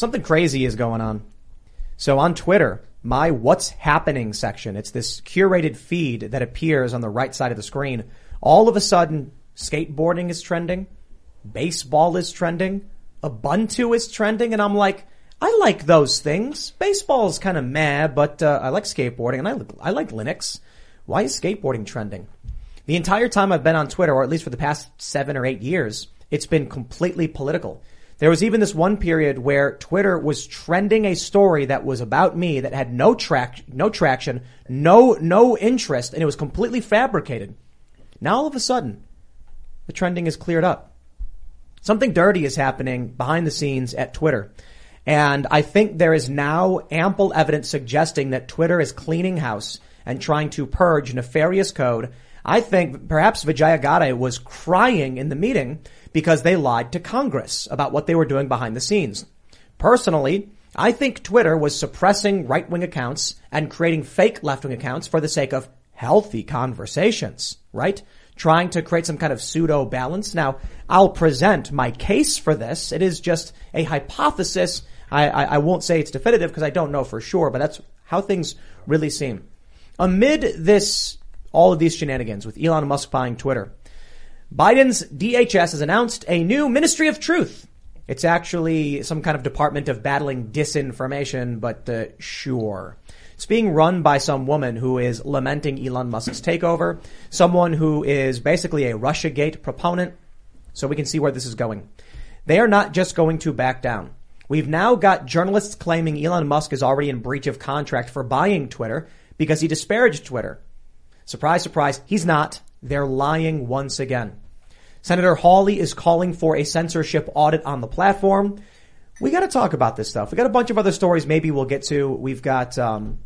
Something crazy is going on. So on Twitter, my what's happening section, it's this curated feed that appears on the right side of the screen. All of a sudden, skateboarding is trending, baseball is trending, Ubuntu is trending, and I'm like, I like those things. Baseball is kind of meh, but uh, I like skateboarding and I, I like Linux. Why is skateboarding trending? The entire time I've been on Twitter, or at least for the past seven or eight years, it's been completely political. There was even this one period where Twitter was trending a story that was about me that had no track, no traction, no, no interest, and it was completely fabricated. Now all of a sudden, the trending is cleared up. Something dirty is happening behind the scenes at Twitter. And I think there is now ample evidence suggesting that Twitter is cleaning house and trying to purge nefarious code. I think perhaps Vijaya Gadde was crying in the meeting because they lied to Congress about what they were doing behind the scenes. Personally, I think Twitter was suppressing right-wing accounts and creating fake left-wing accounts for the sake of healthy conversations, right? Trying to create some kind of pseudo balance. Now, I'll present my case for this. It is just a hypothesis. I, I, I won't say it's definitive because I don't know for sure, but that's how things really seem. Amid this, all of these shenanigans with Elon Musk buying Twitter, Biden's DHS has announced a new Ministry of Truth. It's actually some kind of department of battling disinformation, but uh, sure. It's being run by some woman who is lamenting Elon Musk's takeover, someone who is basically a Russiagate proponent, so we can see where this is going. They are not just going to back down. We've now got journalists claiming Elon Musk is already in breach of contract for buying Twitter because he disparaged Twitter. Surprise, surprise, he's not. They're lying once again. Senator Hawley is calling for a censorship audit on the platform. We got to talk about this stuff. We got a bunch of other stories. Maybe we'll get to. We've got um,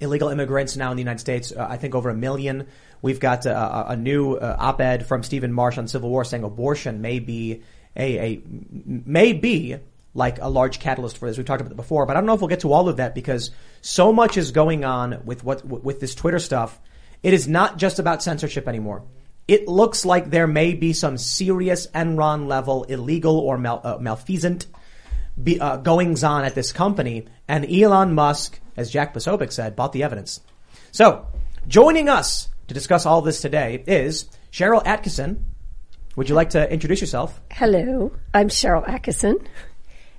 illegal immigrants now in the United States. Uh, I think over a million. We've got uh, a new uh, op-ed from Stephen Marche on Civil War saying abortion may be a, a may be like a large catalyst for this. We've talked about it before, but I don't know if we'll get to all of that because so much is going on with what with this Twitter stuff. It is not just about censorship anymore it looks like there may be some serious Enron level illegal or mal, uh, malfeasant be, uh, goings on at this company. And Elon Musk, as Jack Posobiec said, bought the evidence. So joining us to discuss all this today is Sharyl Attkisson. Would you like to introduce yourself? Hello, I'm Sharyl Attkisson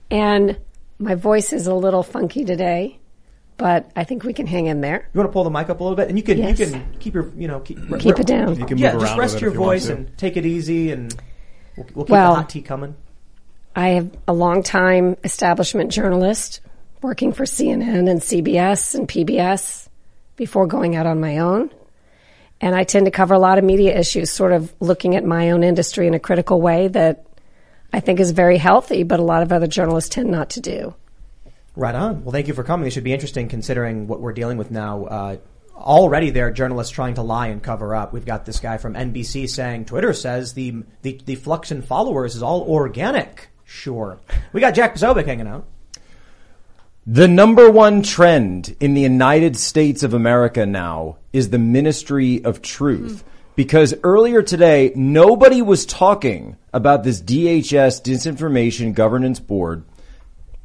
and my voice is a little funky today but I think we can hang in there. You want to pull the mic up a little bit, and you can yes. you can keep your you know keep, keep it down. You can yeah, just rest your you voice and take it easy, and we'll, we'll keep well, the hot tea coming. I have a long time establishment journalist working for CNN and CBS and PBS before going out on my own. And I tend to cover a lot of media issues, sort of looking at my own industry in a critical way that I think is very healthy, but a lot of other journalists tend not to do. Right on. Well, thank you for coming. It should be interesting considering what we're dealing with now. Uh, already there are journalists trying to lie and cover up. We've got this guy from NBC saying Twitter says the, the, the flux in followers is all organic. Sure. We got Jack Posobiec hanging out. The number one trend in the United States of America now is the ministry of truth. Mm. Because earlier today, nobody was talking about this DHS disinformation governance board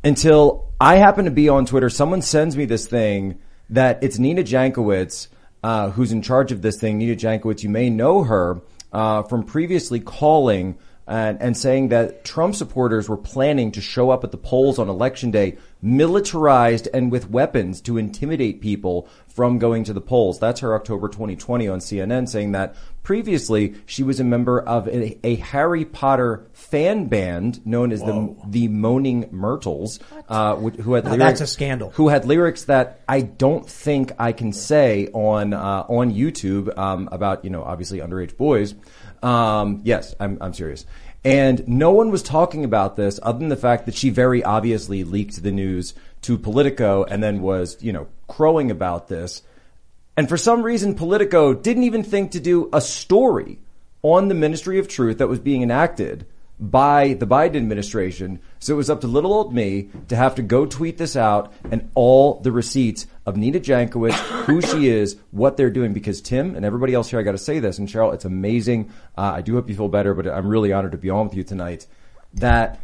until I happen to be on Twitter. Someone sends me this thing that it's Nina Jankowicz, uh, who's in charge of this thing. Nina Jankowicz, you may know her uh, from previously calling and, and saying that Trump supporters were planning to show up at the polls on election day militarized and with weapons to intimidate people from going to the polls. That's her October 2020 on CNN saying that previously she was a member of a, a Harry Potter fan band known as Whoa. the the Moaning Myrtles, uh, who had now lyrics, that's a scandal. Who had lyrics that I don't think I can say on uh, on YouTube um, about you know obviously underage boys. Um, yes, I'm I'm serious. And no one was talking about this other than the fact that she very obviously leaked the news to Politico and then was, you know, crowing about this. And for some reason, Politico didn't even think to do a story on the Ministry of Truth that was being enacted by the Biden administration. So it was up to little old me to have to go tweet this out and all the receipts of Nina Jankowicz, who she is, what they're doing. Because Tim and everybody else here, I got to say this, and Sharyl, it's amazing. Uh, I do hope you feel better, but I'm really honored to be on with you tonight. That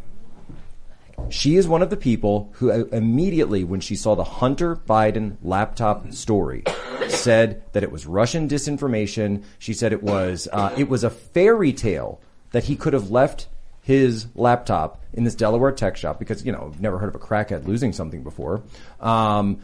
she is one of the people who uh, immediately, when she saw the Hunter Biden laptop story, said that it was Russian disinformation. She said it was uh, it was a fairy tale that he could have left his laptop in this Delaware tech shop because you know I've never heard of a crackhead losing something before. Um,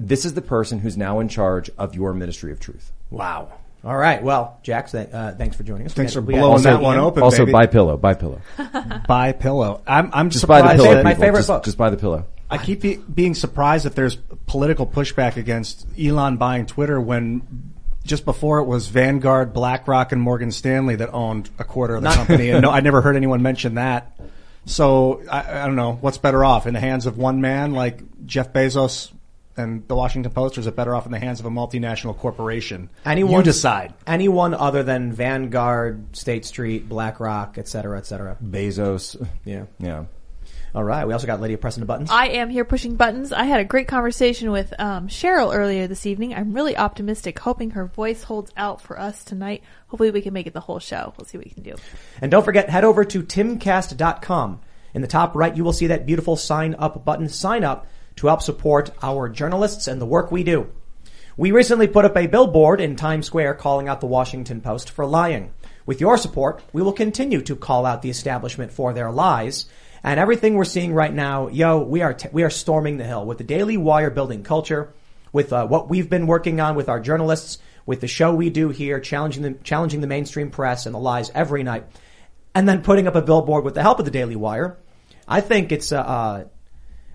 this is the person who's now in charge of your Ministry of Truth. Wow. All right. Well, Jax, uh, thanks for joining us. Thanks We for had- blowing also- that one open. also, baby. buy pillow, buy pillow. buy pillow. I'm I'm Just buy the pillow. that- My people. favorite just, book. Just buy the pillow. I keep be, being surprised that there's political pushback against Elon buying Twitter when just before it was Vanguard, BlackRock, and Morgan Stanley that owned a quarter of the company, and no, I never heard anyone mention that. So I, I don't know what's better off in the hands of one man like Jeff Bezos and the Washington Post, or is it better off in the hands of a multinational corporation? Anyone you decide. Anyone other than Vanguard, State Street, BlackRock, et cetera, et cetera. Bezos. Yeah. Yeah. All right. We also got Lydia pressing the buttons. I am here pushing buttons. I had a great conversation with um, Sharyl earlier this evening. I'm really optimistic, hoping her voice holds out for us tonight. Hopefully, we can make it the whole show. We'll see what we can do. And don't forget, head over to timcast.com. In the top right, you will see that beautiful sign up button. Sign up to help support our journalists and the work we do. We recently put up a billboard in Times Square calling out the Washington Post for lying. With your support, we will continue to call out the establishment for their lies. And everything we're seeing right now, yo, we are t- we are storming the hill with the Daily Wire building culture, with uh, what we've been working on with our journalists, with the show we do here, challenging the challenging the mainstream press and the lies every night, and then putting up a billboard with the help of the Daily Wire. I think it's a,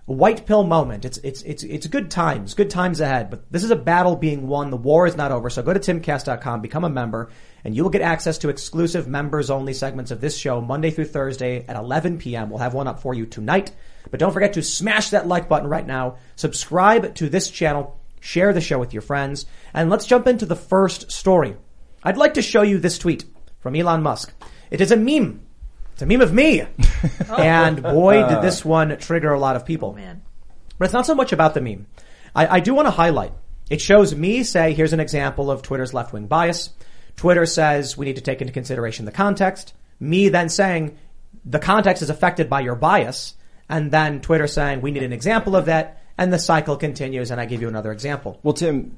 white pill moment. It's it's it's it's good times, good times ahead. But this is a battle being won. The war is not over. So go to timcast.com, become a member, and you will get access to exclusive members only segments of this show Monday through Thursday at 11 p.m. We'll have one up for you tonight. But don't forget to smash that like button right now. Subscribe to this channel. Share the show with your friends. And let's jump into the first story. I'd like to show you this tweet from Elon Musk. It is a meme. It's a meme of me. and boy, did this uh. one trigger a lot of people. Oh, man. But it's not so much about the meme. I, I do want to highlight. It shows me say, here's an example of Twitter's left wing bias. Twitter says we need to take into consideration the context. Me then saying the context is affected by your bias. And then Twitter saying we need an example of that. And the cycle continues and I give you another example. Well, Tim,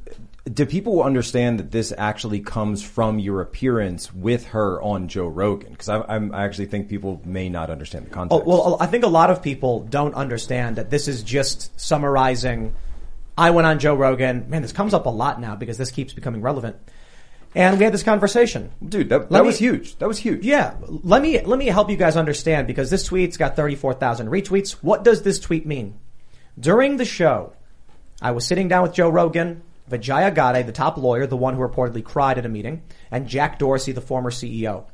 do people understand that this actually comes from your appearance with her on Joe Rogan? Because I, I'm- actually think people may not understand the context. Oh, context. well, I think a lot of people don't understand that this is just summarizing. I went on Joe Rogan. Man, this comes up a lot now because this keeps becoming relevant. And we had this conversation. dude, that, that me- was huge. That was huge. Yeah, let me let me help you guys understand because this tweet's got 34,000 retweets. What does this tweet mean? During the show, I was sitting down with Joe Rogan, Vijaya Gadde, the top lawyer, the one who reportedly cried at a meeting, and Jack Dorsey, the former CEO.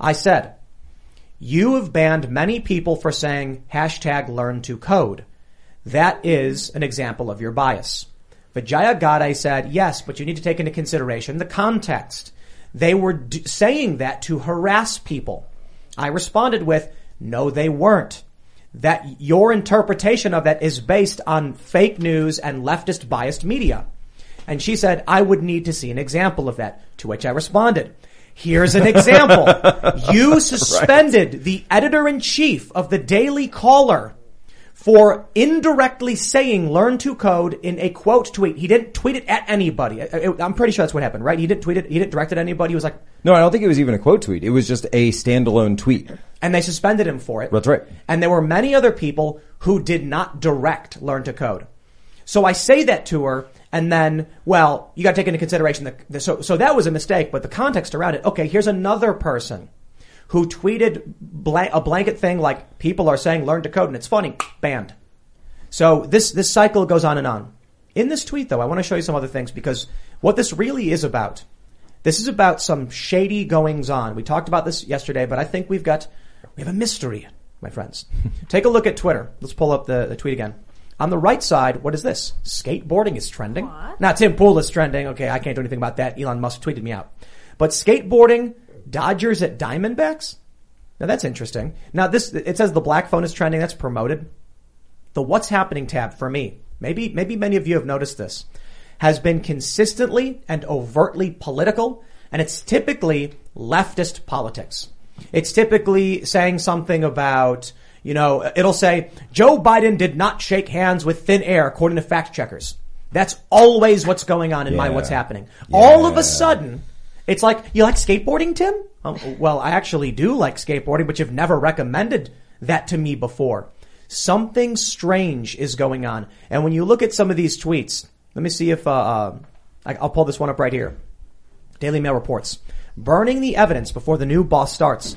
I said, you have banned many people for saying hashtag learn to code. That is an example of your bias. Vijaya Gadde said, yes, but you need to take into consideration the context. They were d- saying that to harass people. I responded with, no, they weren't. That your interpretation of that is based on fake news and leftist biased media. And she said, I would need to see an example of that. To which I responded, here's an example. you suspended the editor in chief of the Daily Caller for indirectly saying learn to code in a quote tweet. He didn't tweet it at anybody. I'm pretty sure that's what happened, right? He didn't tweet it. He didn't direct it at anybody. He was like, No, I don't think it was even a quote tweet. It was just a standalone tweet. and they suspended him for it. That's right. And there were many other people who did not direct learn to code. So I say that to her, and then, well, you got to take into consideration that. the so so that was a mistake, but the context around it. Okay, here's another person who tweeted blank, a blanket thing like people are saying learn to code, and it's funny, banned. So this this cycle goes on and on. In this tweet, though, I want to show you some other things because what this really is about. This is about some shady goings on. We talked about this yesterday, but I think we've got, we have a mystery, my friends. Take a look at Twitter. Let's pull up the, the tweet again. On the right side, what is this? Skateboarding is trending. What? Now Tim Pool is trending. Okay, I can't do anything about that. Elon Musk tweeted me out. But skateboarding, Dodgers at Diamondbacks? Now that's interesting. Now this, it says the black phone is trending. That's promoted. The what's happening tab for me, maybe, maybe many of you have noticed this, has been consistently and overtly political, and it's typically leftist politics. It's typically saying something about, you know, it'll say, Joe Biden did not shake hands with thin air, according to fact checkers. That's always what's going on in my what's happening. All of a sudden, it's like, you like skateboarding, Tim? Um, well, I actually do like skateboarding, but you've never recommended that to me before. Something strange is going on. And when you look at some of these tweets, let me see if, uh, uh, I'll pull this one up right here. Daily Mail reports. Burning the evidence before the new boss starts.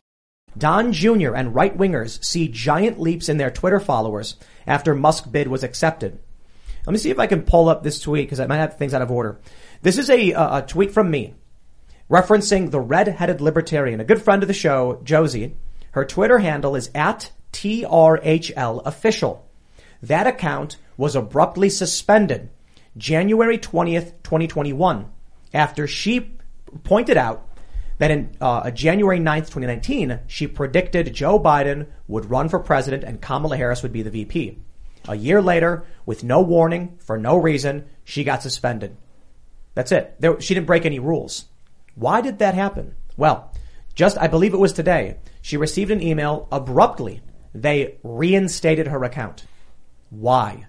Don Jr. and right wingers see giant leaps in their Twitter followers after Musk bid was accepted. Let me see if I can pull up this tweet because I might have things out of order. This is a, a, tweet from me referencing the red-headed libertarian, a good friend of the show, Josie. Her Twitter handle is at TRHL official. That account was abruptly suspended January 20th, 2021 after she pointed out that in uh, January 9th, 2019, she predicted Joe Biden would run for president and Kamala Harris would be the VP. A year later, with no warning, for no reason, she got suspended. That's it. There, she didn't break any rules. Why did that happen? Well, just, I believe it was today, she received an email abruptly. They reinstated her account. Why?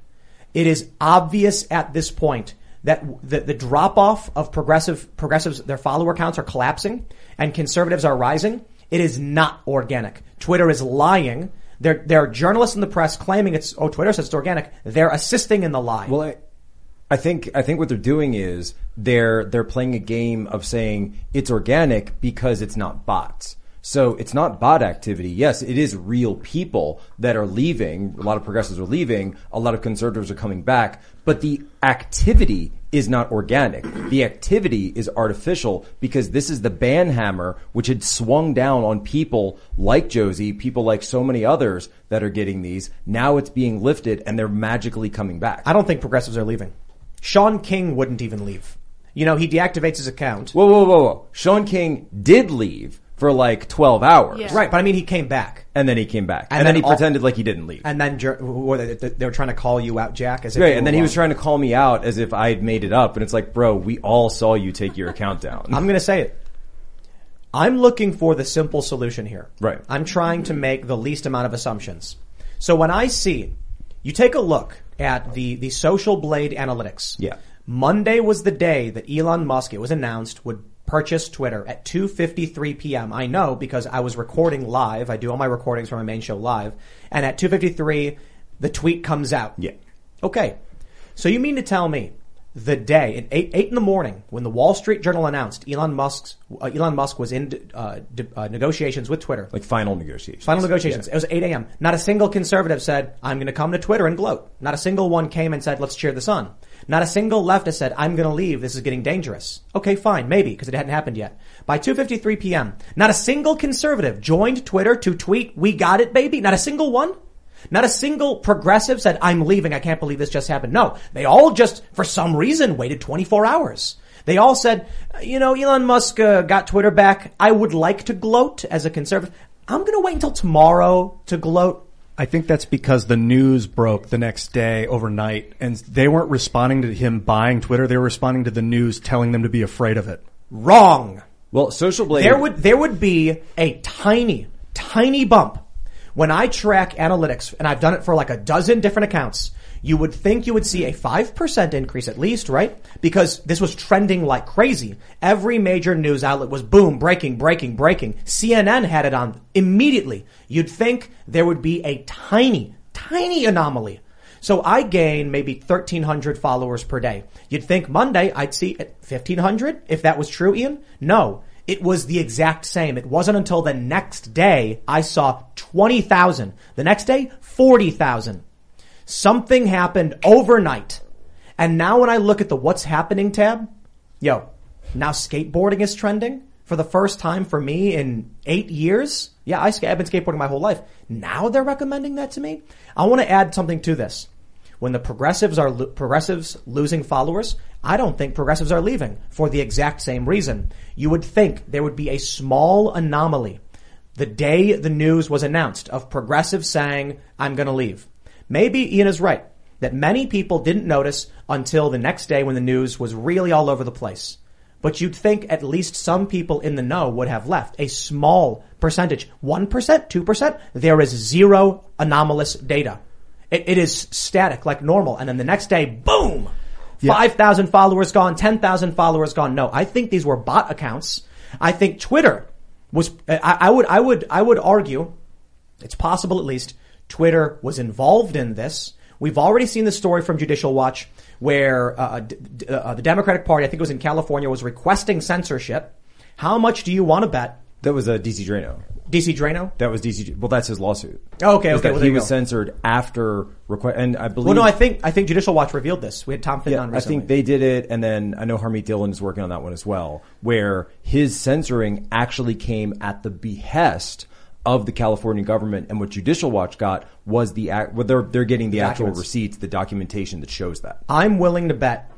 It is obvious at this point that the, the drop off of progressive, progressives, their follower counts are collapsing and conservatives are rising. It is not organic. Twitter is lying. There, there are journalists in the press claiming it's, oh, Twitter says it's organic. They're assisting in the lie. Well, I, I think I think what they're doing is they're they're playing a game of saying it's organic because it's not bots. So it's not bot activity. Yes, it is real people that are leaving. A lot of progressives are leaving. A lot of conservatives are coming back. But the activity is not organic. The activity is artificial because this is the ban hammer which had swung down on people like Josie, people like so many others that are getting these. Now it's being lifted and they're magically coming back. I don't think progressives are leaving. Shaun King wouldn't even leave. You know, he deactivates his account. Whoa, whoa, whoa, whoa. Shaun King did leave for like 12 hours. Yeah. Right, but I mean, he came back. And then he came back. And, And then, then he all- pretended like he didn't leave. And then jur- they they were trying to call you out, Jack, as if Right, and were then he was trying to call me out as if I had made it up. And it's like, bro, we all saw you take your account down. I'm going to say it. I'm looking for the simple solution here. Right. I'm trying to make the least amount of assumptions. So when I see, you take a look at the, the social blade analytics. Yeah. Monday was the day that Elon Musk, it was announced, would purchase Twitter at 2.53 p.m. I know because I was recording live. I do all my recordings from my main show live. And at 2.53, the tweet comes out. Yeah. Okay. So you mean to tell me the day at eight, eight in the morning when the Wall Street Journal announced Elon Musk's uh, Elon Musk was in uh, d- uh, negotiations with Twitter, like final negotiations. final negotiations. It was 8 a.m. Not a single conservative said, "I'm going to come to Twitter and gloat." Not a single one came and said, "Let's cheer this on." Not a single leftist said, "I'm going to leave. This is getting dangerous." Okay, fine, maybe because it hadn't happened yet. By 2:53 p.m., not a single conservative joined Twitter to tweet, "We got it, baby." Not a single one. Not a single progressive said, I'm leaving. I can't believe this just happened. No, they all just, for some reason, waited 24 hours. They all said, you know, Elon Musk uh, got Twitter back. I would like to gloat as a conservative. I'm going to wait until tomorrow to gloat. I think that's because the news broke the next day overnight and they weren't responding to him buying Twitter. They were responding to the news telling them to be afraid of it. Wrong. Well, Social Blade. There would, there would be a tiny, tiny bump when I track analytics, and I've done it for like a dozen different accounts. You would think you would see a 5% increase at least, right? Because this was trending like crazy. Every major news outlet was boom, breaking, breaking, breaking. CNN had it on immediately. You'd think there would be a tiny, tiny anomaly. So I gain maybe 1300 followers per day. You'd think Monday I'd see 1500 if that was true, Ian? No. It was the exact same. It wasn't until the next day I saw 20,000. The next day, 40,000. Something happened overnight. And now when I look at the what's happening tab, yo, now skateboarding is trending for the first time for me in eight years. Yeah, I, I've been skateboarding my whole life. Now they're recommending that to me. I want to add something to this. When the progressives are lo- progressives losing followers, I don't think progressives are leaving for the exact same reason. You would think there would be a small anomaly the day the news was announced of progressives saying, I'm going to leave. Maybe Ian is right that many people didn't notice until the next day when the news was really all over the place. But you'd think at least some people in the know would have left. A small percentage. 1%, 2%. There is zero anomalous data. It, it is static like normal. And then the next day, boom! 5,000 followers gone, 10,000 followers gone. No, I think these were bot accounts. I think Twitter was, I, I would, I would, I would argue, it's possible at least, Twitter was involved in this. We've already seen the story from Judicial Watch where uh, d- d- uh, the Democratic Party, I think it was in California, was requesting censorship. How much do you want to bet? That was a DC Draino. DC Draino? That was DC. Well, that's his lawsuit. Oh, okay, okay, well, he was go. censored after request, and I believe. Well, no, I think I think Judicial Watch revealed this. We had Tom Fitton Yeah, on I think they did it, and then I know Harmeet Dillon is working on that one as well, where his censoring actually came at the behest of the California government, and what Judicial Watch got was the act. Well, they're they're getting the actual Documents. receipts, the documentation that shows that. I'm willing to bet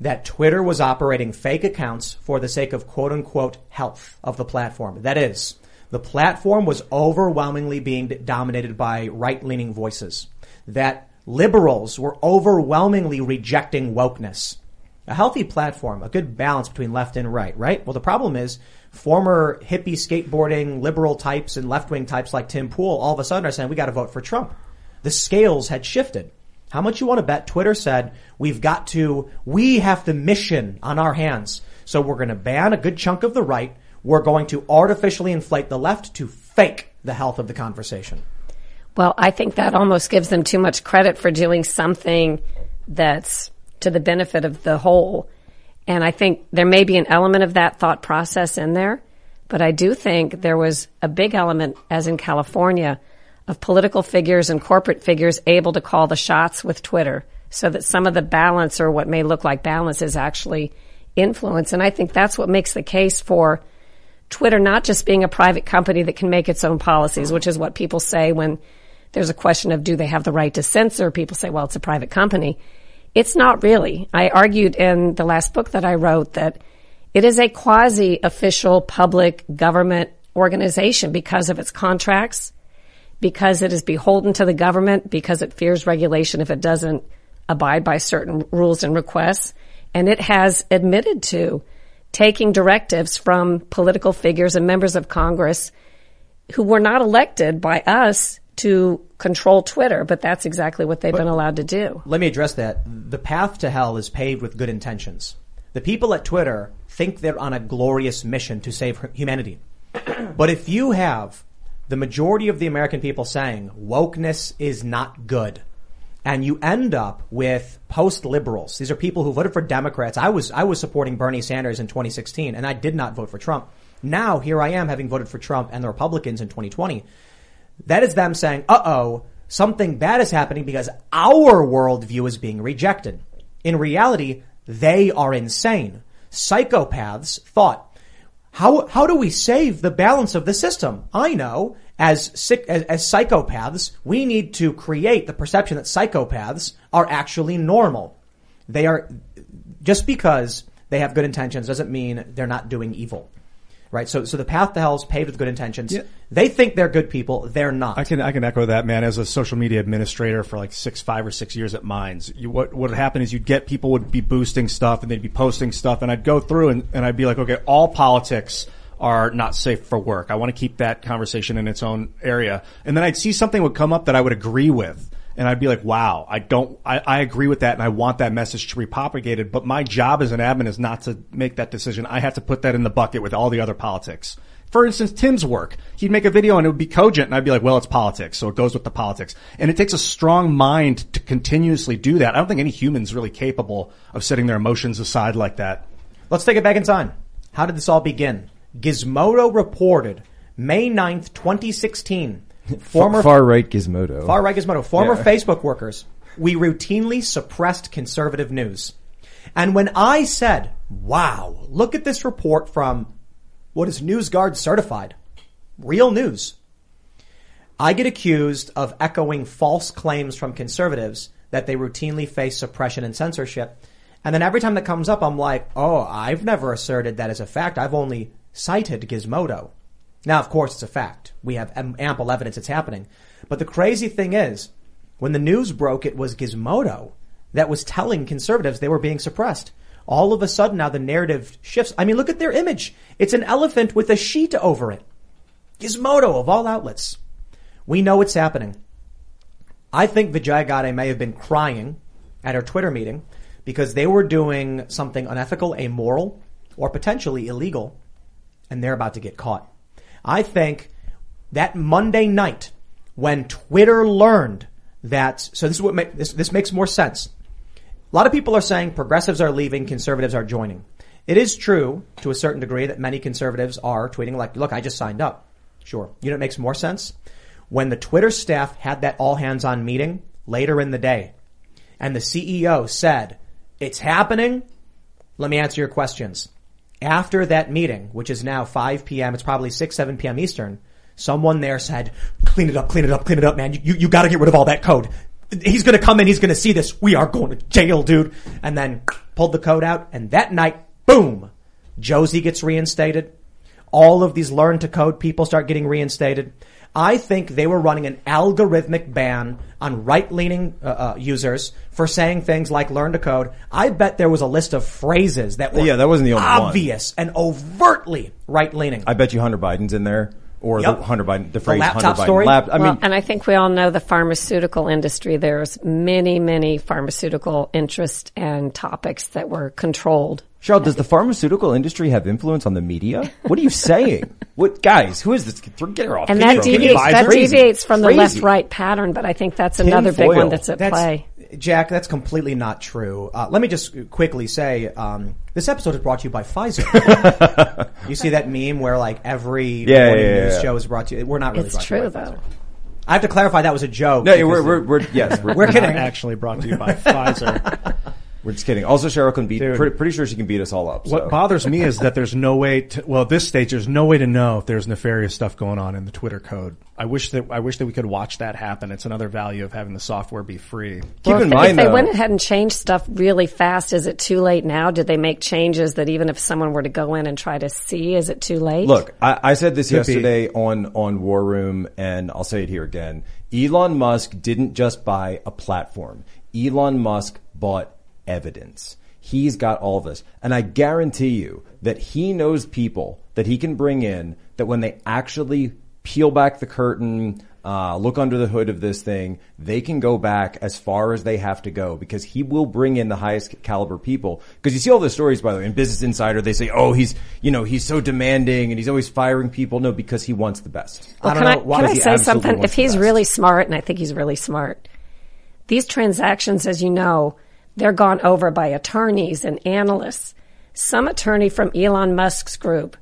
that Twitter was operating fake accounts for the sake of quote unquote health of the platform. That is, the platform was overwhelmingly being dominated by right leaning voices. That liberals were overwhelmingly rejecting wokeness. A healthy platform, a good balance between left and right, right? Well, the problem is former hippie skateboarding liberal types and left wing types like Tim Pool all of a sudden are saying we got to vote for Trump. The scales had shifted. How much you want to bet Twitter said we've got to, we have the mission on our hands. So we're going to ban a good chunk of the right. We're going to artificially inflate the left to fake the health of the conversation. Well, I think that almost gives them too much credit for doing something that's to the benefit of the whole. And I think there may be an element of that thought process in there, but I do think there was a big element, as in California, of political figures and corporate figures able to call the shots with Twitter so that some of the balance or what may look like balance is actually influence. And I think that's what makes the case for Twitter not just being a private company that can make its own policies, which is what people say when there's a question of do they have the right to censor? People say, well, it's a private company. It's not really. I argued in the last book that I wrote that it is a quasi official public government organization because of its contracts, because it is beholden to the government, because it fears regulation if it doesn't abide by certain rules and requests. And it has admitted to taking directives from political figures and members of Congress who were not elected by us to control Twitter, but that's exactly what they've been allowed to do. Let me address that. The path to hell is paved with good intentions. The people at Twitter think they're on a glorious mission to save humanity. But if you have the majority of the American people saying wokeness is not good, and you end up with post liberals. These are people who voted for Democrats. I was I was supporting Bernie Sanders in 2016, and I did not vote for Trump. Now here I am having voted for Trump and the Republicans in 2020. That is them saying, "Uh oh, something bad is happening because our worldview is being rejected." In reality, they are insane. Psychopaths thought how how do we save the balance of the system? I know as sick as, as psychopaths, we need to create the perception that psychopaths are actually normal. They are just because they have good intentions doesn't mean they're not doing evil. Right? So so the path to hell is paved with good intentions. Yeah. They think they're good people, they're not. I can I can echo that, man. As a social media administrator for like six, five or six years at Minds, you, what what would happen is you'd get people would be boosting stuff and they'd be posting stuff, and I'd go through and, and I'd be like, okay, all politics are not safe for work. I want to keep that conversation in its own area, and then I'd see something would come up that I would agree with. And I'd be like, wow, I don't, I, I agree with that and I want that message to be propagated, but my job as an admin is not to make that decision. I have to put that in the bucket with all the other politics. For instance, Tim's work. He'd make a video and it would be cogent and I'd be like, well, it's politics. So it goes with the politics. And it takes a strong mind to continuously do that. I don't think any human's really capable of setting their emotions aside like that. Let's take it back in time. How did this all begin? Gizmodo reported May 9th, 2016. Former far right Gizmodo. Far right Gizmodo. Former Yeah. Facebook workers. We routinely suppressed conservative news. And when I said, wow, look at this report from what is NewsGuard certified, real news, I get accused of echoing false claims from conservatives that they routinely face suppression and censorship. And then every time that comes up, I'm like, oh, I've never asserted that as a fact. I've only cited Gizmodo. Now, of course, it's a fact. We have ample evidence it's happening. But the crazy thing is, when the news broke, it was Gizmodo that was telling conservatives they were being suppressed. All of a sudden, now the narrative shifts. I mean, look at their image. It's an elephant with a sheet over it. Gizmodo of all outlets. We know it's happening. I think Vijay Gadde may have been crying at her Twitter meeting because they were doing something unethical, amoral, or potentially illegal, and they're about to get caught. I think that Monday night when Twitter learned that, so this is what make, this, this makes more sense. A lot of people are saying progressives are leaving, conservatives are joining. It is true to a certain degree that many conservatives are tweeting like, look, I just signed up. Sure. You know it makes more sense? When the Twitter staff had that all hands on meeting later in the day and the CEO said, it's happening. Let me answer your questions. After that meeting, which is now 5 p.m., it's probably 6, 7 p.m. Eastern, someone there said, clean it up, clean it up, clean it up, man. You, you, gotta get rid of all that code. He's gonna come in, he's gonna see this. We are going to jail, dude. And then pulled the code out, and that night, boom, Josie gets reinstated. All of these learn to code people start getting reinstated. I think they were running an algorithmic ban on right-leaning uh, uh, users for saying things like learn to code. I bet there was a list of phrases that were Yeah, that wasn't the only one. obvious and overtly right-leaning. I bet you Hunter Biden's in there. Or Yep. the Hunter Biden, the phrase laptop Hunter Biden. story? Lap, I well, mean, and I think we all know the pharmaceutical industry. There's many, many pharmaceutical interests and topics that were controlled. Sharyl, does the pharmaceutical industry have influence on the media? What are you saying? what guys? Who is this? Get her off. And that deviates, that Crazy. deviates from the left-right pattern, but I think that's another big foil. one that's at That's, play. Jack, that's completely not true. Uh, let me just quickly say, um, this episode is brought to you by Pfizer. you see that meme where like every Yeah, morning yeah, yeah, news yeah. show is brought to you. We're not really It's brought to you true by Pfizer. though. I have to clarify that was a joke. No, we're, we're, we're yes, we're, We're Not kidding. actually brought to you by Pfizer. we're just kidding. Also, Sharyl can beat. Dude. Pretty, pretty sure she can beat us all up. What bothers me is that there's no way to, well, at this stage, there's no way to know if there's nefarious stuff going on in the Twitter code. I wish that, I wish that we could watch that happen. It's another value of having the software be free. Keep Well, in if, mind if they though, went ahead and changed stuff really fast, is it too late now? Did they make changes that even if someone were to go in and try to see, is it too late? Look, I, I said this Could be. yesterday on on War Room, and I'll say it here again. Elon Musk didn't just buy a platform. Elon Musk bought evidence. He's got all this, and I guarantee you that he knows people that he can bring in that when they actually peel back the curtain. Uh, look under the hood of this thing. They can go back as far as they have to go because he will bring in the highest caliber people. Because you see all the stories, by the way, in Business Insider, they say, "Oh, he's you know he's so demanding and he's always firing people." No, because he wants the best. Well, I don't can know I, why can I say something? If he's really smart, and I think he's really smart, these transactions, as you know, they're gone over by attorneys and analysts. Some attorney from Elon Musk's group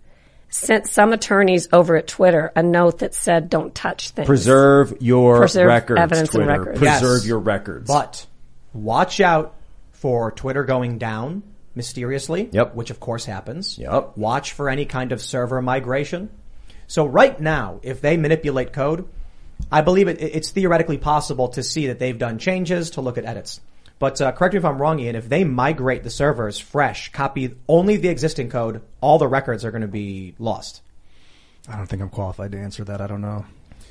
sent some attorneys over at Twitter a note that said, "Don't touch things." Preserve your Preserve records, evidence and Twitter. records. Preserve Yes. your records. But watch out for Twitter going down mysteriously. Yep. Which of course happens. Yep. Watch for any kind of server migration. So right now, if they manipulate code, I believe it, it's theoretically possible to see that they've done changes to look at edits. But uh, correct me if I'm wrong, Ian. If they migrate the servers fresh, copy only the existing code, all the records are going to be lost. I don't think I'm qualified to answer that. I don't know.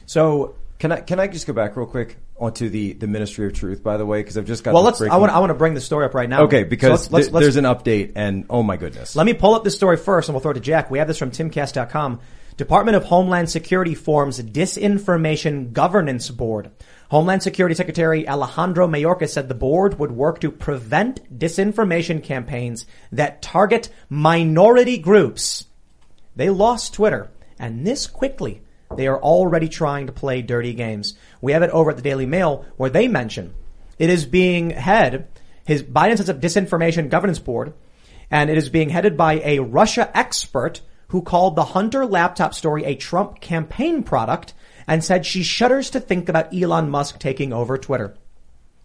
So Can I can I just go back real quick onto the the Ministry of Truth, by the way, because I've just got. well, let's. I want. I want to bring the story up right now. Okay, So because let's- let's- th- let's- there's an update, and oh my goodness, Let me pull up this story first and we'll throw it to Jack. We have this from timcast.com. Department of Homeland Security forms Disinformation Governance Board. Homeland Security Secretary Alejandro Mayorkas said the board would work to prevent disinformation campaigns that target minority groups. They lost Twitter, and this quickly. They are already trying to play dirty games. We have it over at the Daily Mail where they mention it is being head, his Biden sets up disinformation governance board, and it is being headed by a Russia expert who called the Hunter laptop story a Trump campaign product and said she shudders to think about Elon Musk taking over Twitter.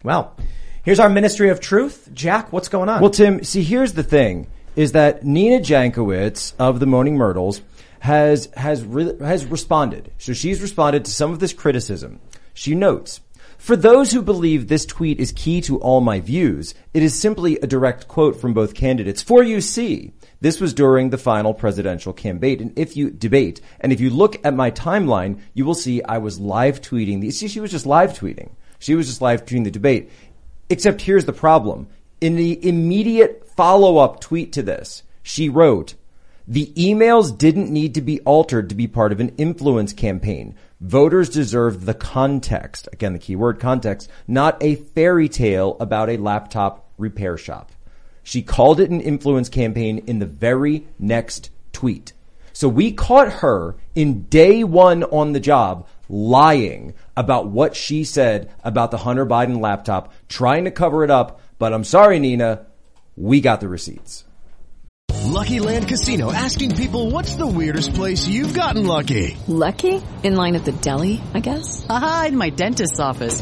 Well, here's our Ministry of Truth. Jack, what's going on? Well, Tim, see, here's the thing: is that Nina Jankowicz of the Moaning Myrtles has has re- has responded. So she's responded to some of this criticism. She notes. For those who believe this tweet is key to all my views, it is simply a direct quote from both candidates. For you see, this was during the final presidential campaign. And if you debate, and if you look at my timeline, you will see I was live tweeting. See, she was just live tweeting. She was just live tweeting the debate. Except here's the problem. In the immediate follow up tweet to this, she wrote, the emails didn't need to be altered to be part of an influence campaign. Voters deserve the context. Again, the keyword context, not a fairy tale about a laptop repair shop. She called it an influence campaign in the very next tweet. So we caught her in day one on the job lying about what she said about the Hunter Biden laptop, trying to cover it up. But I'm sorry, Nina, we got the receipts. Lucky Land Casino asking people what's the weirdest place you've gotten lucky? Lucky? In line at the deli, I guess? Aha, in my dentist's office.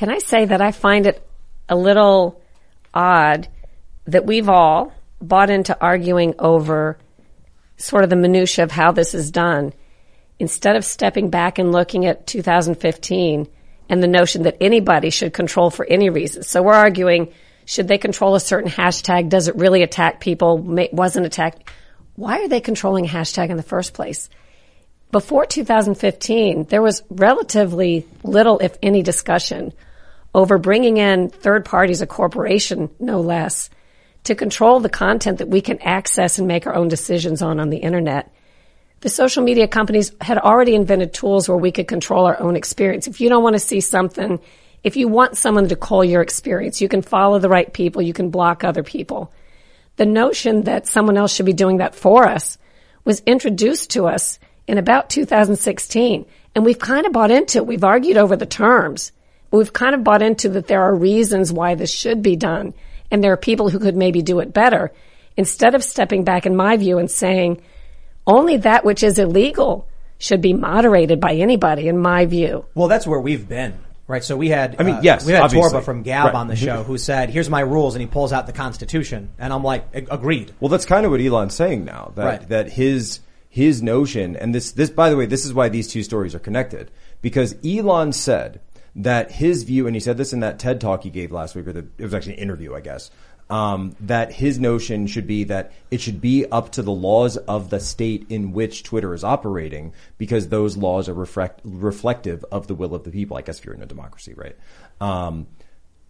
Can I say that I find it a little odd that we've all bought into arguing over sort of the minutia of how this is done instead of stepping back and looking at 2015 and the notion that anybody should control for any reason. So we're arguing, should they control a certain hashtag? Does it really attack people? Wasn't attacked. Why are they controlling a hashtag in the first place? Before 2015, there was relatively little, if any, discussion over bringing in third parties, a corporation, no less, to control the content that we can access and make our own decisions on on the internet. The social media companies had already invented tools where we could control our own experience. If you don't want to see something, if you want someone to call your experience, you can follow the right people, you can block other people. The notion that someone else should be doing that for us was introduced to us in about 2016. And we've kind of bought into it. We've argued over the terms. We've kind of bought into that there are reasons why this should be done. And there are people who could maybe do it better. Instead of stepping back, in my view, and saying only that which is illegal should be moderated by anybody, in my view. Well, that's where we've been. Right, so we had, I mean, uh, yes, we had obviously. Torba from Gab Right. on the show who said, "Here's my rules," and he pulls out the Constitution, and I'm like, "Agreed." Well, that's kind of what Elon's saying now. That Right. that his his notion, and this this by the way, this is why these two stories are connected because Elon said that his view, and he said this in that TED talk he gave last week, or the, it was actually an interview, I guess. Um, that his notion should be that it should be up to the laws of the state in which Twitter is operating, because those laws are reflect, reflective of the will of the people. I guess if you're in a democracy, right? Um,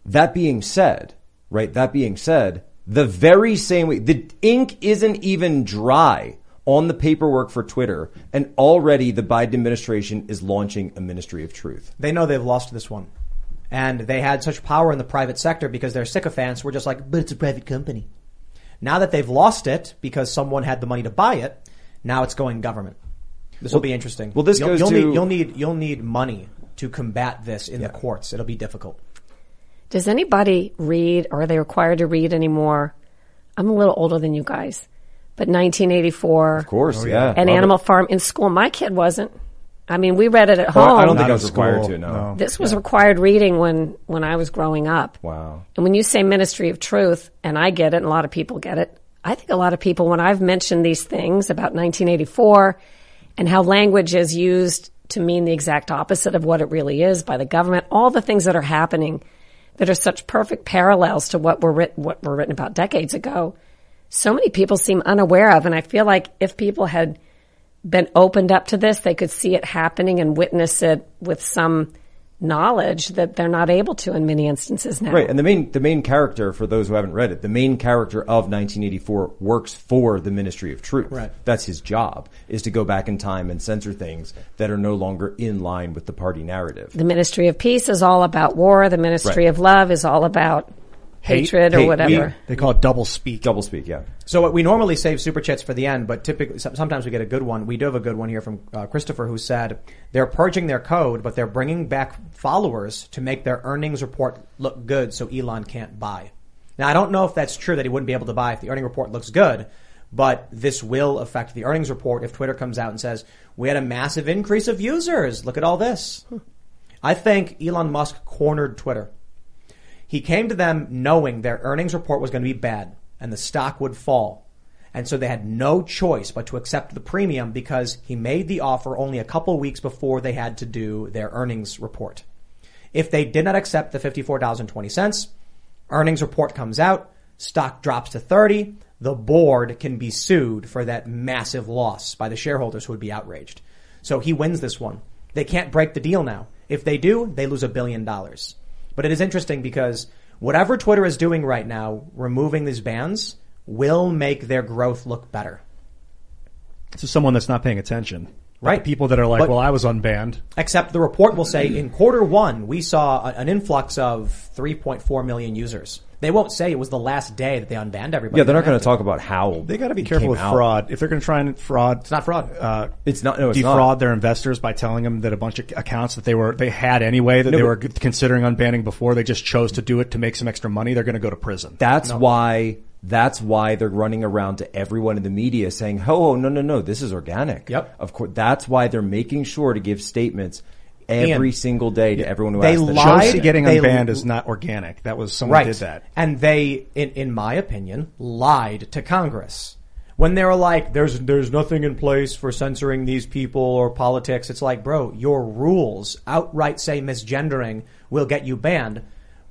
that being said, right? That being said, the very same way, the ink isn't even dry on the paperwork for Twitter, and already the Biden administration is launching a Ministry of Truth. They know they've lost this one. And they had such power in the private sector because their sycophants were just like, but it's a private company. Now that they've lost it because someone had the money to buy it, now it's going government. This will be interesting. well, this you'll, goes you'll to- need, you'll need you'll need money to combat this in the courts. It'll be difficult. Does anybody read or are they required to read anymore? I'm a little older than you guys, but 1984 Of course, oh, yeah. and Love Animal it. Farm in school. My kid wasn't. I mean, we read it at Oh, home. I don't think Not I was required to. No. no. this was required reading when when I was growing up. Wow. And when you say ministry of truth, and I get it, and a lot of people get it, I think a lot of people, when I've mentioned these things about 1984 and how language is used to mean the exact opposite of what it really is by the government, all the things that are happening that are such perfect parallels to what were written, what were written about decades ago, so many people seem unaware of. And I feel like if people had been opened up to this, they could see it happening and witness it with some knowledge that they're not able to in many instances now. Right, and the main the main character for those who haven't read it, the main character of 1984 works for the Ministry of Truth. Right. That's his job is to go back in time and censor things that are no longer in line with the party narrative. The Ministry of Peace is all about war. The Ministry Right. of Love is all about hatred or hate, whatever. They call it double speak. Double speak, yeah. So what we normally save super chats for the end, but typically sometimes we get a good one. We do have a good one here from uh, Christopher who said they're purging their code, but they're bringing back followers to make their earnings report look good, so Elon can't buy. Now I don't know if that's true that he wouldn't be able to buy if the earning report looks good, but this will affect the earnings report if Twitter comes out and says we had a massive increase of users. Look at all this. I think Elon Musk cornered Twitter. He came to them knowing their earnings report was going to be bad and the stock would fall. And so they had no choice but to accept the premium because he made the offer only a couple weeks before they had to do their earnings report. If they did not accept the $54.20, earnings report comes out, stock drops to 30, the board can be sued for that massive loss by the shareholders who would be outraged. So he wins this one. They can't break the deal now. If they do, they lose a billion dollars. But it is interesting because whatever Twitter is doing right now, removing these bans, will make their growth look better. To someone that's not paying attention. Right. People that are like, But- well, I was unbanned. Except the report will say in quarter one, we saw an influx of 3.4 million users. They won't say it was the last day that they unbanned everybody. Yeah, they're not going to talk about how They got to be it careful came with out. fraud. If they're going to try and fraud, It's not fraud. uh, It's not. No, it's defraud not. their investors by telling them that a bunch of accounts that they were they had anyway that No, they were considering unbanning before they just chose to do it to make some extra money. They're going to go to prison. That's why. That's why they're running around to everyone in the media saying, "Oh, no, no, no, this is organic." Yep. Of course, that's why they're making sure to give statements every Ian, single day to everyone who they them. lied- Chelsea getting they- unbanned is not organic. That was someone right. did that. And they, in, in my opinion, lied to Congress. When they were like, there's, there's nothing in place for censoring these people or politics. It's like, bro, your rules outright say misgendering will get you banned.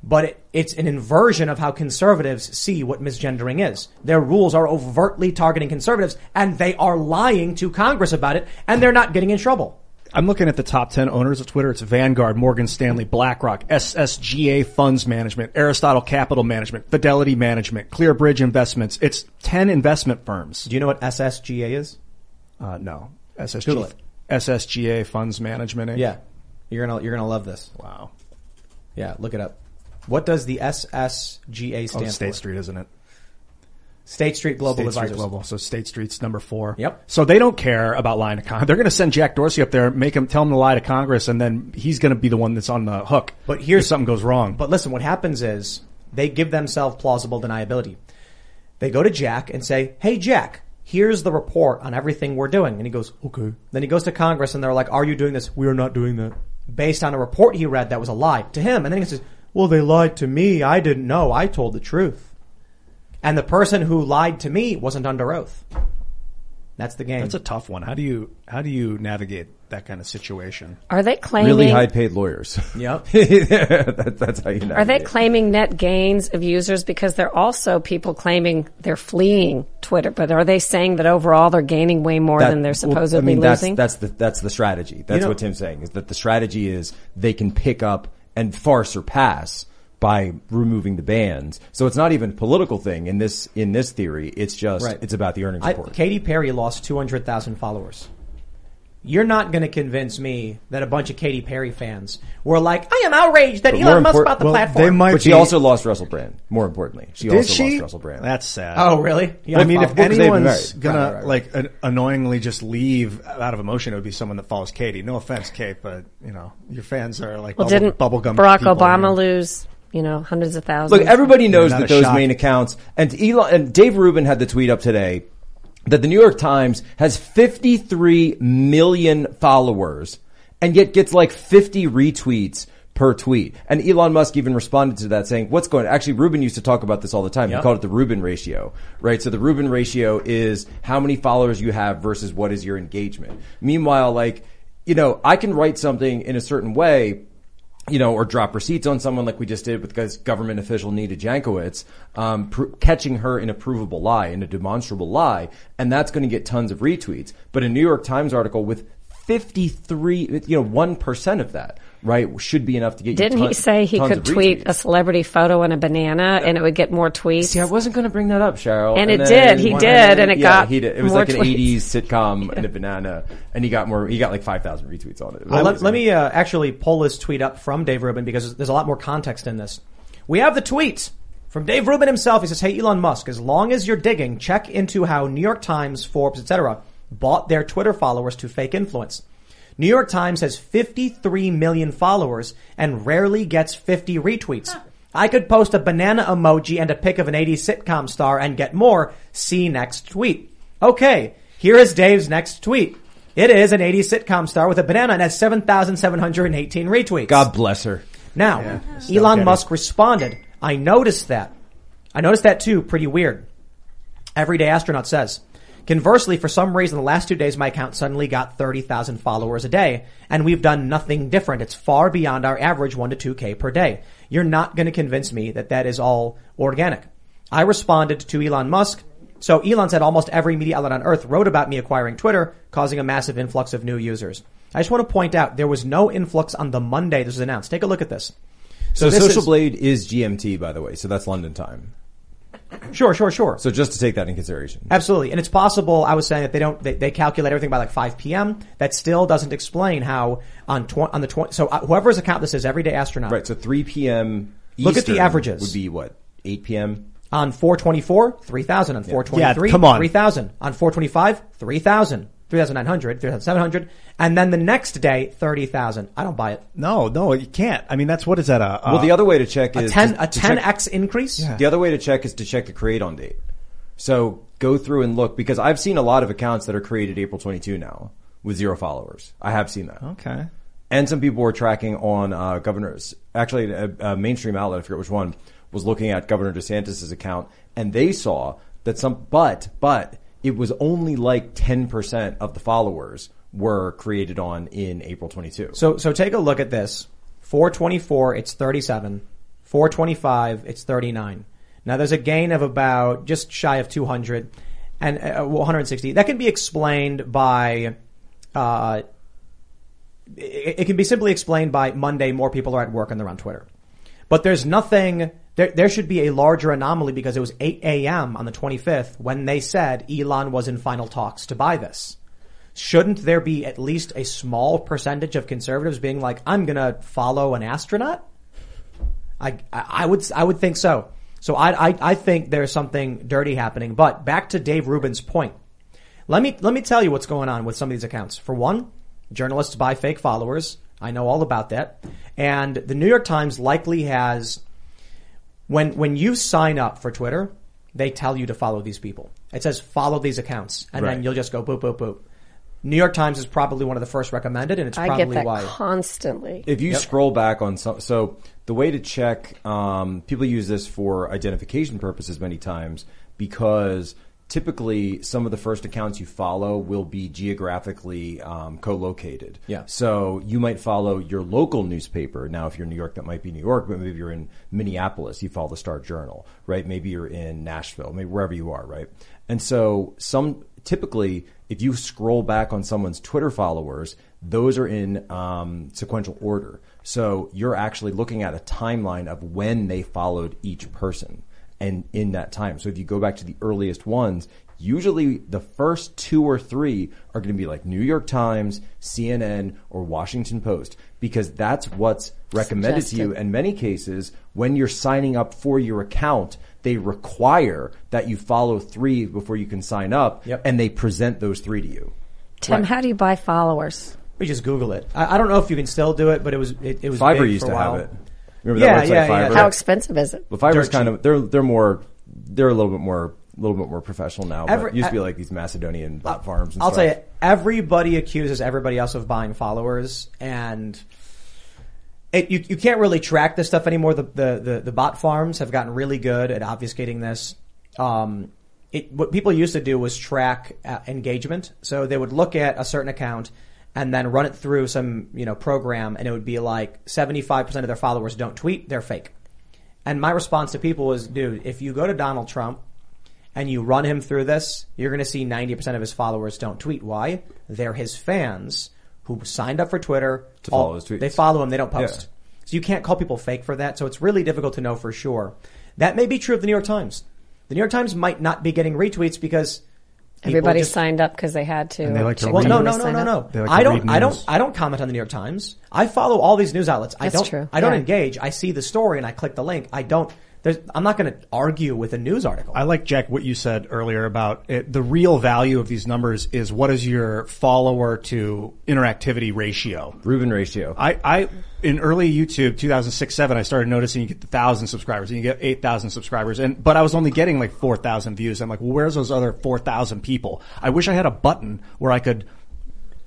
But it, it's an inversion of how conservatives see what misgendering is. Their rules are overtly targeting conservatives and they are lying to Congress about it and they're not getting in trouble. I'm looking at the top 10 owners of Twitter. It's Vanguard, Morgan Stanley, BlackRock, SSGA Funds Management, Aristotle Capital Management, Fidelity Management, ClearBridge Investments. It's 10 investment firms. Do you know what SSGA is? Uh, no. Google it. SSGA Funds Management. Inc. Yeah. You're gonna, you're gonna love this. Wow. Yeah, look it up. What does the SSGA stand Oh, State for? State Street, isn't it? State Street Global State Street Advisors. Global. So State Street's number four. Yep. So they don't care about lying to Congress. They're going to send Jack Dorsey up there, make him tell him to lie to Congress, and then he's going to be the one that's on the hook. But here's- if something goes wrong. But listen, what happens is they give themselves plausible deniability. They go to Jack and say, "Hey, Jack, here's the report on everything we're doing," and he goes, "Okay." Then he goes to Congress and they're like, "Are you doing this?" We are not doing that. Based on a report he read that was a lie to him, and then he says, "Well, they lied to me. I didn't know. I told the truth." And the person who lied to me wasn't under oath. That's the game. That's a tough one. How do you how do you navigate that kind of situation? Are they claiming? really high paid lawyers. Yep. that, that's how you know. Are they claiming net gains of users? Because they're also people claiming they're fleeing Twitter, but are they saying that overall they're gaining way more than they're supposedly I mean, losing? That's, that's the that's the strategy. That's know- what Tim's saying is that the strategy is they can pick up and far surpass by removing the bans. So it's not even a political thing in this in this theory. It's just Right. it's about the earnings I, report. Katy Perry lost 200,000 followers. You're not going to convince me that a bunch of Katy Perry fans were like, I am outraged that But Elon Musk bought the well, platform. they might but she be- also lost Russell Brand. More importantly, she Did also she? lost Russell Brand. That's sad. oh, really? Yeah, I mean, if well, 'cause they've been anyone's married. gonna Right, right, right. like an- annoyingly just leave out of emotion, it would be someone that follows Katie. No offense, Kate, but you know your fans are like well, bubble, didn't bubblegum Barack Obama you lose, you know, hundreds of thousands? Look, everybody knows that those shock. main accounts and Elon and Dave Rubin had the tweet up today that the New York Times has 53 million followers and yet gets like 50 retweets per tweet. And Elon Musk even responded to that saying, what's going, actually Rubin used to talk about this all the time. He called it the Rubin ratio, right? So the Rubin ratio is how many followers you have versus what is your engagement. Meanwhile, like, you know, I can write something in a certain way, you know, or drop receipts on someone like we just did with government official Nina Jankowicz, um, pr- catching her in a provable lie, in a demonstrable lie, and that's going to get tons of retweets. But a New York Times article with 53, you know, 1% of that, right, should be enough to get you. Didn't you he say he could tweet retweets. a celebrity photo and a banana and it would get more tweets? See, I wasn't going to bring that up, Sharyl. And it did. He did, and it yeah, got he did. It was more like an tweets. 80s sitcom and a banana, and he got more. He got like 5,000 retweets on it. It was Well, let, let me uh, actually pull this tweet up from Dave Rubin because there's a lot more context in this. We have the tweet from Dave Rubin himself. He says, "Hey Elon Musk, as long as you're digging, check into how New York Times, Forbes, etc. bought their Twitter followers to fake influence. New York Times has 53 million followers and rarely gets 50 retweets." I could post a banana emoji and a pic of an 80s sitcom star and get more. See next tweet. Okay, here is Dave's next tweet. It is an 80s sitcom star with a banana and has 7,718 retweets. God bless her. Now, still Elon get it. Musk responded, I noticed that. I noticed that too. Pretty weird. Everyday astronaut says. Conversely, for some reason, the last two days, my account suddenly got 30,000 followers a day, and we've done nothing different. It's far beyond our average 1 to 2K per day. You're not going to convince me that that is all organic. I responded to Elon Musk. So Elon said almost every media outlet on earth wrote about me acquiring Twitter, causing a massive influx of new users. I just want to point out there was no influx on the Monday this was announced. Take a look at this. So, this Social is- Blade is GMT, by the way, so that's London time. Sure, sure, sure. So just to take that in consideration. Absolutely. And it's possible, I was saying that they don't, they, they calculate everything by like 5 p.m. That still doesn't explain how on tw- on the 20, so uh, whoever's account this is, Everyday Astronaut. Right. So 3 p.m. Look at the averages. Would be what? 8 p.m. On 424, 3,000. On 423, Yeah, come on. 3,000. On 425, 3,000. 3,900, 3,700. And then the next day, 30,000. I don't buy it. No, no, you can't. I mean, that's what is that? A, Well, the other way to check A is 10, to- a to 10x increase? The other way to check is to check the create on date. So go through and look because I've seen a lot of accounts that are created April 22 now with zero followers. I have seen that. okay. And some people were tracking on uh, governors. Actually, a, a mainstream outlet, I forget which one, was looking at Governor DeSantis' account, and they saw that some. But but it was only like ten percent of the followers were created on in April 22. So, so take a look at this. 424, it's 37. 425, it's 39. Now there's a gain of about just shy of 200 and uh, 160. That can be explained by, uh, it, it can be simply explained by Monday more people are at work and they're on Twitter. But there's nothing, there, there should be a larger anomaly because it was 8 a.m. on the 25th when they said Elon was in final talks to buy this shouldn't there be at least a small percentage of conservatives being like, I'm gonna follow an astronaut? I, I would, I would think so. So I, I, I think there's something dirty happening. But back to Dave Rubin's point. Let me, let me tell you what's going on with some of these accounts. For one, journalists buy fake followers. I know all about that. And the New York Times likely has, when, when you sign up for Twitter, they tell you to follow these people. It says follow these accounts and then you'll just go boop, boop, boop. New York Times is probably one of the first recommended and it's I probably get that why. constantly. If you Yep. scroll back on some, so the way to check, um, people use this for identification purposes many times because typically some of the first accounts you follow will be geographically um, co-located. Yeah. So you might follow your local newspaper. Now, if you're in New York, that might be New York, but maybe you're in Minneapolis, you follow the Star Journal, right? Maybe you're in Nashville, maybe wherever you are, right? And so some typically, if you scroll back on someone's Twitter followers, those are in um, sequential order. So you're actually looking at a timeline of when they followed each person and in that time. So if you go back to the earliest ones, usually the first two or three are going to be like New York Times, CNN, or Washington Post because that's what's recommended to you. Suggested. In many cases, when you're signing up for your account, they require that you follow three before you can sign up Yep. and they present those three to you. Tim, Right. how do you buy followers? We just Google it. I, I don't know if you can still do it, but it was it, it was Fiverr big used for to while. have it. Remember Yeah, that website yeah, yeah. How expensive is it? Well, Fiverr's Dirt kind cheap. of they're they're more they're a little bit more a little bit more professional now. Every- but it used to be like these Macedonian bot farms. And I'll stuff. tell you, everybody accuses everybody else of buying followers, and it, you you can't really track this stuff anymore. The, the the the bot farms have gotten really good at obfuscating this. Um, it, what people used to do was track uh, engagement, so they would look at a certain account and then run it through some you know program, and it would be like seventy five percent of their followers don't tweet, they're fake. And my response to people was, dude, if you go to Donald Trump and you run him through this, you're going to see 90% of his followers don't tweet. Why? They're his fans who signed up for Twitter To follow his tweets. They follow him, they don't post. Yeah. So you can't call people fake for that. So it's really difficult to know for sure. That may be true of the New York Times. The New York Times might not be getting retweets because Everybody just- signed up because they had to. And they like to well, read- no, no, no, no, no. Like I don't, I don't. I don't comment on the New York Times. I follow all these news outlets. I That's don't, true. I don't Yeah. engage. I see the story and I click the link. I don't. There's, I'm not going to argue with a news article. I like Jack what you said earlier about it, the real value of these numbers is what is your follower to interactivity ratio. Rubin ratio. I, I in early YouTube 2006 7 I started noticing you get the thousand subscribers and you get 8,000 subscribers and but I was only getting like 4,000 views. I'm like, well, where's those other 4,000 people? I wish I had a button where I could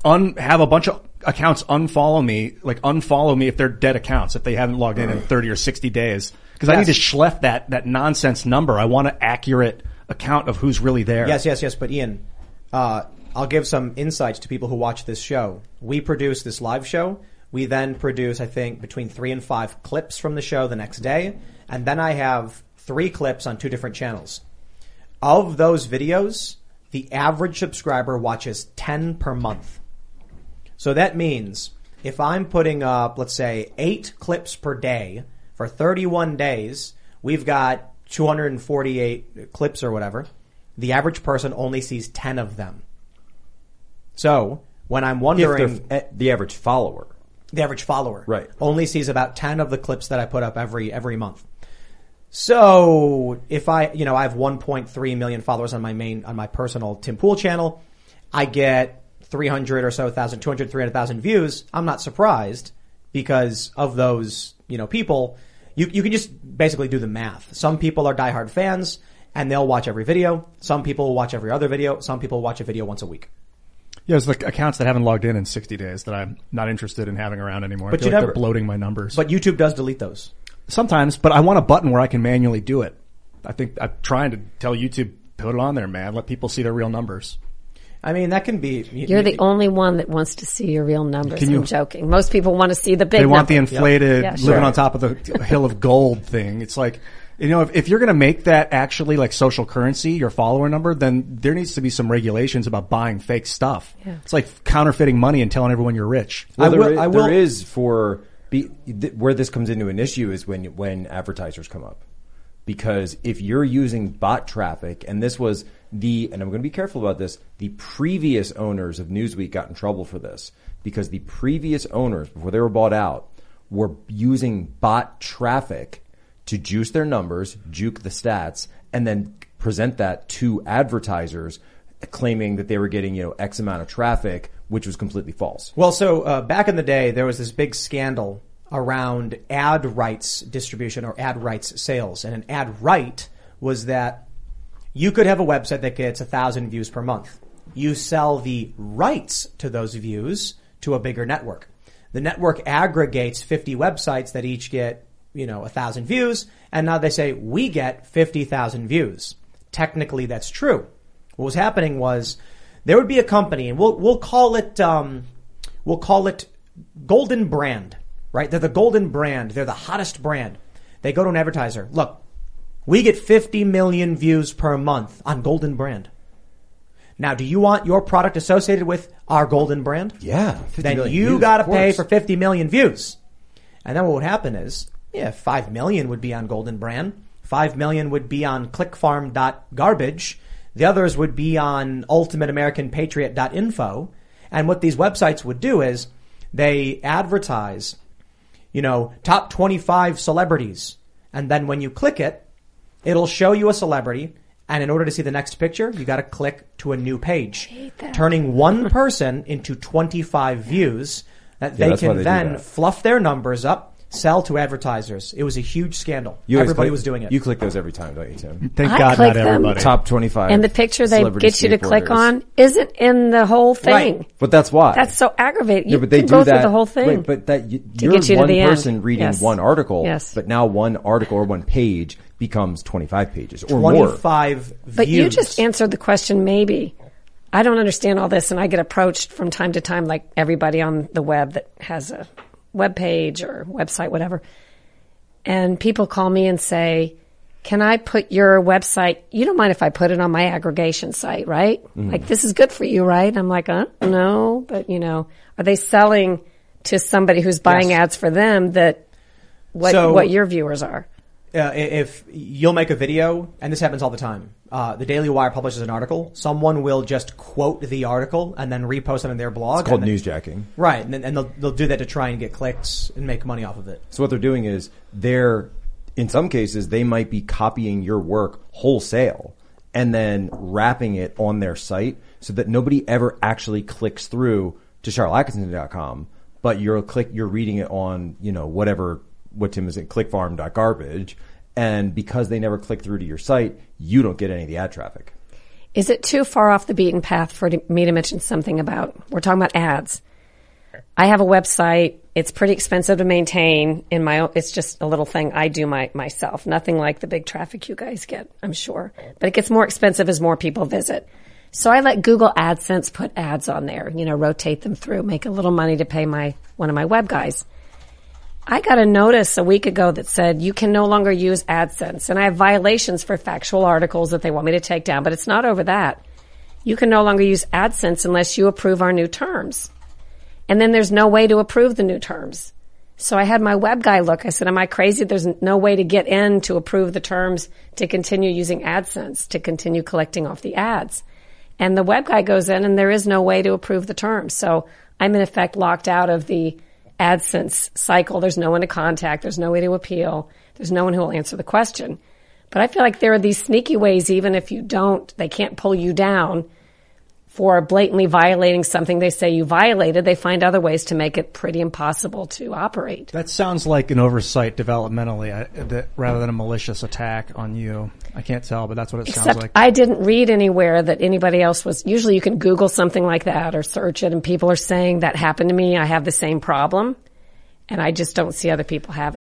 un have a bunch of accounts unfollow me, like unfollow me if they're dead accounts if they haven't logged in in 30 or 60 days because I need to schleff that that nonsense number. I want an accurate account of who's really there. Yes, yes, yes. But Ian, uh, I'll give some insights to people who watch this show. We produce this live show. We then produce, I think, between three and five clips from the show the next day. And then I have three clips on two different channels. Of those videos, the average subscriber watches 10 per month. So that means if I'm putting up, let's say, eight clips per day for 31 days, we've got 248 clips or whatever. The average person only sees 10 of them. So when I'm wondering, the average follower. the average follower Right. only sees about 10 of the clips that I put up every every month. So if I, you know, I have 1.3 million followers on my main on my personal Tim Pool channel, I get 300 or so thousand, 200, 300,000 views. I'm not surprised because of those, you know, people. You you can just basically do the math. Some people are diehard fans and they'll watch every video. Some people will watch every other video. Some people watch a video once a week. Yeah, it's like accounts that haven't logged in in 60 days that I'm not interested in having around anymore. But I feel you like never- they're bloating my numbers. But YouTube does delete those. Sometimes, but I want a button where I can manually do it. I think I'm trying to tell YouTube, put it on there, man. Let people see their real numbers. I mean, that can be. You're the only one that wants to see your real numbers. Can you- I'm joking. Most people want to see the big. they want the numbers. inflated, Yeah, living sure. on top of the hill of gold thing. It's like, you know, if, if you're going to make that actually like social currency, your follower number, then there needs to be some regulations about buying fake stuff. Yeah. It's like counterfeiting money and telling everyone you're rich. Well, I there will- i- I will- there is for be, th- where this comes into an issue is when when advertisers come up, because if you're using bot traffic, and this was the, and I'm going to be careful about this, the previous owners of Newsweek got in trouble for this because the previous owners before they were bought out were using bot traffic to juice their numbers, juke the stats, and then present that to advertisers claiming that they were getting, you know, X amount of traffic, which was completely false. Well, so uh, back in the day, there was this big scandal around ad rights distribution or ad rights sales, and an ad right was that you could have a website that gets a thousand views per month. You sell the rights to those views to a bigger network. The network aggregates 50 websites that each get, you know, a thousand views, and now they say we get 50,000 views. Technically, that's true. What was happening was there would be a company, and we'll we'll call it um, we'll call it Golden Brand, right? They're the Golden Brand. They're the hottest brand. They go to an advertiser. Look, we get 50 million views per month on Golden Brand. Now, do you want your product associated with our Golden Brand? Yeah, 50 Then you got to pay for 50 million views. And then what would happen is, yeah, 5 million would be on Golden Brand. 5 million would be on clickfarm.garbage. The others would be on ultimateamericanpatriot.info. And what these websites would do is they advertise, you know, top 25 celebrities. And then when you click it, it'll show you a celebrity. And in order to see the next picture, you got to click to a new page, turning one person into 25 views that Yeah, they that's why can they do then that. fluff their numbers up, sell to advertisers. It was a huge scandal. You always Everybody click- was doing it. You click those every time, don't you, Tim? Thank I God click not them. everybody. Top twenty-five. And the picture they celebrity get you to click skateboarders. on isn't in the whole thing. Right. But that's why. That's so aggravating. You yeah, but they can do go that. through the whole thing. Wait, but that you, To you're get you to one the end. person reading Yes. one article. Yes. But now one article or one page becomes twenty-five pages or more. 25 But you just answered the question, maybe. I don't understand all this, and I get approached from time to time, like everybody on the web that has a web page or website, whatever. And people call me and say, Can I put your website? You don't mind if I put it on my aggregation site, right? Like, this is good for you, right? I'm like, uh, no, but you know, are they selling to somebody who's buying Yes. ads for them that what, So- what your viewers are? Uh, if you'll make a video, and this happens all the time, uh, the Daily Wire publishes an article. Someone will just quote the article and then repost it on their blog. It's called then- newsjacking. Right, and, then, and they'll, they'll do that to try and get clicks and make money off of it. So what they're doing is they're, in some cases, they might be copying your work wholesale and then wrapping it on their site so that nobody ever actually clicks through to sharylattkisson.com, but you're click, you're reading it on, you know, whatever, what Tim is at clickfarm.garbage. And because they never click through to your site, you don't get any of the ad traffic. Is it too far off the beaten path for me to mention something about? We're talking about ads. I have a website. It's pretty expensive to maintain. In my, own, it's just a little thing I do my myself. Nothing like the big traffic you guys get, I'm sure. But it gets more expensive as more people visit. So I let Google AdSense put ads on there. You know, rotate them through, make a little money to pay my one of my web guys. I got a notice a week ago that said you can no longer use AdSense and I have violations for factual articles that they want me to take down, but it's not over that. You can no longer use AdSense unless you approve our new terms. And then there's no way to approve the new terms. So I had my web guy look. I said, am I crazy? There's no way to get in to approve the terms to continue using AdSense, to continue collecting off the ads. And the web guy goes in and there is no way to approve the terms. So I'm in effect locked out of the AdSense cycle. There's no one to contact. There's no way to appeal. There's no one who will answer the question. But I feel like there are these sneaky ways, even if you don't, they can't pull you down for blatantly violating something they say you violated. They find other ways to make it pretty impossible to operate. That sounds like an oversight developmentally, I, that, rather than a malicious attack on you. I can't tell, but that's what it Except sounds like. I didn't read anywhere that anybody else was. Usually you can Google something like that or search it and people are saying that happened to me. I have the same problem. And I just don't see other people have it.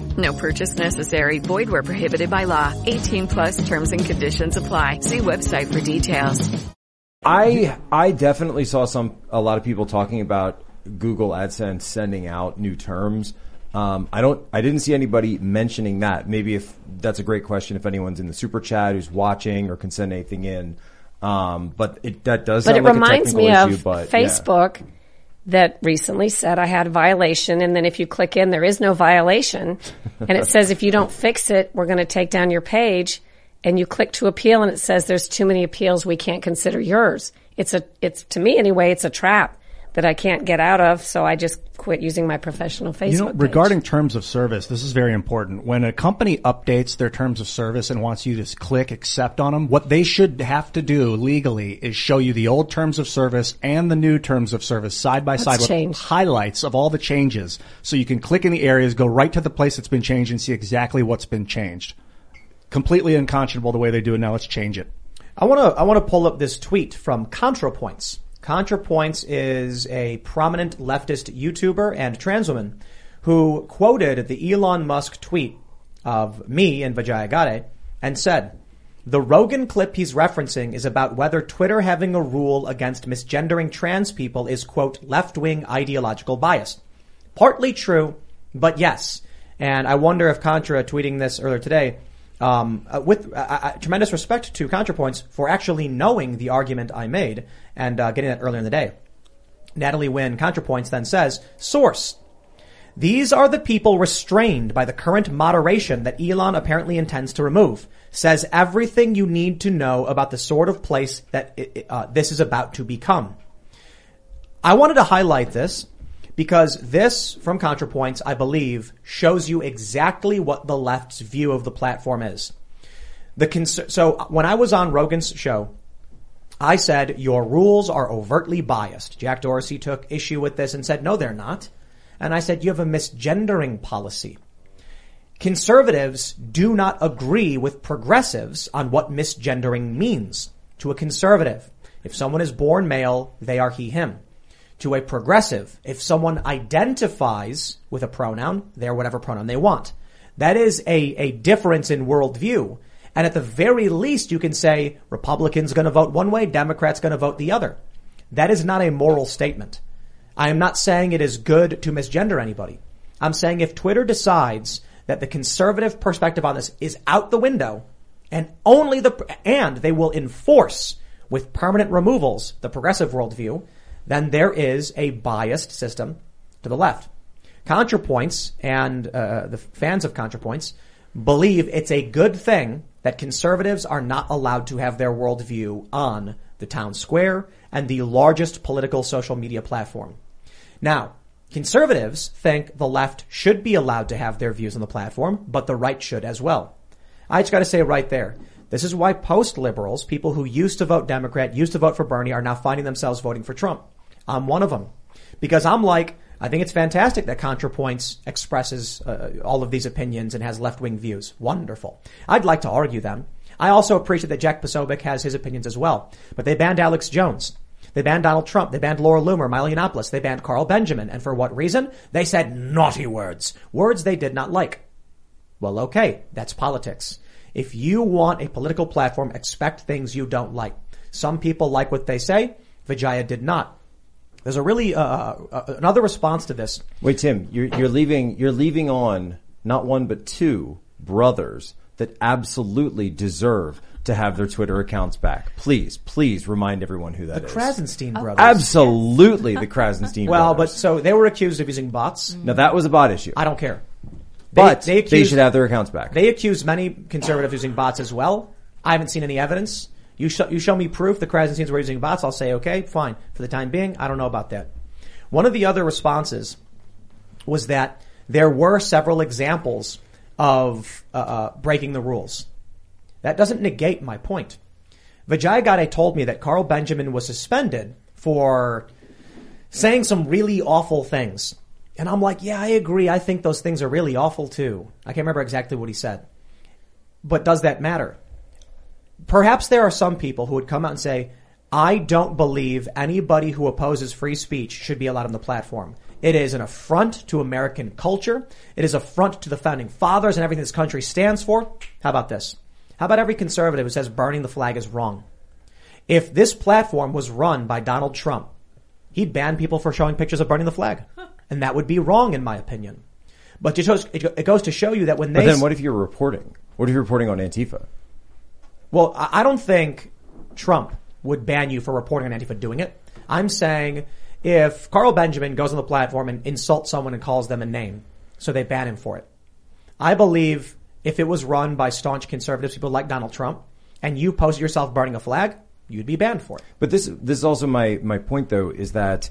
No purchase necessary. Void where prohibited by law. 18 plus terms and conditions apply. See website for details. I I definitely saw some a lot of people talking about Google AdSense sending out new terms. Um, I don't. I didn't see anybody mentioning that. Maybe if that's a great question, if anyone's in the super chat who's watching or can send anything in. Um, but it that does. But sound it like reminds a me technical of issue, but, yeah. That recently said I had a violation. And then if you click in, there is no violation. and it says if you don't fix it, we're going to take down your page. And you click to appeal and it says there's too many appeals. We can't consider yours. It's a, it's to me anyway, it's a trap that I can't get out of. So I just quit using my professional Facebook. You know, page. regarding terms of service, this is very important. When a company updates their terms of service and wants you to click accept on them, what they should have to do legally is show you the old terms of service and the new terms of service side by side with changed. highlights of all the changes. So you can click in the areas, go right to the place that's been changed and see exactly what's been changed. Completely unconscionable the way they do it now. Let's change it. I want to I want to pull up this tweet from ContraPoints. ContraPoints is a prominent leftist YouTuber and trans woman who quoted the Elon Musk tweet of me and Vijaya Gade and said, The Rogan clip he's referencing is about whether Twitter having a rule against misgendering trans people is quote left-wing ideological bias. Partly true, but yes. And I wonder if Contra tweeting this earlier today, um, uh, with uh, uh, tremendous respect to ContraPoints for actually knowing the argument I made and uh, getting that earlier in the day. Natalie Wynn, ContraPoints, then says, source. These are the people restrained by the current moderation that Elon apparently intends to remove. Says everything you need to know about the sort of place that it, uh, this is about to become. I wanted to highlight this because this, from ContraPoints, I believe, shows you exactly what the left's view of the platform is. The cons- so when I was on Rogan's show, I said your rules are overtly biased. Jack Dorsey took issue with this and said, no, they're not. And I said, you have a misgendering policy. Conservatives do not agree with progressives on what misgendering means to a conservative. If someone is born male, they are he, him. To a progressive, if someone identifies with a pronoun, they're whatever pronoun they want. That is a, a difference in worldview. And at the very least, you can say Republicans going to vote one way, Democrats going to vote the other. That is not a moral statement. I am not saying it is good to misgender anybody. I'm saying if Twitter decides that the conservative perspective on this is out the window and only the, and they will enforce with permanent removals the progressive worldview, then there is a biased system to the left. ContraPoints and uh, the fans of ContraPoints believe it's a good thing that conservatives are not allowed to have their worldview on the town square and the largest political social media platform. Now, conservatives think the left should be allowed to have their views on the platform, but the right should as well. I just got to say right there, this is why post liberals, people who used to vote Democrat, used to vote for Bernie, are now finding themselves voting for Trump. I'm one of them. Because I'm like, I think it's fantastic that ContraPoints expresses uh, all of these opinions and has left-wing views. Wonderful. I'd like to argue them. I also appreciate that Jack Posobiec has his opinions as well. But they banned Alex Jones. They banned Donald Trump. They banned Laura Loomer, Milo Yiannopoulos. They banned Carl Benjamin. And for what reason? They said naughty words. Words they did not like. Well, okay. That's politics. If you want a political platform, expect things you don't like. Some people like what they say. Vijaya did not. There's a really uh, uh, another response to this. Wait, Tim, you're, you're leaving you're leaving on not one but two brothers that absolutely deserve to have their Twitter accounts back. Please, please remind everyone who that the is. Krassenstein brothers. Absolutely, the Krassenstein well, brothers. but so they were accused of using bots. now that was a bot issue, I don't care. but they, accused- should have their accounts back. They accuse many conservatives using bots as well. I haven't seen any evidence. You show, you show me proof the Krassensteins were using bots, I'll say, okay, fine. For the time being, I don't know about that. One of the other responses was that there were several examples of uh, uh, breaking the rules. That doesn't negate my point. Vijay told me that Carl Benjamin was suspended for saying some really awful things. And I'm like, yeah, I agree. I think those things are really awful too. I can't remember exactly what he said. But does that matter? Perhaps there are some people who would come out and say, I don't believe anybody who opposes free speech should be allowed on the platform. It is an affront to American culture. It is affront to the founding fathers and everything this country stands for. How about this? How about every conservative who says burning the flag is wrong? If this platform was run by Donald Trump, he'd ban people for showing pictures of burning the flag. And that would be wrong in my opinion. But it, shows, it it goes to show you that when they but then what if you're reporting? What if you're reporting on Antifa? Well, I don't think Trump would ban you for reporting on Antifa doing it. I'm saying if Carl Benjamin goes on the platform and insults someone and calls them a name, so they ban him for it. I believe if it was run by staunch conservatives, people like Donald Trump, and you post yourself burning a flag, you'd be banned for it. But this this is also my my point though is that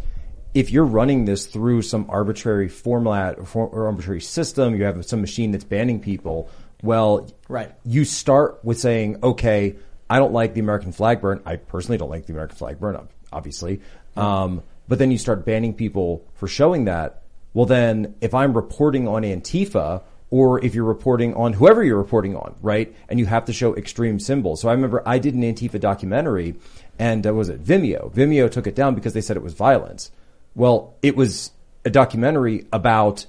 if you're running this through some arbitrary format or, for, or arbitrary system, you have some machine that's banning people. Well, Right. You start with saying, okay, I don't like the American flag burn. I personally don't like the American flag burn, ob- obviously. Um, but then you start banning people for showing that. Well, then if I'm reporting on Antifa or if you're reporting on whoever you're reporting on, right? And you have to show extreme symbols. So I remember I did an Antifa documentary and uh, was it Vimeo? Vimeo took it down because they said it was violence. Well, it was a documentary about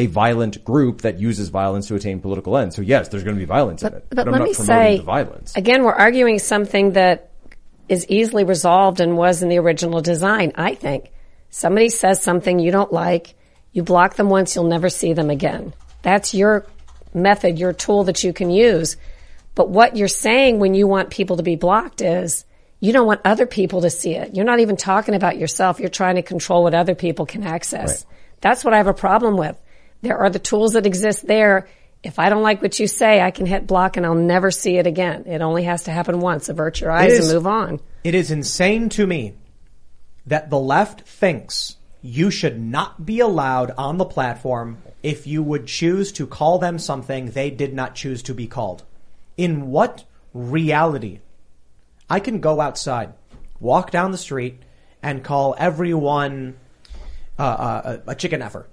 a violent group that uses violence to attain political ends. So yes, there's going to be violence in it. But I'm let me say, violence. again, we're arguing something that is easily resolved and was in the original design, I think. Somebody says something you don't like, you block them once, you'll never see them again. That's your method, your tool that you can use. But what you're saying when you want people to be blocked is you don't want other people to see it. You're not even talking about yourself. You're trying to control what other people can access. That's what I have a problem with. There are the tools that exist there. If I don't like what you say, I can hit block and I'll never see it again. It only has to happen once. Avert your eyes is- and move on. It is insane to me that the left thinks you should not be allowed on the platform if you would choose to call them something they did not choose to be called. In what reality? I can go outside, walk down the street, and call everyone uh, uh, a chicken effer.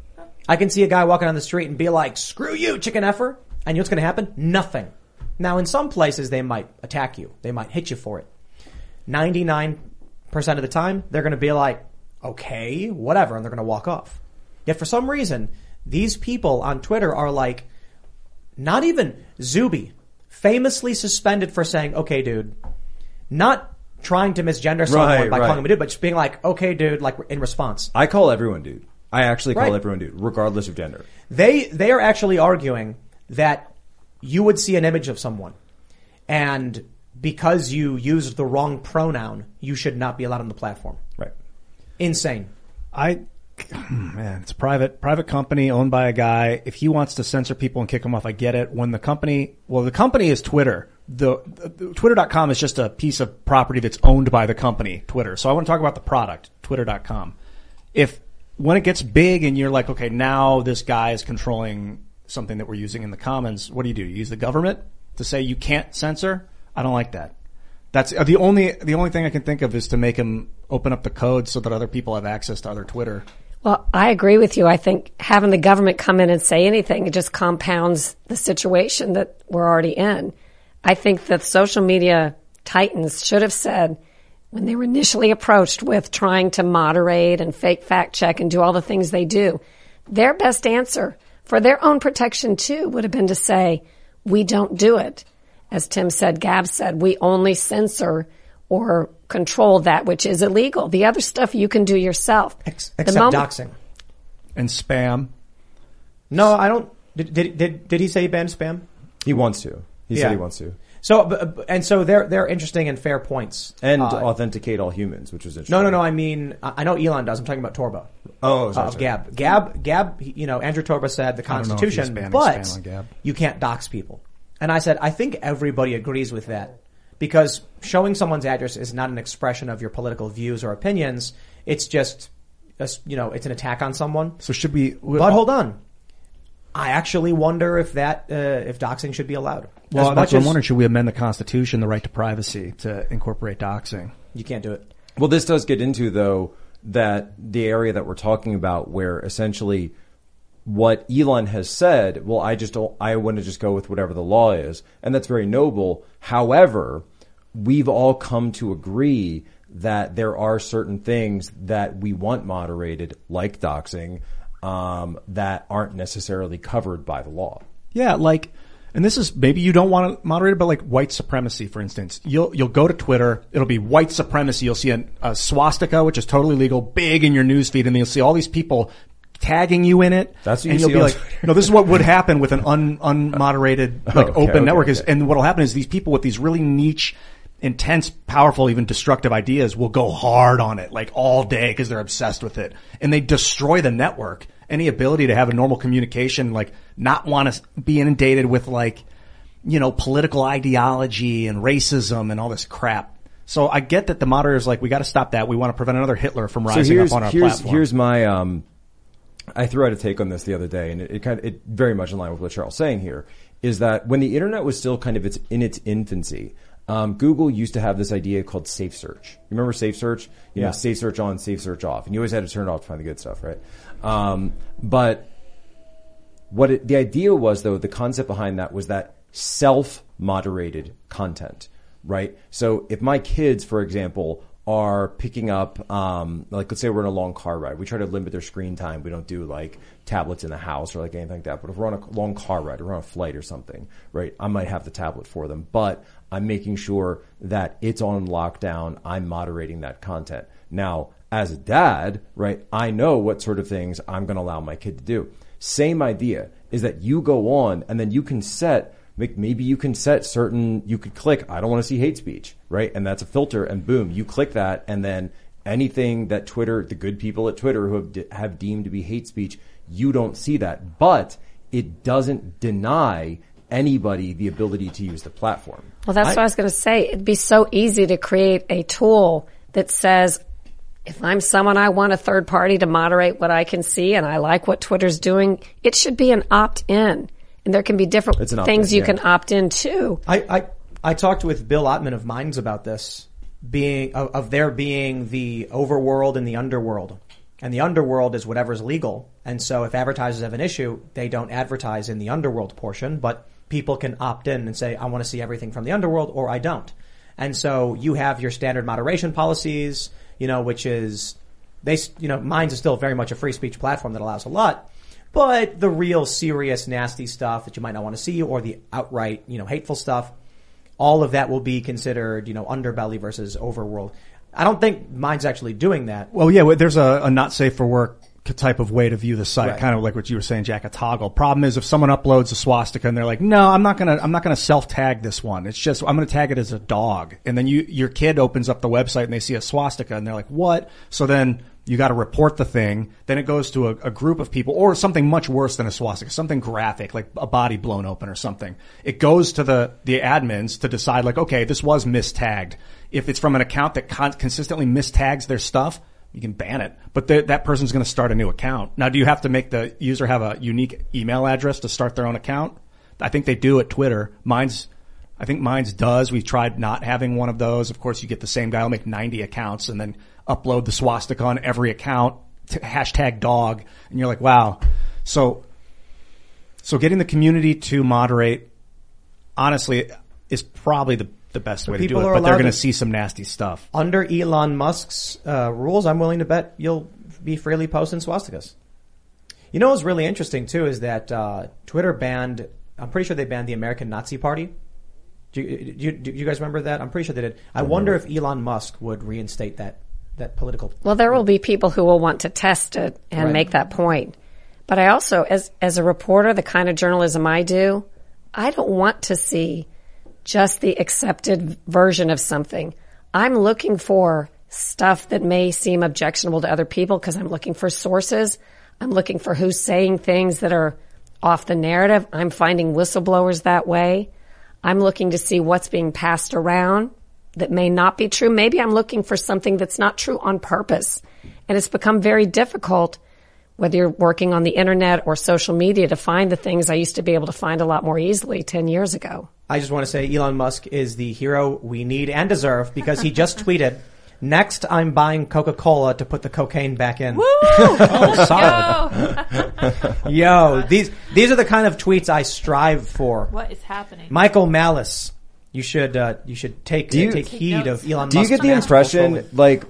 I can see a guy walking down the street and be like, screw you, chicken effer. And you know what's going to happen? Nothing. Now, in some places, they might attack you. They might hit you for it. 99% of the time, they're going to be like, okay, whatever, and they're going to walk off. Yet for some reason, these people on Twitter are like, not even Zuby, famously suspended for saying, okay, dude, not trying to misgender someone Right, by right. calling him a dude, but just being like, okay, dude, like in response. I call everyone dude. I actually call Right. everyone dude, regardless of gender. They they are actually arguing that you would see an image of someone, and because you used the wrong pronoun, you should not be allowed on the platform. Right. Insane. I man, it's a private private company owned by a guy. If he wants to censor people and kick them off, I get it. When the company, well, the company is Twitter. The, the Twitter.com is just a piece of property that's owned by the company, Twitter. So I want to talk about the product, Twitter.com. If when it gets big and you're like, okay, now this guy is controlling something that we're using in the commons, what do you do? You use the government to say you can't censor? I don't like that. That's uh, the only the only thing I can think of is to make him open up the code so that other people have access to other Twitter. Well, I agree with you. I think having the government come in and say anything, it just compounds the situation that we're already in. I think that social media titans should have said when they were initially approached with trying to moderate and fake fact check and do all the things they do, their best answer for their own protection too would have been to say, we don't do it. As Tim said, Gab said, we only censor or control that which is illegal. The other stuff you can do yourself. Ex- The except moment- doxing. And spam. No, I don't. Did, did, did, did he say he banned spam? He wants to. He Yeah. said he wants to. So, but- but- and so they're, they're interesting and fair points. And Uh, authenticate all humans, which is interesting. no, no, no. I mean, I I know Elon does. I'm talking about Torba. Oh, uh, sorry, of sorry. Gab. Gab, Gab, you know, Andrew Torba said the don't know if he's Constitution, but Gab. you can't dox people. And I said, I think everybody agrees with that because showing someone's address is not an expression of your political views or opinions. It's just, a s- you know, it's an attack on someone. So should we? But hold on. I actually wonder if that, uh, if doxing should be allowed. Well, that's what I'm wondering. Should we amend the Constitution, the right to privacy, to incorporate doxing? You can't do it. Well, this does get into though that the area that we're talking about, where essentially what Elon has said. Well, I just don't. I want to just go with whatever the law is, and that's very noble. However, we've all come to agree that there are certain things that we want moderated, like doxing, um, that aren't necessarily covered by the law. Yeah, like, and this is maybe you don't want to moderate it, but like white supremacy, for instance. You'll you'll go to Twitter, it'll be white supremacy. You'll see a, a swastika, which is totally legal, big in your newsfeed, and then you'll see all these people tagging you in it. That's what and you you'll be like, Twitter. no, this is what would happen with an un, unmoderated, like Okay, open okay, network is, okay. and what'll happen is these people with these really niche, intense, powerful, even destructive ideas will go hard on it, like all day because they're obsessed with it. And they destroy the network. Any ability to have a normal communication, like not want to be inundated with like, you know, political ideology and racism and all this crap. So I get that the moderator's like, we got to stop that. We want to prevent another Hitler from rising so here's, up on our here's, platform. Here's my, um, I threw out a take on this the other day, and it, it kind of, it very much in line with what Sharyl's saying here, is that when the internet was still kind of its, in its infancy, um, Google used to have this idea called safe search. You remember safe search? You know, Yeah. safe search on, safe search off, and you always had to turn it off to find the good stuff, right? Um, but what it, the idea was though, the concept behind that was that self-moderated content, right? So if my kids, for example, are picking up, um, like let's say we're in a long car ride. We try to limit their screen time. We don't do like tablets in the house or like anything like that. But if we're on a long car ride or on a flight or something, right? I might have the tablet for them, but I'm making sure that it's on lockdown. I'm moderating that content. Now, as a dad, right, I know what sort of things I'm going to allow my kid to do. Same idea is that you go on and then you can set Make- maybe you can set certain you could click i don't want to see hate speech right and that's a filter and boom you click that and then anything that twitter the good people at twitter who have, de- have deemed to be hate speech you don't see that but it doesn't deny anybody the ability to use the platform Well, that's what I was going to say. It'd be so easy to create a tool that says, if I'm someone I want a third party to moderate what I can see and I like what Twitter's doing, it should be an opt in. And there can be different It's an opt-in, things you yeah. can opt in to. I, I, I talked with Bill Ottman of Minds about this, being of, of there being the overworld and the underworld. And the underworld is whatever's legal. And so if advertisers have an issue, they don't advertise in the underworld portion, but people can opt in and say, I want to see everything from the underworld or I don't. And so you have your standard moderation policies, you know, which is, they, you know, Minds is still very much a free speech platform that allows a lot. But the real serious, nasty stuff that you might not want to see or the outright, you know, hateful stuff, all of that will be considered, you know, underbelly versus overworld. I don't think Minds actually doing that. Well, yeah, there's a, a not safe for work type of way to view the site, Right. kind of like what you were saying, Jack, a toggle. Problem is if someone uploads a swastika and they're like, no, I'm not gonna, I'm not gonna self-tag this one. It's just, I'm gonna tag it as a dog. And then you, your kid opens up the website and they see a swastika and they're like, what? So then you gotta report the thing. Then it goes to a, a group of people or something much worse than a swastika, something graphic, like a body blown open or something. It goes to the, the admins to decide like, okay, this was mistagged. If it's from an account that con- consistently mistags their stuff, you can ban it, but the, that person's going to start a new account. Now, do you have to make the user have a unique email address to start their own account? I think they do at Twitter. Minds, I think Minds does. We've tried not having one of those. Of course, you get the same guy will make 90 accounts and then upload the swastika on every account, hashtag dog. And you're like, wow. So, so getting the community to moderate, honestly, is probably the, the best way to do people it, are but they're allowed going to to- see some nasty stuff. Under Elon Musk's uh, rules, I'm willing to bet you'll be freely posting swastikas. You know what's really interesting too is that uh, Twitter banned. I'm pretty sure they banned the American Nazi Party. Do you, do you, do you guys remember that? I'm pretty sure they did. I wonder if Elon Musk would reinstate that that political. Well, there will be people who will want to test it and Right. make that point. But I also, as, as a reporter, the kind of journalism I do, I don't want to see just the accepted version of something. I'm looking for stuff that may seem objectionable to other people because I'm looking for sources. I'm looking for who's saying things that are off the narrative. I'm finding whistleblowers that way. I'm looking to see what's being passed around that may not be true. Maybe I'm looking for something that's not true on purpose. And it's become very difficult, whether you're working on the internet or social media, to find the things I used to be able to find a lot more easily 10 years ago. I just want to say Elon Musk is the hero we need and deserve because he just tweeted, "Next, I'm buying Coca-Cola to put the cocaine back in." Woo! oh, solid. Yo, these these are the kind of tweets I strive for. What is happening? Michael Malice, you should uh, you should take Do you- take heed notes. of Elon. Musk. Do you get the impression, trolling. like,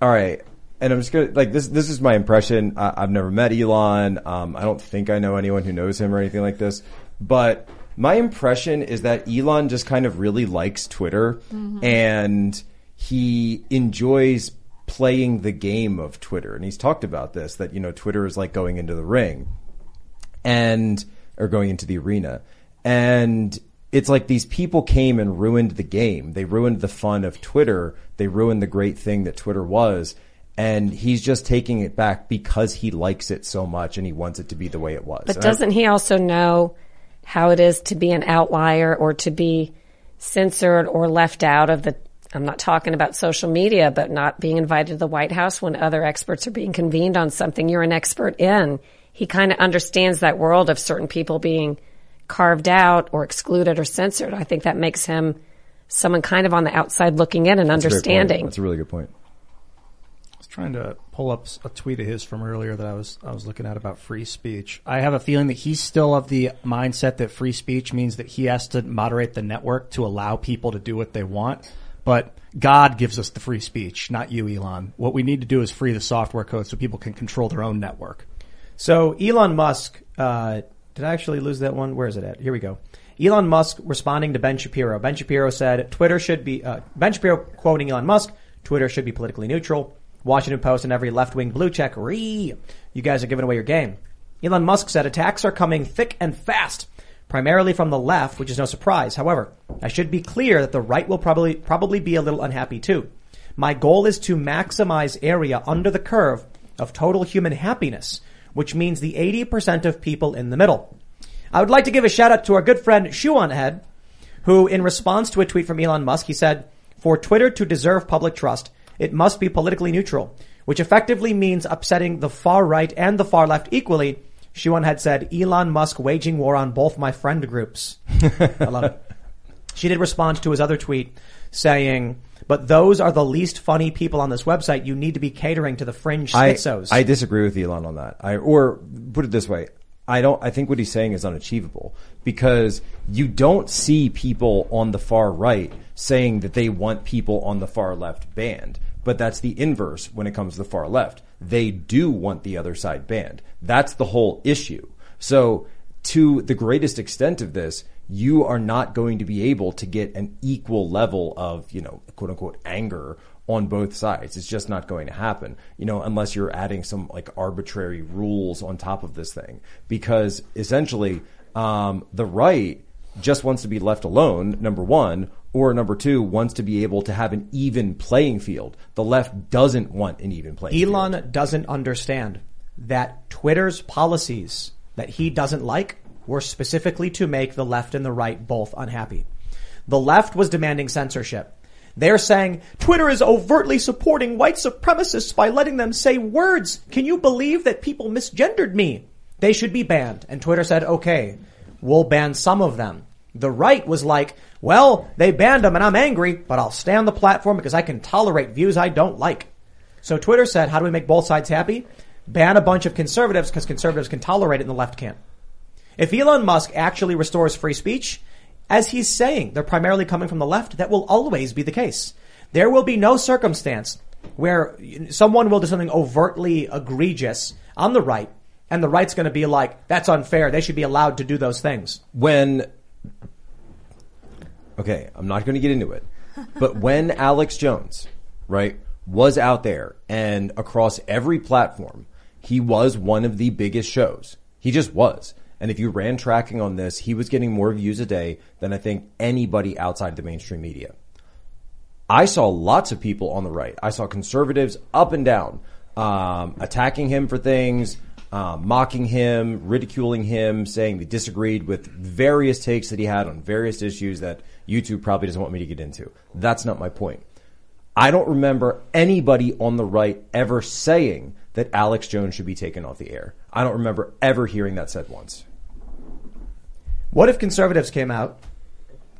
all right, and I'm just gonna like this. This is my impression. I, I've never met Elon. Um, I don't think I know anyone who knows him or anything like this. But my impression is that Elon just kind of really likes Twitter, and he enjoys playing the game of Twitter. And he's talked about this that you know Twitter is like going into the ring and or going into the arena and it's like these people came and ruined the game they ruined the fun of twitter they ruined the great thing that twitter was and he's just taking it back because he likes it so much and he wants it to be the way it was But And doesn't he also know how it is to be an outlier or to be censored or left out of the I'm not talking about social media, but not being invited to the White House when other experts are being convened on something you're an expert in. He kind of understands that world of certain people being carved out or excluded or censored. I think that makes him someone kind of on the outside looking in and That's a understanding. that's a really good point I trying to pull up a tweet of his from earlier that I was I was looking at about free speech. I have a feeling that he's still of the mindset that free speech means that he has to moderate the network to allow people to do what they want. But God gives us the free speech, not you, Elon. What we need to do is free the software code so people can control their own network. So Elon Musk, uh, did I actually lose that one? Where is it at? Here we go. Elon Musk responding to Ben Shapiro. Ben Shapiro said Twitter should be, uh, Ben Shapiro quoting Elon Musk, Twitter should be politically neutral. Washington Post and every left-wing blue check, ree, you guys are giving away your game. Elon Musk said attacks are coming thick and fast, primarily from the left, which is no surprise. However, I should be clear that the right will probably, probably be a little unhappy too. My goal is to maximize area under the curve of total human happiness, which means the 80% of people in the middle. I would like to give a shout out to our good friend Shoe on Head, who in response to a tweet from Elon Musk, he said, for Twitter to deserve public trust, it must be politically neutral, which effectively means upsetting the far right and the far left equally. Shoe had said, Elon Musk waging war on both my friend groups. I love it. She did respond to his other tweet saying, but those are the least funny people on this website. You need to be catering to the fringe I, schizos. I disagree with Elon on that. I, or put it this way. I don't, I think what he's saying is unachievable because you don't see people on the far right saying that they want people on the far left banned. But that's the inverse when it comes to the far left. They do want the other side banned. That's the whole issue. So to the greatest extent of this, you are not going to be able to get an equal level of, you know, quote unquote anger on both sides. It's just not going to happen, you know, unless you're adding some like arbitrary rules on top of this thing. Because essentially, um, the right just wants to be left alone, number one, or number two, wants to be able to have an even playing field. The left doesn't want an even playing field. Elon doesn't understand that Twitter's policies that he doesn't like were specifically to make the left and the right both unhappy. The left was demanding censorship. They're saying Twitter is overtly supporting white supremacists by letting them say words. Can you believe that people misgendered me? They should be banned. And Twitter said, okay, we'll ban some of them. The right was like, well, they banned them and I'm angry, but I'll stay on the platform because I can tolerate views I don't like. So Twitter said, how do we make both sides happy? Ban a bunch of conservatives because conservatives can tolerate it and the left can't. If Elon Musk actually restores free speech, as he's saying, they're primarily coming from the left. That will always be the case. There will be no circumstance where someone will do something overtly egregious on the right and the right's going to be like, that's unfair. They should be allowed to do those things. when okay, I'm not going to get into it, but when Alex Jones, right, was out there and across every platform, he was one of the biggest shows. He just was. And if you ran tracking on this, he was getting more views a day than I think anybody outside the mainstream media. I saw lots of people on the right. I saw conservatives up and down, um, attacking him for things, um, mocking him, ridiculing him, saying they disagreed with various takes that he had on various issues that YouTube probably doesn't want me to get into. That's not my point. I don't remember anybody on the right ever saying that Alex Jones should be taken off the air. I don't remember ever hearing that said once. What if conservatives came out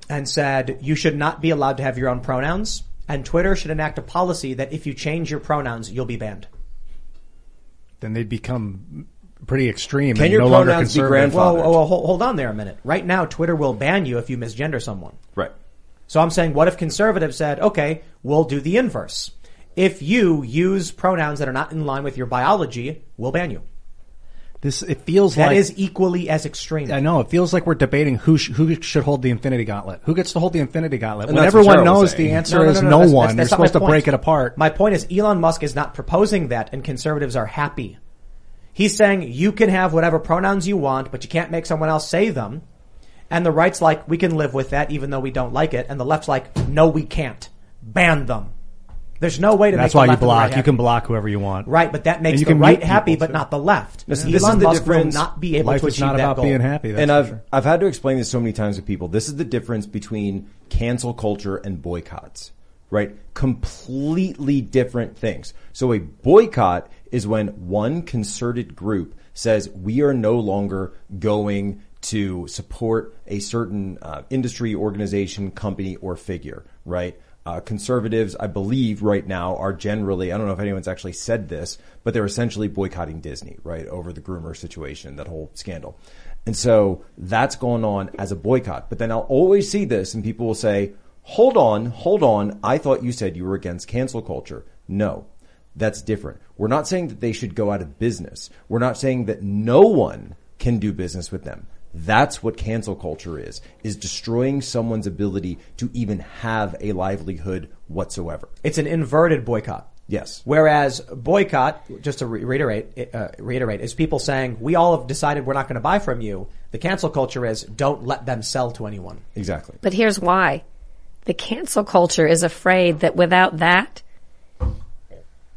and said you should not be allowed to have your own pronouns and Twitter should enact a policy that if you change your pronouns, you'll be banned? Then they'd become pretty extreme Can and your no longer pronouns be conservative. Well, grandfathered? well, well, hold, hold on there a minute. Right now, Twitter will ban you if you misgender someone. Right. So I'm saying, what if conservatives said, okay, we'll do the inverse. If you use pronouns that are not in line with your biology, we'll ban you. This it feels That like is equally as extreme. I know it feels like we're debating who sh- who should hold the Infinity Gauntlet. Who gets to hold the Infinity Gauntlet? And when everyone Sharyl was knows saying. the answer is no, that's- one. that's- You're that's not my supposed to break it apart. My point is Elon Musk is not proposing that and conservatives are happy. He's saying you can have whatever pronouns you want, but you can't make someone else say them. And the right's like, we can live with that even though we don't like it. And the left's like, no, we can't. Ban them. There's no way to That's make why the you left block. right you happy. can block whoever you want. Right, but that makes And you the right happy, but too. not the left. Listen, Elon this is the Musk will difference. not be able Life to is achieve not that about goal. being happy. That's and I've sure. I've had to explain this so many times to people. This is the difference between cancel culture and boycotts, right? Completely different things. So a boycott is when one concerted group says we are no longer going to support a certain uh, industry, organization, company, or figure, right? Uh, conservatives, I believe, right now are generally, I don't know if anyone's actually said this, but they're essentially boycotting Disney, right, over the groomer situation, that whole scandal. And so that's going on as a boycott. But then I'll always see this and people will say, hold on, hold on. I thought you said you were against cancel culture. No, that's different. We're not saying that they should go out of business. We're not saying that no one can do business with them. That's what cancel culture is, is destroying someone's ability to even have a livelihood whatsoever. It's an inverted boycott. Yes. Whereas boycott, just to reiterate, uh, reiterate, is people saying we all have decided we're not going to buy from you. The cancel culture is don't let them sell to anyone. Exactly. But here's why. The cancel culture is afraid that without that,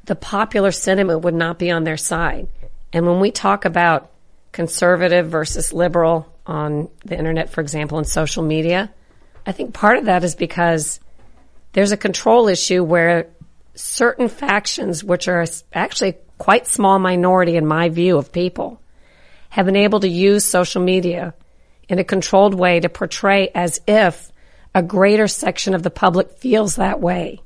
the popular sentiment would not be on their side. And when we talk about conservative versus liberal on the internet, for example, and social media, I think part of that is because there's a control issue where certain factions, which are actually quite small minority in my view of people, have been able to use social media in a controlled way to portray as if a greater section of the public feels that way.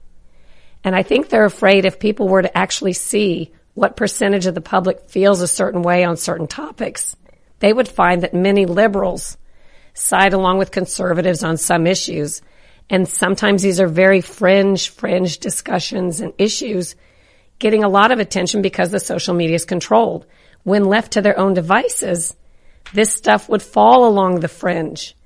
And I think they're afraid if people were to actually see what percentage of the public feels a certain way on certain topics, they would find that many liberals side along with conservatives on some issues. And sometimes these are very fringe, fringe discussions and issues getting a lot of attention because the social media is controlled. When left to their own devices, this stuff would fall along the fringe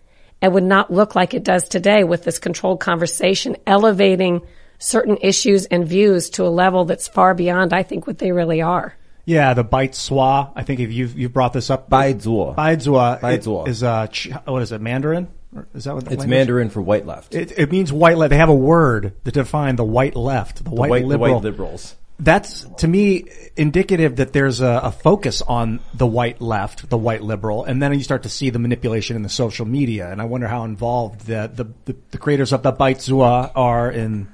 and would not look like it does today with this controlled conversation elevating certain issues and views to a level that's far beyond, I think, what they really are. Yeah, the Baizuo. I think if you've you've brought this up. Baizuo. Baizuo Baizuo. is uh what is it Mandarin? Is that what the It's language- Mandarin for white left. It, it means white left. They have a word to define the white left, the, white, white, the liberal. white liberals. That's to me indicative that there's a, a focus on the white left, the white liberal, and then you start to see the manipulation in the social media. And I wonder how involved the the, the, the creators of the Baizuo are in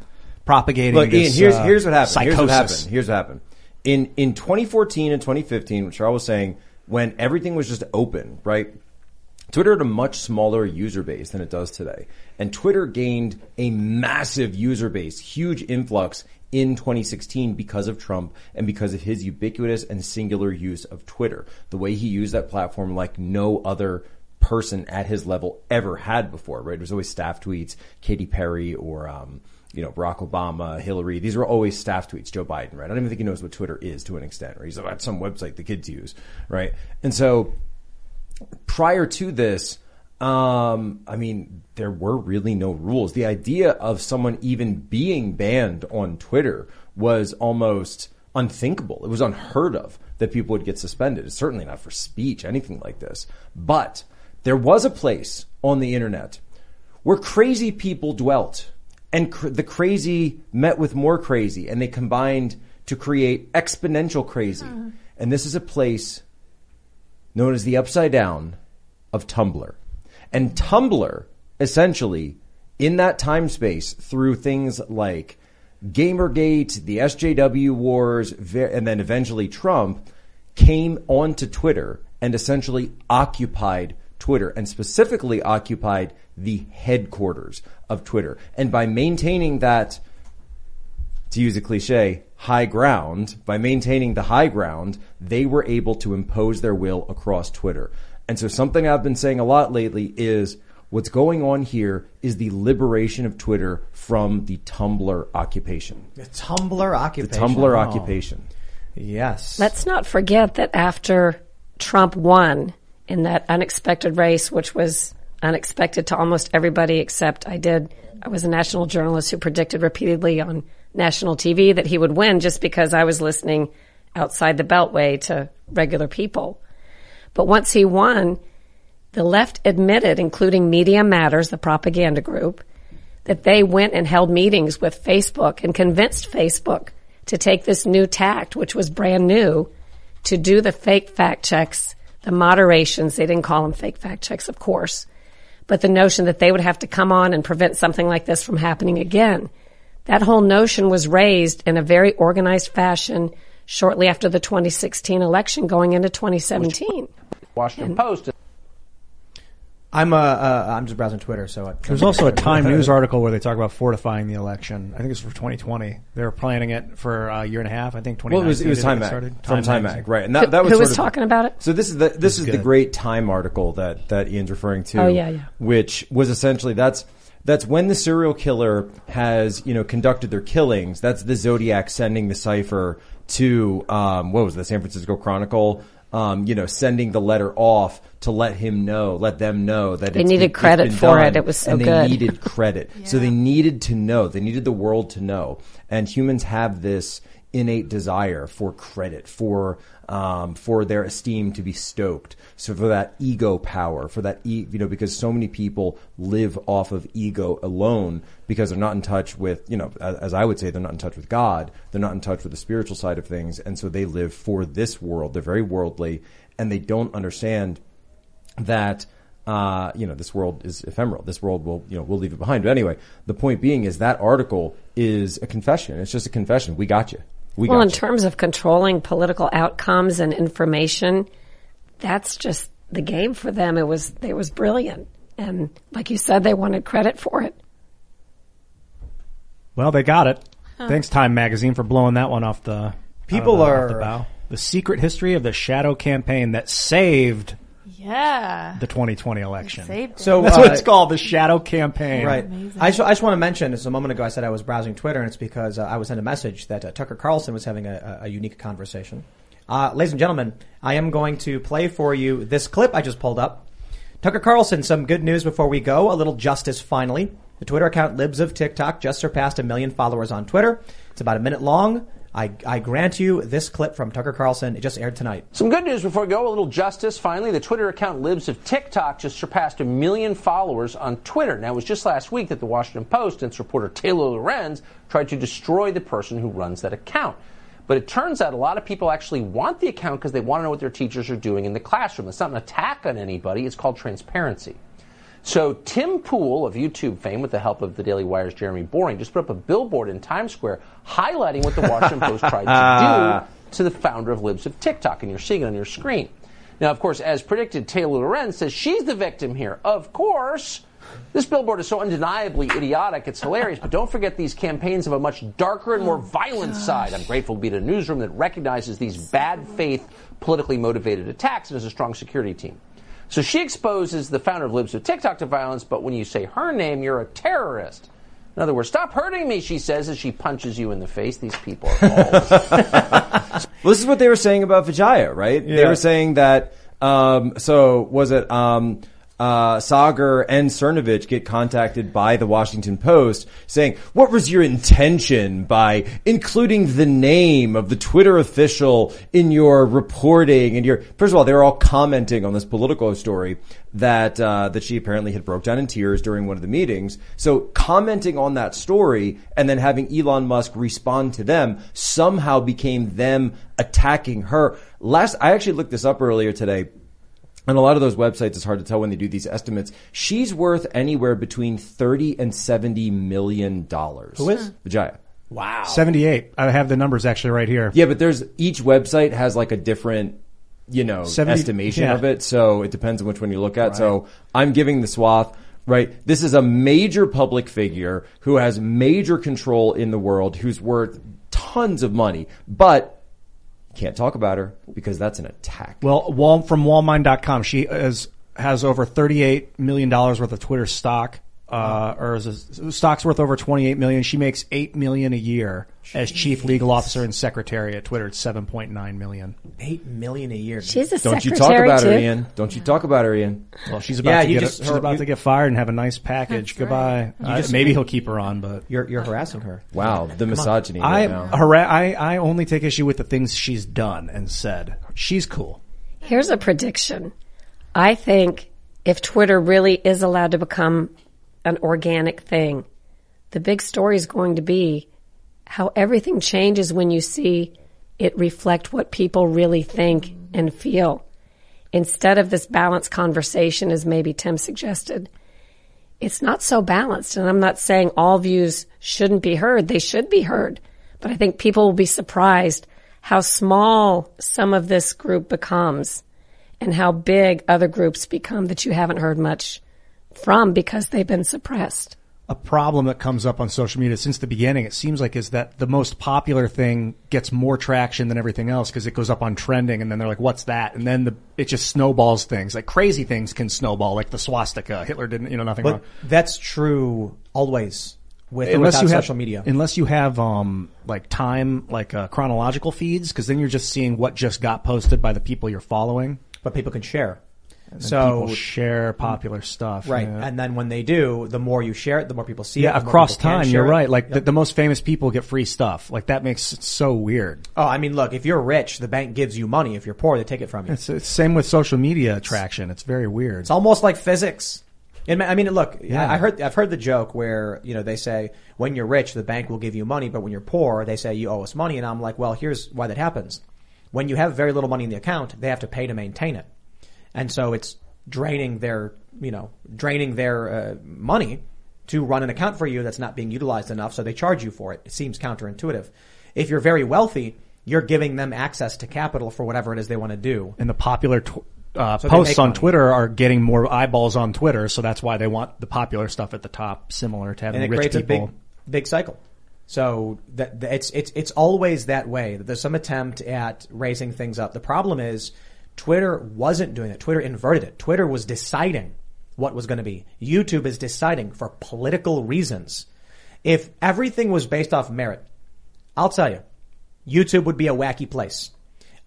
propagating. Look, Ian, this, here's uh, here's what happened. Here's what happened. Here's what happened. In in 2014 and 2015, which Charles was saying, when everything was just open, right? Twitter had a much smaller user base than it does today. And Twitter gained a massive user base, huge influx in 2016 because of Trump and because of his ubiquitous and singular use of Twitter. The way he used that platform like no other person at his level ever had before, right? It was always staff tweets, Katy Perry or, um, you know, Barack Obama, Hillary. These were always staff tweets. Joe Biden, right? I don't even think he knows what Twitter is to an extent, right? He's that's some website the kids use, right? And so prior to this, um, I mean, there were really no rules. The idea of someone even being banned on Twitter was almost unthinkable. It was unheard of that people would get suspended. It's certainly not for speech, anything like this. But there was a place on the internet where crazy people dwelt and cr- the crazy met with more crazy and they combined to create exponential crazy. Hmm. And this is a place known as the upside down of Tumblr. And Tumblr, essentially, in that time space, through things like Gamergate, the SJW wars, and then eventually Trump, came onto Twitter and essentially occupied Twitter and specifically occupied the headquarters of Twitter. And by maintaining that to use a cliche, high ground, by maintaining the high ground, they were able to impose their will across Twitter. And so something I've been saying a lot lately is what's going on here is the liberation of Twitter from the Tumblr occupation. The Tumblr occupation. The. Tumblr Oh. occupation. Yes. Let's not forget that after Trump won in that unexpected race, which was unexpected to almost everybody except I did. I was a national journalist who predicted repeatedly on national TV that he would win just because I was listening outside the beltway to regular people. But once he won, the left admitted, including Media Matters, the propaganda group, that they went and held meetings with Facebook and convinced Facebook to take this new tact, which was brand new, to do the fake fact checks, the moderations. They didn't call them fake fact checks, of course, but the notion that they would have to come on and prevent something like this from happening again. That whole notion was raised in a very organized fashion shortly after the 2016 election going into 2017. Washington Post. I'm uh, uh I'm just browsing Twitter, so I, There's also a Time News article where they talk about fortifying the election. I think it's for 2020. They were planning it for a year and a half. I think 2019. Well, it was, it was Time Mag from Time Magazine. Mag, right? And that, that was Who sort was of- talking about it? So this is the this is the great Time article that that Ian's referring to. Oh, yeah, yeah. Which was essentially that's That's when the serial killer has, you know, conducted their killings. That's the Zodiac sending the cipher to, um, what was it, the San Francisco Chronicle? Um, you know, sending the letter off to let him know, let them know that They it's- needed it- it's credit been for it. done, It was so and they good. needed credit. So they needed to know. They needed the world to know. And humans have this innate desire for credit, for um, for their esteem to be stoked. So for that ego power, for that e- you know, because so many people live off of ego alone because they're not in touch with you know, as, I would say, they're not in touch with God. They're not in touch with the spiritual side of things, and so they live for this world. They're very worldly, and they don't understand that uh, you know this world is ephemeral. This world will you know we'll leave it behind. But anyway, the point being is that article is a confession. It's just a confession. We got you. We well, in you. terms of controlling political outcomes and information, that's just the game for them. It was it was brilliant, and like you said, they wanted credit for it. Well, they got it. Thanks, Time Magazine, for blowing that one off the People out of the- are- off the bow. The secret history of the shadow campaign that saved Yeah. the 2020 election. Saved it. So That's uh, what it's called, the shadow campaign. Right. I just, I just want to mention, just a moment ago, I said I was browsing Twitter, and it's because uh, I was sent a message that uh, Tucker Carlson was having a, a, a unique conversation. Uh, ladies and gentlemen, I am going to play for you this clip I just pulled up. Tucker Carlson, some good news before we go. A little justice finally. The Twitter account Libs of TikTok just surpassed a million followers on Twitter. It's about a minute long. I, I grant you this clip from Tucker Carlson. It just aired tonight. Some good news before we go. A little justice. Finally, the Twitter account Libs of TikTok just surpassed a million followers on Twitter. Now, it was just last week that the Washington Post and its reporter Taylor Lorenz tried to destroy the person who runs that account. But it turns out a lot of people actually want the account because they want to know what their teachers are doing in the classroom. It's not an attack on anybody. It's called transparency. So Tim Pool of YouTube fame, with the help of the Daily Wire's Jeremy Boring, just put up a billboard in Times Square highlighting what the Washington Post tried to do to the founder of Libs of TikTok, and you're seeing it on your screen. Now, of course, as predicted, Taylor Lorenz says she's the victim here. Of course, this billboard is so undeniably idiotic, it's hilarious, but don't forget these campaigns have a much darker and more oh, violent side. I'm grateful to be at a newsroom that recognizes these bad faith, politically motivated attacks and has a strong security team. So she exposes the founder of Libs of TikTok to violence, but when you say her name, you're a terrorist. In other words, stop hurting me, she says as she punches you in the face. These people are all. Well, this is what they were saying about Vijaya, right? They were saying that. Um, so was it um, uh, Saagar and Cernovich get contacted by the Washington Post saying, "What was your intention by including the name of the Twitter official in your reporting?" And your first of all, they were all commenting on this Politico story that uh, that she apparently had broke down in tears during one of the meetings. So commenting on that story and then having Elon Musk respond to them somehow became them attacking her. Last, I actually looked this up earlier today. And a lot of those websites, it's hard to tell when they do these estimates. She's worth anywhere between thirty and seventy million dollars. Who is? Vijaya? Wow. 78. I have the numbers actually right here. Yeah, but there's each website has like a different, you know, 70 estimation yeah. of it. So it depends on which one you look at. So I'm giving the swath. Right. This is a major public figure who has major control in the world, who's worth tons of money, but can't talk about her because that's an attack. Well, from wallmine.com, she is, has over $38 million worth of Twitter stock. Uh, or is it, stock's worth over 28 million. She makes 8 million a year as chief legal officer and secretary at Twitter. It's 7.9 million. Eight million a year. She's a Don't you talk about too. her, Ian. Don't you talk about her, Ian. Well, she's about Yeah, to you get just- she's about you- to get fired and have a nice package. Goodbye. right. Uh, maybe he'll keep her on, but You're, you're harassing her. Wow, the misogyny I, right now. hara- I I only take issue with the things she's done and said. She's cool. Here's a prediction. I think if Twitter really is allowed to become an organic thing, the big story is going to be how everything changes when you see it reflect what people really think and feel. Instead of this balanced conversation, as maybe Tim suggested, it's not so balanced. And I'm not saying all views shouldn't be heard. They should be heard. But I think people will be surprised how small some of this group becomes and how big other groups become that you haven't heard much from because they've been suppressed. a problem that comes up on social media since the beginning, it seems like, is that the most popular thing gets more traction than everything else because it goes up on trending, and then they're like, "What's that?" And then the it just snowballs things. Like crazy things can snowball, like the swastika. Hitler didn't, you know, nothing But wrong. that's true always with unless without you have social media. unless you have um like time like uh, chronological feeds, because then you're just seeing what just got posted by the people you're following. but people can share. And So people share mm. popular stuff, right, yeah. and then when they do, the more you share it, the more people see yeah, it. more across time, you're right. Like Yep. the, the most famous people get free stuff. Like that makes it so weird. oh, I mean, look, if you're rich, the bank gives you money. If you're poor, they take it from you. It's, it's same with social media attraction. It's very weird. It's almost like physics. And I mean, look, Yeah. I heard, I've heard the joke where, you know, they say, when you're rich, the bank will give you money, but when you're poor, they say you owe us money. And I'm like, well, here's why that happens. When you have very little money in the account, they have to pay to maintain it. And so it's draining their, you know, draining their uh, money to run an account for you that's not being utilized enough. So they charge you for it. It seems counterintuitive. If you're very wealthy, you're giving them access to capital for whatever it is they want to do. and the popular tw- uh, So posts on money. Twitter are getting more eyeballs on Twitter, so that's why they want the popular stuff at the top, similar to having and it rich creates a big big cycle. So that, that it's it's it's always that way. There's some attempt at raising things up. The problem is Twitter wasn't doing it. Twitter inverted it. Twitter was deciding what was going to be. YouTube is deciding for political reasons. If everything was based off merit, I'll tell you, YouTube would be a wacky place.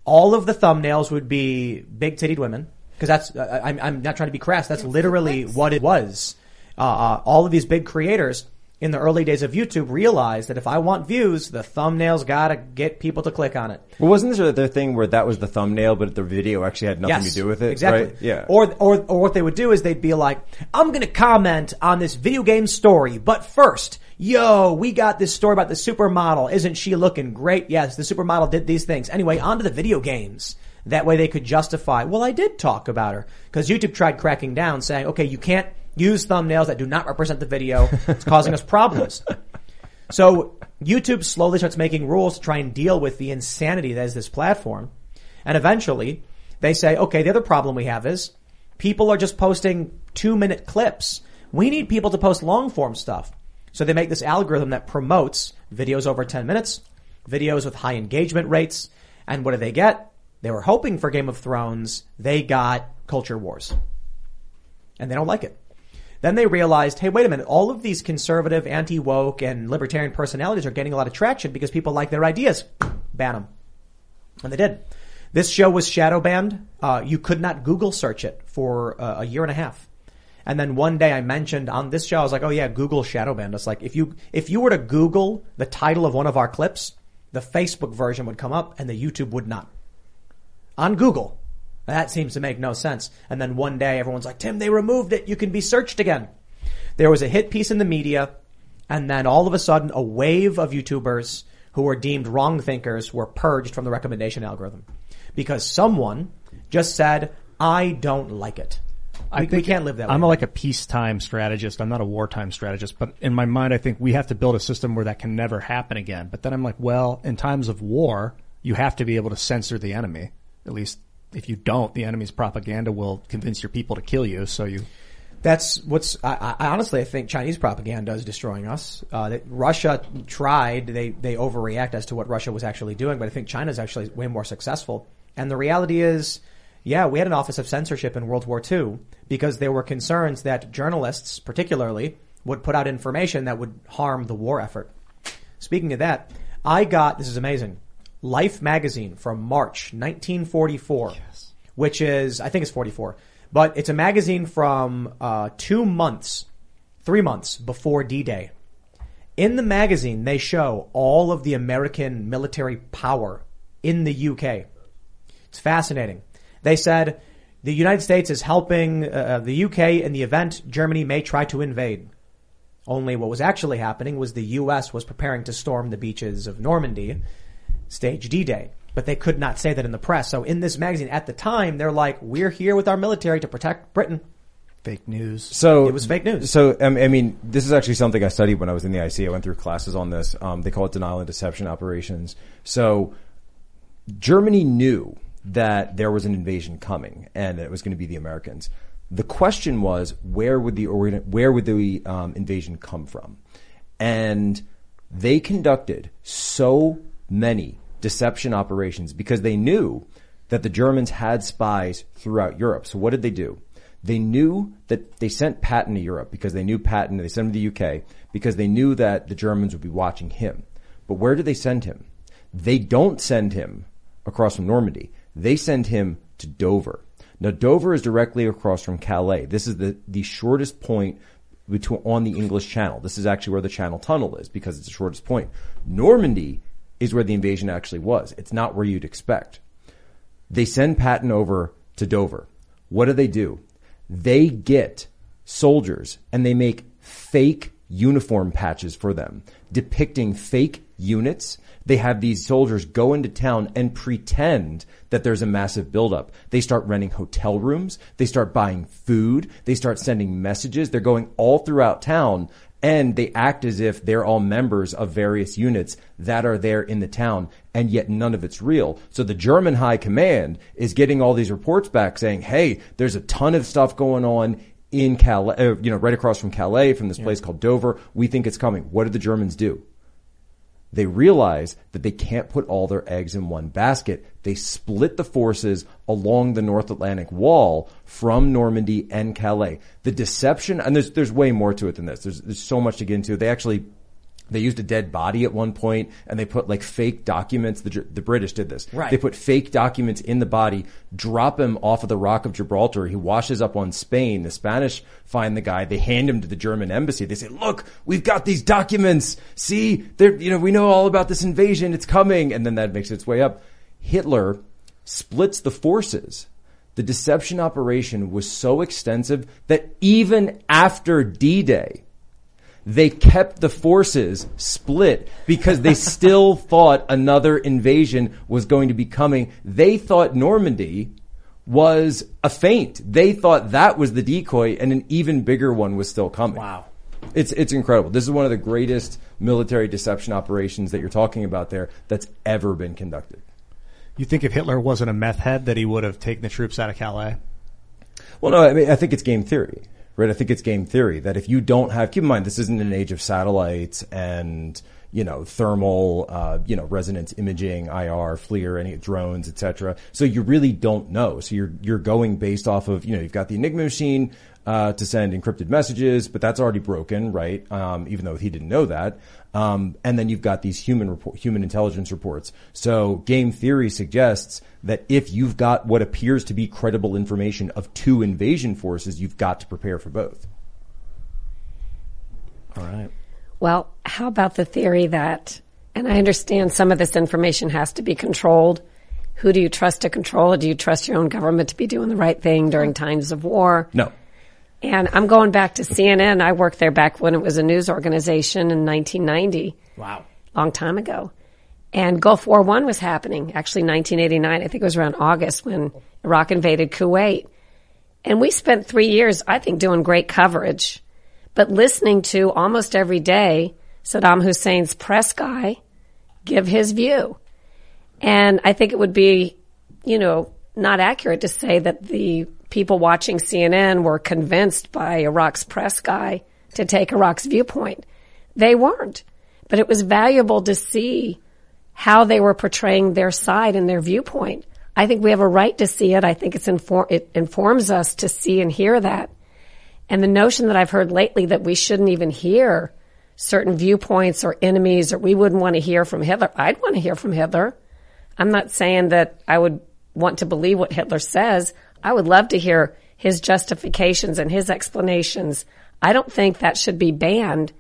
All of the thumbnails would be big titted women because that's I'm I'm not trying to be crass. That's literally what it was. Uh, uh, all of these big creators in the early days of YouTube realized that if I want views, the thumbnails gotta get people to click on it. Well, wasn't there the thing where that was the thumbnail, but the video actually had nothing Yes, to do with it? Exactly. Right? Yeah. Or, or, or what they would do is they'd be like, I'm gonna comment on this video game story, but first, yo, we got this story about the supermodel. Isn't she looking great? Yes, the supermodel did these things. Anyway, on to the video games. That way they could justify, well, I did talk about her. Cause YouTube tried cracking down saying, okay, you can't use thumbnails that do not represent the video. It's causing us problems. So YouTube slowly starts making rules to try and deal with the insanity that is this platform. And eventually they say, okay, the other problem we have is people are just posting two minute clips. We need people to post long form stuff. So they make this algorithm that promotes videos over 10 minutes, videos with high engagement rates. And what do they get? They were hoping for Game of Thrones. They got Culture Wars. And they don't like it. Then they realized, hey, wait a minute, all of these conservative, anti-woke, and libertarian personalities are getting a lot of traction because people like their ideas. Ban them. And they did. This show was shadow banned. Uh, you could not Google search it for uh, a year and a half. And then one day I mentioned on this show, I was like, oh yeah, Google shadow banned us. Like if you, if you were to Google the title of one of our clips, the Facebook version would come up and the YouTube would not. On Google. That seems to make no sense. And then one day everyone's like, Tim, they removed it. You can be searched again. There was a hit piece in the media and then all of a sudden a wave of YouTubers who were deemed wrong thinkers were purged from the recommendation algorithm because someone just said, I don't like it. We, we can't live that I'm way. a, like a peacetime strategist. I'm not a wartime strategist, but in my mind, I think we have to build a system where that can never happen again. But then I'm like, well, in times of war, you have to be able to censor the enemy. At least if you don't, the enemy's propaganda will convince your people to kill you. So you, That's what's. I, I honestly, I think Chinese propaganda is destroying us. Uh, Russia tried. They they overreact as to what Russia was actually doing, but I think China's actually way more successful. And the reality is, yeah, we had an office of censorship in World War II because there were concerns that journalists, particularly, would put out information that would harm the war effort. Speaking of that, I got this is amazing. Life magazine from March 1944, which is I think it's 44, but it's a magazine from uh, two months, three months before D-Day. In the magazine, they show all of the American military power in the UK. It's fascinating. They said the United States is helping uh, the UK in the event Germany may try to invade. Only what was actually happening was the US was preparing to storm the beaches of Normandy, stage D-Day. But they could not say that in the press. So in this magazine at the time, they're like, we're here with our military to protect Britain. fake news. So It was fake news. So um, I mean, this is actually something I studied when I was in the IC. I went through classes on this. Um, they call it denial and deception operations. So Germany knew that there was an invasion coming and it was going to be the Americans. The question was, where would the where would the um, invasion come from? And they conducted so many deception operations because they knew that the Germans had spies throughout Europe. So what did they do? They knew that they sent Patton to Europe because they knew Patton, they sent him to the UK because they knew that the Germans would be watching him. But where did they send him? They don't send him across from Normandy. They send him to Dover. Now Dover is directly across from Calais. This is the, the shortest point between, on the English Channel. This is actually where the Channel Tunnel is because it's the shortest point. Normandy is where the invasion actually was. It's not where you'd expect. They send Patton over to Dover. What do they do? They get soldiers and they make fake uniform patches for them depicting fake units. They have these soldiers go into town and pretend that there's a massive buildup. They start renting hotel rooms. They start buying food. They start sending messages. They're going all throughout town and they act as if they're all members of various units that are there in the town and yet none of it's real. So the German high command is getting all these reports back saying, Hey, there's a ton of stuff going on in Calais, uh, you know, right across from Calais from this place called Dover. We think it's coming. What did the Germans do? They realize that they can't put all their eggs in one basket. They split the forces along the North Atlantic wall from Normandy and Calais. The deception, and there's, there's way more to it than this. There's, there's so much to get into. They actually they used a dead body at one point and they put like fake documents. The, the British did this. Right. They put fake documents in the body, drop him off of the Rock of Gibraltar. He washes up on Spain. The Spanish find the guy. They hand him to the German embassy. They say, look, we've got these documents. See, they're, you know, we know all about this invasion. It's coming. And then that makes its way up. Hitler splits the forces. The deception operation was so extensive that even after D-Day, they kept the forces split because they still thought another invasion was going to be coming. They thought Normandy was a feint. They thought that was the decoy and an even bigger one was still coming. Wow. It's, it's incredible. This is one of the greatest military deception operations that you're talking about there that's ever been conducted. You think if Hitler wasn't a meth head that he would have taken the troops out of Calais? Well, no, I mean, I think it's game theory right? I think it's game theory that if you don't have, keep in mind, this isn't an age of satellites and, you know, thermal, uh, you know, resonance imaging, IR, FLIR, any drones, etc. So you really don't know. So you're, you're going based off of, you know, you've got the Enigma machine, uh, to send encrypted messages, but that's already broken, right? Um, even though he didn't know that. Um, and then you've got these human report, human intelligence reports. So game theory suggests that if you've got what appears to be credible information of two invasion forces, you've got to prepare for both. All right. Well, how about the theory that, and I understand some of this information has to be controlled. Who do you trust to control it? Do you trust your own government to be doing the right thing during times of war? No. And I'm going back to CNN. I worked there back when it was a news organization in 1990. Wow. Long time ago. And Gulf War One was happening, actually 1989. I think it was around August when Iraq invaded Kuwait. And we spent three years, I think, doing great coverage, but listening to almost every day Saddam Hussein's press guy give his view. And I think it would be, you know, not accurate to say that the people watching CNN were convinced by Iraq's press guy to take Iraq's viewpoint. They weren't. But it was valuable to see how they were portraying their side and their viewpoint. I think we have a right to see it. I think it's inform- it informs us to see and hear that. And the notion that I've heard lately that we shouldn't even hear certain viewpoints or enemies or we wouldn't want to hear from Hitler. I'd want to hear from Hitler. I'm not saying that I would want to believe what Hitler says. I would love to hear his justifications and his explanations. I don't think that should be banned.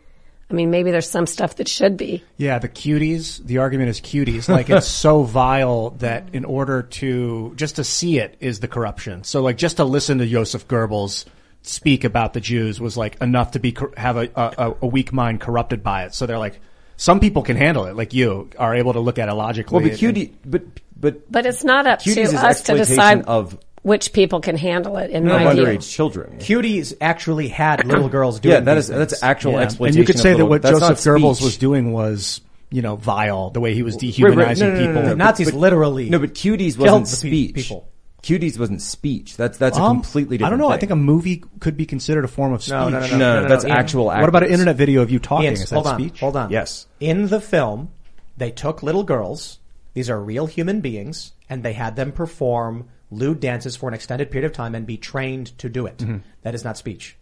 I mean, maybe there's some stuff that should be. Yeah, the cuties. The argument is cuties. Like it's so vile that in order to just to see it is the corruption. So like just to listen to Joseph Goebbels speak about the Jews was like enough to be have a, a a weak mind corrupted by it. So they're like, some people can handle it, like you are able to look at it logically. Well, but and- cutie, but but But it's not up Cuties to us to decide of which people can handle it. In of my view, underage children. Cuties actually had little girls doing Yeah, that these is that's things. actual Yeah. exploitation. and you could of say that what Joseph Goebbels was doing was, you know, vile. The way he was dehumanizing right. No, no, no, no, people. no, The Nazis but- literally No, but cuties wasn't the pe- speech. people. Cuties wasn't speech. That's that's a Um, completely I don't know. I think a movie could be considered a form of speech. No, no, no, no, No, no, no, that's no, Ian. actual. What about an internet video of you talking? Ian, Is that hold on, speech? hold on. Yes. In the film, they took little girls. These are real human beings, and they had them perform lewd dances for an extended period of time and be trained to do it. Mm-hmm. That is not speech.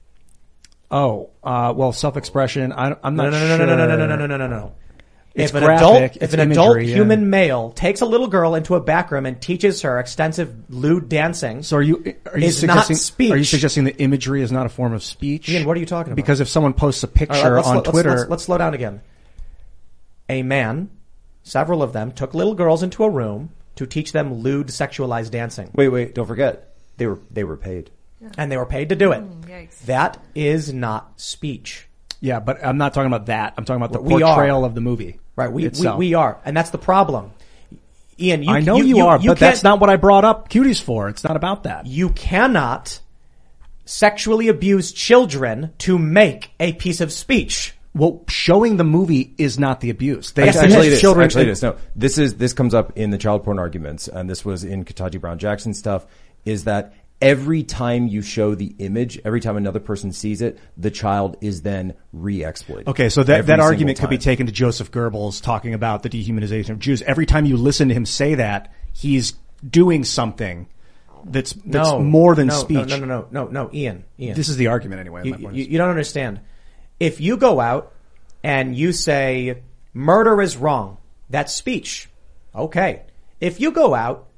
Oh, uh, well, self-expression. I, I'm not no, no, sure. no, no, no, no, no, no, no, no, no. It's if an graphic, adult, if an adult imagery, yeah. human male takes a little girl into a back room and teaches her extensive lewd dancing, So are you are you suggesting speech. are you suggesting that imagery is not a form of speech? Ian, what are you talking about? Because if someone posts a picture right, let's, on let's- Twitter, let's, let's slow down again. A man, several of them, took little girls into a room to teach them lewd sexualized dancing. Wait, wait! Don't forget they were they were paid. and they were paid to do it. Mm, yikes. That is not speech. yeah, but I'm not talking about that. I'm talking about the We are. portrayal of the movie. Right, we, we, itself. we are. And that's the problem. Ian, you, I know you, are, but can't- that's not what I brought up cuties for. It's not about that. You cannot sexually abuse children to make a piece of speech. Well, showing the movie is not the abuse. They Actually, it is. children. Actually, it is. No, this is this comes up in the child porn arguments, and this was in Ketanji Brown Jackson stuff. Is that every time you show the image, every time another person sees it, the child is then re-exploited. Okay, so that, Every that argument could be taken to Joseph Goebbels talking about the dehumanization of Jews. Every time you listen to him say that, he's doing something that's that's no, more than no, speech. No, no, no, no, no, no, Ian, Ian. This is the argument anyway. you, you, you don't understand. If you go out and you say murder is wrong, that's speech. Okay. If you go out,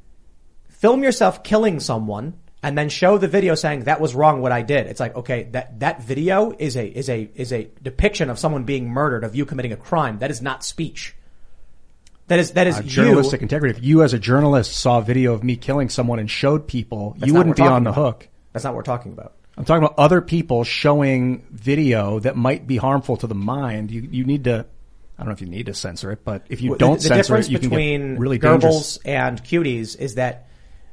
film yourself killing someone, and then show the video saying that was wrong what I did, it's like okay, that that video is a is a is a depiction of someone being murdered, of you committing a crime. That is not speech. That is that is Uh, you. journalistic integrity. If you, as a journalist, saw a video of me killing someone and showed people, That's you wouldn't be on the about. hook. That's not what we're talking about. I'm talking about other people showing video that might be harmful to the mind. You you need to. I don't know if you need to censor it, but if you Well, don't the, the censor it, you can between get really Goebbels dangerous. and Cuties is that,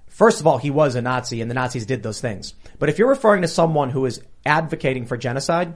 first of all, he was a Nazi and the Nazis did those things. But if you're referring to someone who is advocating for genocide,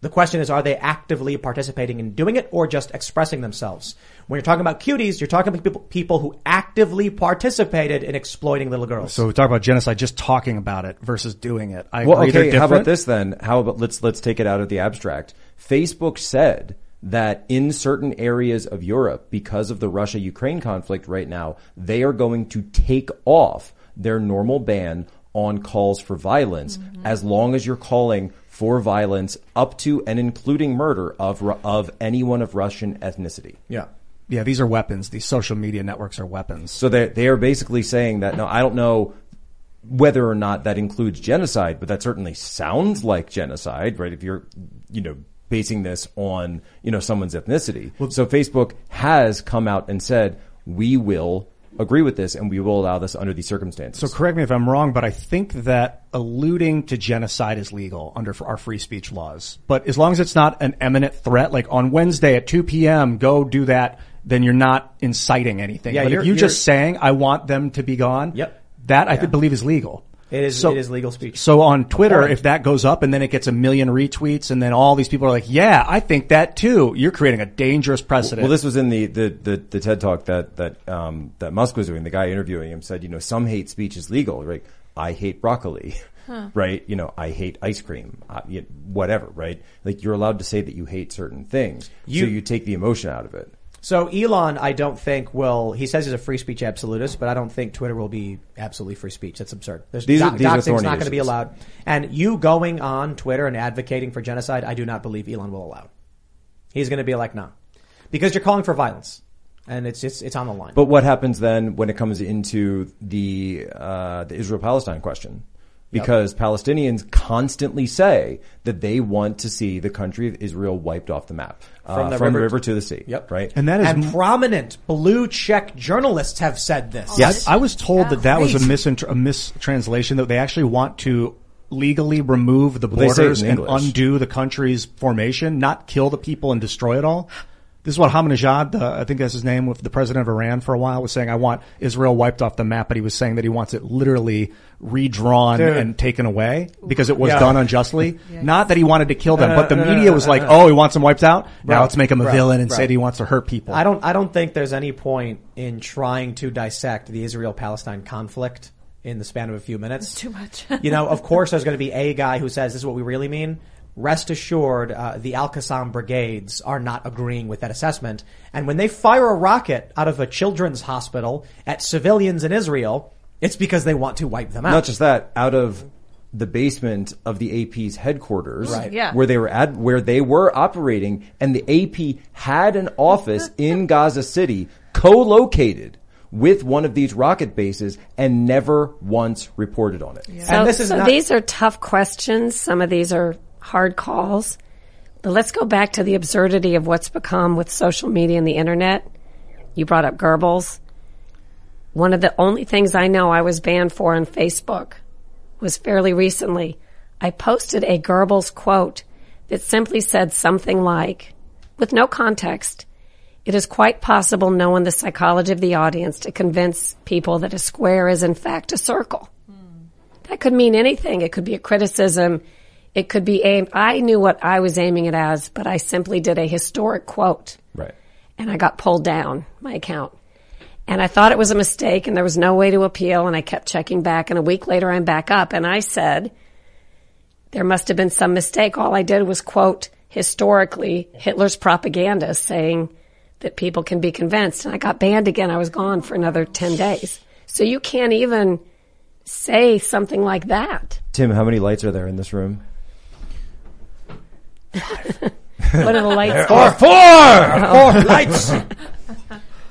the question is, are they actively participating in doing it or just expressing themselves? When you're talking about cuties, you're talking about people, people who actively participated in exploiting little girls. So we talk about genocide, just talking about it versus doing it. I Well, agree okay. How about this then? How about let's let's take it out of the abstract. Facebook said that in certain areas of Europe, because of the Russia-Ukraine conflict right now, they are going to take off their normal ban on calls for violence mm-hmm. as long as you're calling for violence up to and including murder of of anyone of Russian ethnicity. yeah. Yeah, these are weapons. These social media networks are weapons. So they they are basically saying that no, I don't know whether or not that includes genocide, but that certainly sounds like genocide, right? If you're, you know, basing this on, you know, someone's ethnicity. so Facebook has come out and said, we will agree with this and we will allow this under these circumstances. So correct me if I'm wrong, but I think that alluding to genocide is legal under our free speech laws. But as long as it's not an imminent threat, like on Wednesday at 2 p.m., go do that, then you're not inciting anything. Yeah, but you're- if you're, you're- just saying, I want them to be gone, Yep. that I believe is legal. It is, So- it is legal speech. So on Twitter, Abhorrent. if that goes up and then it gets a million retweets and then all these people are like, yeah, I think that too, you're creating a dangerous precedent. Well, this was in the, the, the, the TED talk that, that, um, that Musk was doing. The guy interviewing him said, you know, some hate speech is legal. Right? I hate broccoli. Right? You know, I hate ice cream. Uh, whatever. Right? Like you're allowed to say that you hate certain things. You- so you take the emotion out of it. So Elon, I don't think will. He says he's a free speech absolutist, but I don't think Twitter will be absolutely free speech. That's absurd. There's, These are- doc- these doxing's not going to be allowed. And you going on Twitter and advocating for genocide, I do not believe Elon will allow. He's going to be like, no, because you're calling for violence, and it's it's it's on the line. But what happens then when it comes into the uh, the Israel Palestine question? Because Palestinians constantly say that they want to see the country of Israel wiped off the map uh, From the from the river river to- to the sea. Yep. Right. and that is and prominent blue check journalists have said this. Yes. I was told that that was a, Crazy. a mistranslation that they actually want to legally remove the they say it borders in and English. undo the country's formation, not kill the people and destroy it all. This is what Ahmadinejad, uh, I think that's his name, with the president of Iran for a while, was saying, I want Israel wiped off the map, but he was saying that he wants it literally redrawn Dude. and taken away because it was Yeah. done unjustly. Not that he wanted to kill them, uh, but the uh, media was uh, like, oh, he wants them wiped out? Now Bro, let's make him a bro, villain and bro. say that he wants to hurt people. I don't I don't think there's any point in trying to dissect the Israel Palestine conflict in the span of a few minutes. too much. you know, of course, there's going to be a guy who says this is what we really mean. Rest assured, uh, the Al Qassam brigades are not agreeing with that assessment. And when they fire a rocket out of a children's hospital at civilians in Israel, it's because they want to wipe them out. Not just that, out of the basement of the AP's headquarters, Right. Yeah. where they were at, where they were operating, and the AP had an office in Gaza City co-located with one of these rocket bases and never once reported on it. So, And this is so not- these are tough questions. Some of these are hard calls. But let's go back to the absurdity of what's become with social media and the internet. You brought up Goebbels. One of the only things I know I was banned for on Facebook was fairly recently. I posted a Goebbels quote that simply said something like, with no context, it is quite possible knowing the psychology of the audience to convince people that a square is in fact a circle. Hmm. That could mean anything. It could be a criticism. It could be aimed. I knew what I was aiming it as, but I simply did a historic quote Right. and I got pulled down my account. And I thought it was a mistake and there was no way to appeal and I kept checking back and a week later I'm back up and I said, there must have been some mistake. All I did was quote historically Hitler's propaganda saying that people can be convinced and I got banned again. I was gone for another 10 days. So you can't even say something like that. Tim, how many lights are there in this room? What are the lights? Four, four, four lights.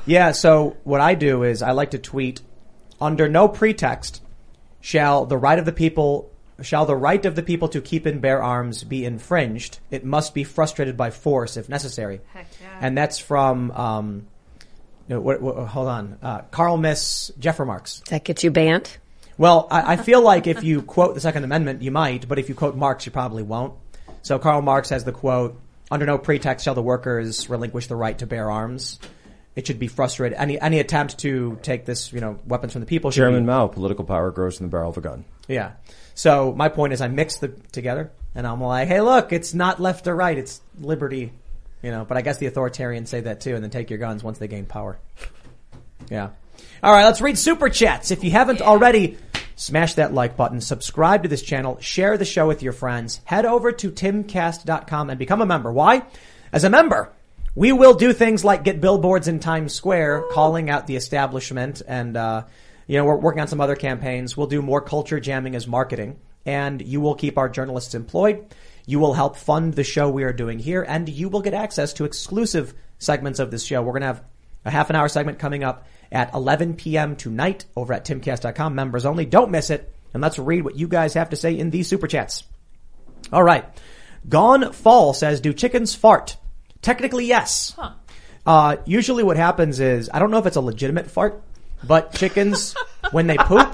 yeah. So what I do is I like to tweet under no pretext shall the right of the people shall the right of the people to keep and bear arms be infringed. It must be frustrated by force if necessary. And that's from um, no, what, what, hold on, uh, Karl Miss Jeffrey Marx. Does that get you banned? Well, I, I feel like if you quote the Second Amendment, you might, but if you quote Marx, you probably won't. So Karl Marx has the quote, under no pretext shall the workers relinquish the right to bear arms. It should be frustrated. Any, any attempt to take this, you know, weapons from the people should Chairman be, Mao, political power grows from the barrel of a gun. yeah. So my point is I mix the together and I'm like, hey look, it's not left or right, it's liberty. You know, but I guess the authoritarians say that too and then take your guns once they gain power. Yeah. Alright, let's read super chats. If you haven't already, smash that like button, subscribe to this channel, share the show with your friends, head over to timcast.com and become a member. Why? As a member, we will do things like get billboards in Times Square calling out the establishment and, uh, you know, we're working on some other campaigns. We'll do more culture jamming as marketing and you will keep our journalists employed. You will help fund the show we are doing here and you will get access to exclusive segments of this show. We're going to have a half an hour segment coming up at 11 p.m. tonight over at timcast.com. Members only. Don't miss it. And let's read what you guys have to say in these super chats. All right. Gone Fall says, do chickens fart? Technically, yes. Uh, usually what happens is, I don't know if it's a legitimate fart, but chickens, when they poop,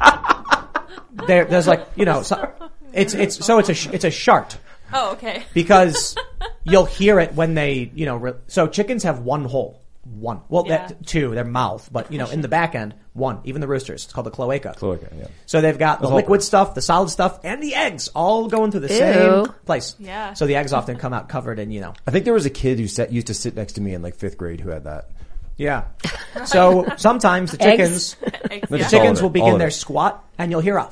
there's like, you know, so, it's, it's, so it's a, it's a shart Oh, okay. because you'll hear it when they, you know, re- so chickens have one hole. One. Well, Yeah. that, two, their mouth, but you know, in the back end, one. Even the roosters. It's called the cloaca. Cloaca, yeah. So they've got the whole liquid bird. stuff, the solid stuff, and the eggs all going through the Ew. same place. Yeah. So the eggs often come out covered in, you know, I think there was a kid who sat, used to sit next to me in like fifth grade who had that. yeah. So sometimes the chickens, Eggs, the yeah. chickens will begin their squat and you'll hear a,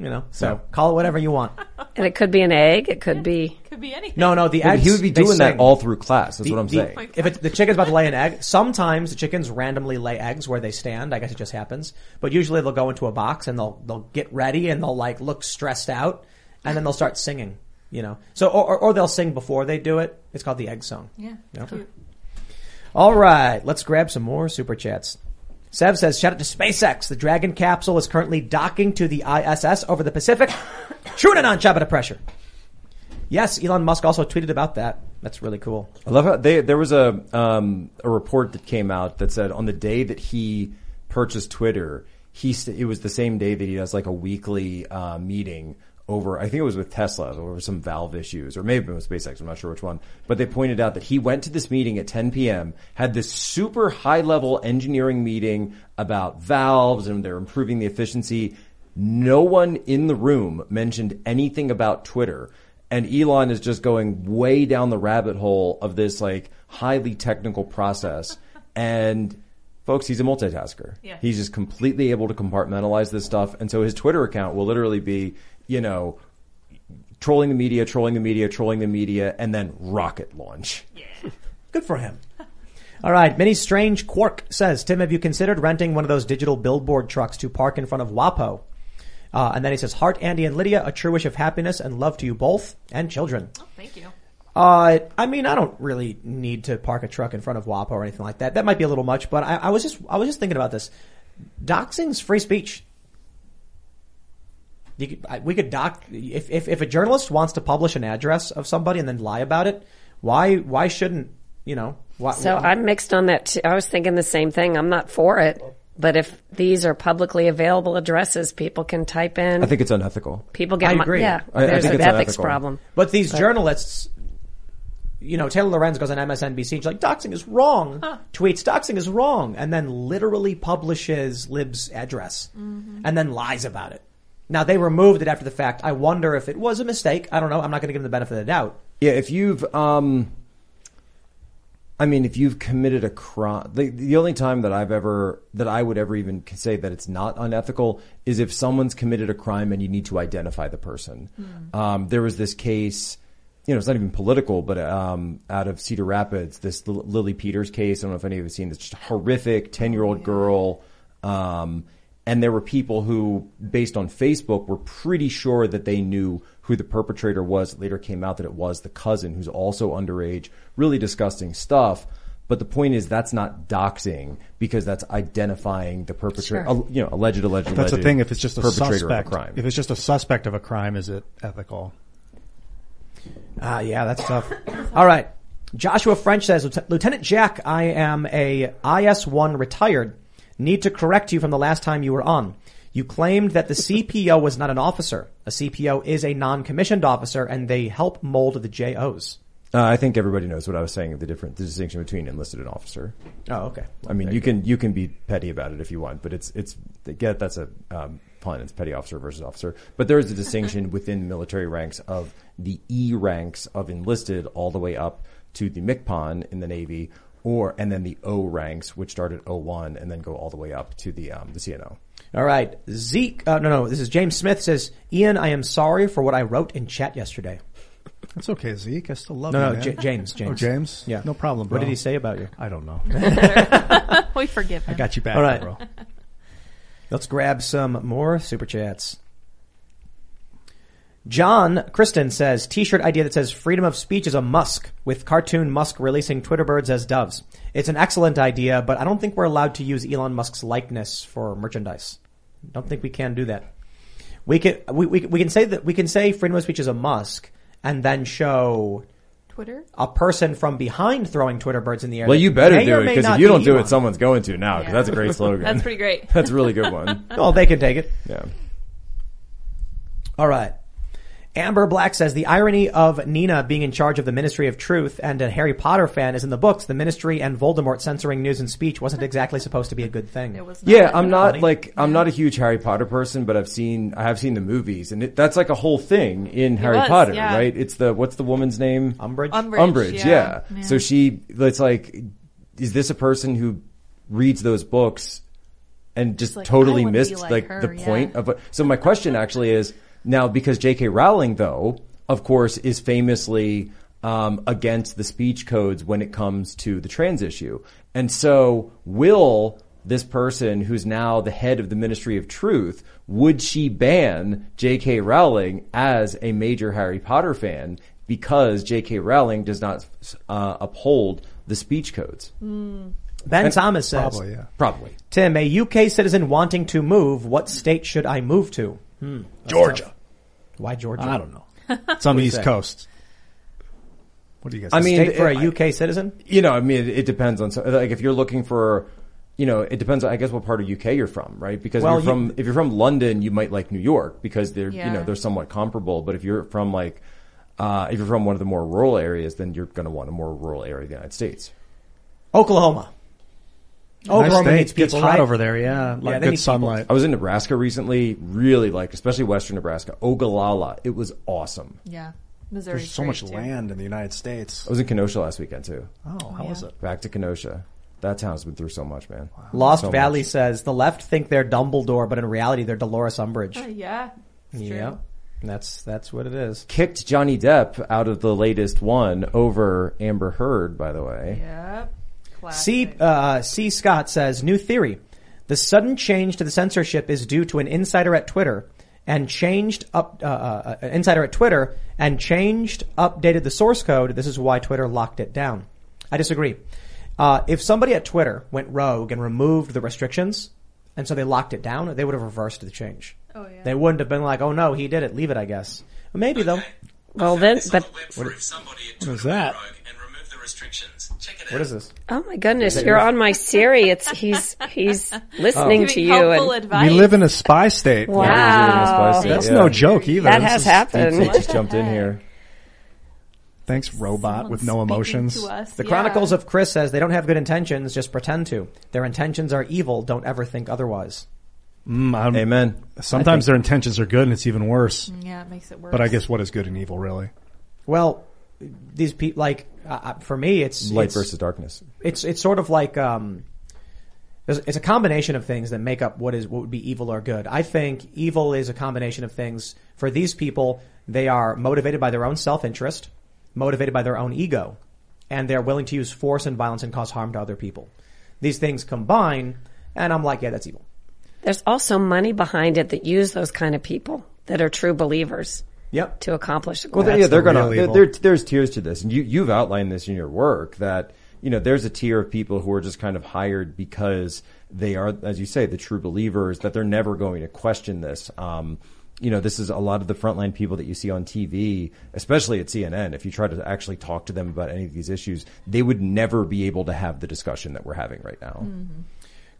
you know, so Yeah. call it whatever you want. And it could be an egg. It could be. Could be anything. No, no, the Yeah, but eggs. he would be doing that all through class. That's The- what I'm the- saying. Oh if it's, the chicken's about to lay an egg, sometimes the chickens randomly lay eggs where they stand. I guess it just happens. But usually they'll go into a box and they'll they'll get ready and they'll like look stressed out, and then they'll start singing. You know, so or, or, or they'll sing before they do it. It's called the egg song. Yeah. Yeah. All right, let's grab some more super chats. Sev says, shout out to SpaceX. The Dragon capsule is currently docking to the ISS over the Pacific. Shooting on top of pressure. Yes, Elon Musk also tweeted about that. That's really cool. I love how they, there was a, um, a report that came out that said on the day that he purchased Twitter, he, st- it was the same day that he does like a weekly, uh, meeting over, I think it was with Tesla over some valve issues or maybe it was SpaceX. I'm not sure which one, but they pointed out that he went to this meeting at 10 p.m., had this super high level engineering meeting about valves and they're improving the efficiency. No one in the room mentioned anything about Twitter. And Elon is just going way down the rabbit hole of this like highly technical process. And folks, he's a multitasker. Yeah. He's just completely able to compartmentalize this stuff. And so his Twitter account will literally be, you know, trolling the media, trolling the media, trolling the media, and then rocket launch. Yeah. Good for him. All right. Many Strange Quark says, Tim, have you considered renting one of those digital billboard trucks to park in front of WAPO? Uh, and then he says, Heart, Andy, and Lydia, a true wish of happiness and love to you both and children. Oh, thank you. Uh, I mean, I don't really need to park a truck in front of WAPO or anything like that. That might be a little much, but I, I was just, I was just thinking about this. Doxing's free speech. You could, I, we could doc, if, if, if a journalist wants to publish an address of somebody and then lie about it, why, why shouldn't, you know, why, So I'm mixed on that too. I was thinking the same thing. I'm not for it. But if these are publicly available addresses, people can type in. I think it's unethical. people get I mon- agree. Yeah, I- I there's think an it's ethics unethical. problem. But these journalists, you know, Taylor Lorenz goes on MSNBC and she's like, doxing is wrong. Tweets, doxing is wrong. And then literally publishes Lib's address mm-hmm. and then lies about it. Now they removed it after the fact. I wonder if it was a mistake. I don't know. I'm not going to give them the benefit of the doubt. Yeah, if you've, um, I mean, if you've committed a crime, the, the only time that I've ever, that I would ever even say that it's not unethical is if someone's committed a crime and you need to identify the person. Um, there was this case, you know, it's not even political, but, um, out of Cedar Rapids, this Lil- Lily Peters case. I don't know if any of you have seen this, just horrific 10 year old girl. Um, and there were people who, based on Facebook, were pretty sure that they knew who the perpetrator was. It later came out that it was the cousin who's also underage. Really disgusting stuff. But the point is that's not doxing because that's identifying the perpetrator, Sure. al- you know, alleged, alleged, That's the thing. If it's just a perpetrator suspect, of a crime. if it's just a suspect of a crime, is it ethical? Ah, yeah, that's tough. All right. Joshua French says, "Lieutenant- Lieutenant Jack, I am a IS-1 retired. Need to correct you from the last time you were on. You claimed that the CPO was not an officer. A CPO is a non-commissioned officer and they help mold the JOs. Uh, I think everybody knows what I was saying. The different the distinction between enlisted and officer. Oh, okay. I mean, you can you can be petty about it if you want, but it's it's get that's a um, pun. It's petty officer versus officer. But there is a distinction within military ranks of the E ranks of enlisted all the way up to the MCPON in the Navy, or and then the O ranks, which start at O1 and then go all the way up to the um, the CNO. All right. Zeke, uh, no, no, this is James Smith says, Ian, I am sorry for what I wrote in chat yesterday. That's okay, Zeke. I still love No, you, no, man. J- James, James. Oh, James. Yeah. no problem. Bro. What did he say about you? I don't know. we forgive him. I got you back, All right. bro. Let's grab some more super chats. John Kristen says t-shirt idea that says freedom of speech is a musk with cartoon Musk releasing Twitter birds as doves. It's an excellent idea, but I don't think we're allowed to use Elon Musk's likeness for merchandise. Don't think we can do that. We can we, we, we can say that we can say freedom of speech is a musk and then show Twitter? a person from behind throwing Twitter birds in the air. Well, you better do it because if you don't do Elon. it, someone's going to now. Because Yeah. that's a great slogan. That's pretty great. That's a really good one. Well, they can take it. Yeah. All right. Amber Black says the irony of Nina being in charge of the Ministry of Truth and a Harry Potter fan is in the books. The Ministry and Voldemort censoring news and speech wasn't exactly supposed to be a good thing. It was Yeah. I'm not like I'm not a huge Harry Potter person, but I've seen I have seen the movies, and it, that's like a whole thing in Harry was, Potter, yeah. right? It's the what's the woman's name? Umbridge. Umbridge. Umbridge, yeah. yeah. So she, it's like, is this a person who reads those books and just like, totally I wanna be missed like like, her, the yeah. point of what? So my question actually is now because J.K. Rowling, though, of course, is famously um, against the speech codes when it comes to the trans issue, and so will this person who's now the head of the Ministry of Truth, would she ban J.K. Rowling as a major Harry Potter fan because J.K. Rowling does not uh, uphold the speech codes? Ben Thomas says, Probably, yeah. Probably. Tim, a UK citizen wanting to move, what state should I move to? Hmm. Georgia. Why Georgia? I don't know. It's on the East say? Coast. What do you guys? I mean, State for a UK citizen? You know, I mean, it, it depends on so, like if you're looking for, you know, it depends. I guess what part of UK you're from, right? Because Well, if you're you- from if you're from London, you might like New York because they're you know they're somewhat comparable. But if you're from like uh, if you're from one of the more rural areas, then you're going to want a more rural area of the United States. Oklahoma. Nice Oklahoma state. needs Gets people, hot right? over there. Yeah, Yeah, like they need good sunlight. I was in Nebraska recently, really liked, especially western Nebraska, Ogallala. It was awesome. Yeah. Missouri. There's so much land in the United States. I was in Kenosha last weekend too. Oh, how was it? Back to Kenosha. That town's been through so much, man. Lost So Valley much. says the left think they're Dumbledore, but in reality they're Dolores Umbridge. Uh, yeah. it's true. yeah, that's that's what it is. kicked Johnny Depp out of the latest one over Amber Heard, by the way. Yep. C. Uh, C. Scott says new theory: the sudden change to the censorship is due to an insider at Twitter and changed up uh, uh, insider at Twitter and changed updated the source code. This is why Twitter locked it down. I disagree. Uh, if somebody at Twitter went rogue and removed the restrictions, and so they locked it down, they would have reversed the change. Oh yeah. They wouldn't have been like, "Oh no, he did it. Leave it." I guess. Maybe though. Well, then, but What is that? What is this? oh my goodness, you're on my Siri. It's he's he's listening to you, and advice. We live in a spy state. wow, That's Yeah. no joke either. that This has is- happened. He just jumped in here. Thanks, robot with no emotions. The yeah. Chronicles of Chris says they don't have good intentions, just pretend to. Their intentions are evil. Don't ever think otherwise. Mm, I'm- Amen. Sometimes their intentions are good and it's even worse. Yeah, it makes it worse. But I guess what is good and evil, really? Well, these people, like uh, uh, for me, it's Light it's, versus darkness. It's it's sort of like um, it's a combination of things that make up what is what would be evil or good. I think evil is a combination of things. For these people, they are motivated by their own self interest, motivated by their own ego, and they're willing to use force and violence and cause harm to other people. These things combine, and I'm like, yeah, that's evil. There's also money behind it that use those kind of people that are true believers Yep. to accomplish the Well, goal. yeah, they're the gonna. There, there's tiers to this, and you you've outlined this in your work that you know there's a tier of people who are just kind of hired because they are, as you say, the true believers that they're never going to question this. Um, you know, this is a lot of the frontline people that you see on TV, especially at CNN. If you try to actually talk to them about any of these issues, they would never be able to have the discussion that we're having right now.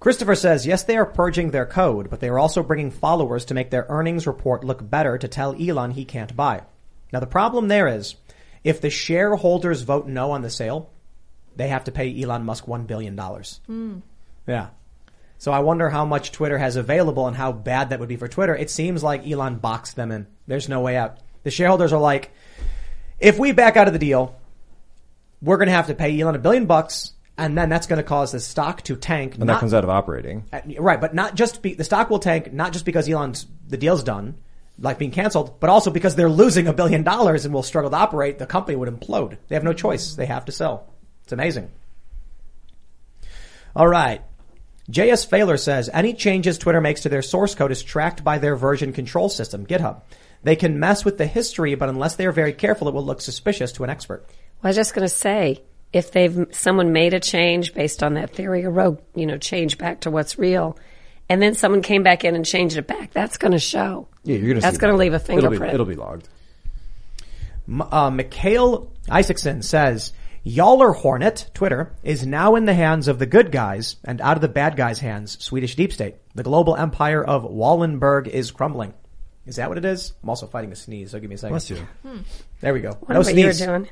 Christopher says, yes, they are purging their code, but they are also bringing followers to make their earnings report look better to tell Elon he can't buy. Now the problem there is, if the shareholders vote no on the sale, they have to pay Elon Musk $1 billion. Hmm. Yeah. So I wonder how much Twitter has available and how bad that would be for Twitter. It seems like Elon boxed them in. There's no way out. The shareholders are like, if we back out of the deal, we're going to have to pay Elon a billion bucks, and then that's going to cause the stock to tank. And not- that comes out of operating. uh, Right, but not just be, the stock will tank, not just because Elon's, the deal's done, like being canceled, but also because they're losing a billion dollars and will struggle to operate, the company would implode. They have no choice. They have to sell. It's amazing. Alright. JS Failer says, any changes Twitter makes to their source code is tracked by their version control system, GitHub. They can mess with the history, but unless they are very careful, it will look suspicious to an expert. I was just going to say, if they've someone made a change based on that theory, a rogue, you know, change back to what's real, and then someone came back in and changed it back, that's going to show. Yeah, you're gonna. That's going to leave a It'll be- fingerprint. it'll be logged. Uh, Mikhail Isaacson says, Yaller Hornet, Twitter, is now in the hands of the good guys and out of the bad guys' hands, Swedish deep state. The global empire of Wallenberg is crumbling. Is that what it is? I'm also fighting a sneeze, so give me a second. Bless you. There we go. What no about you sneeze. doing?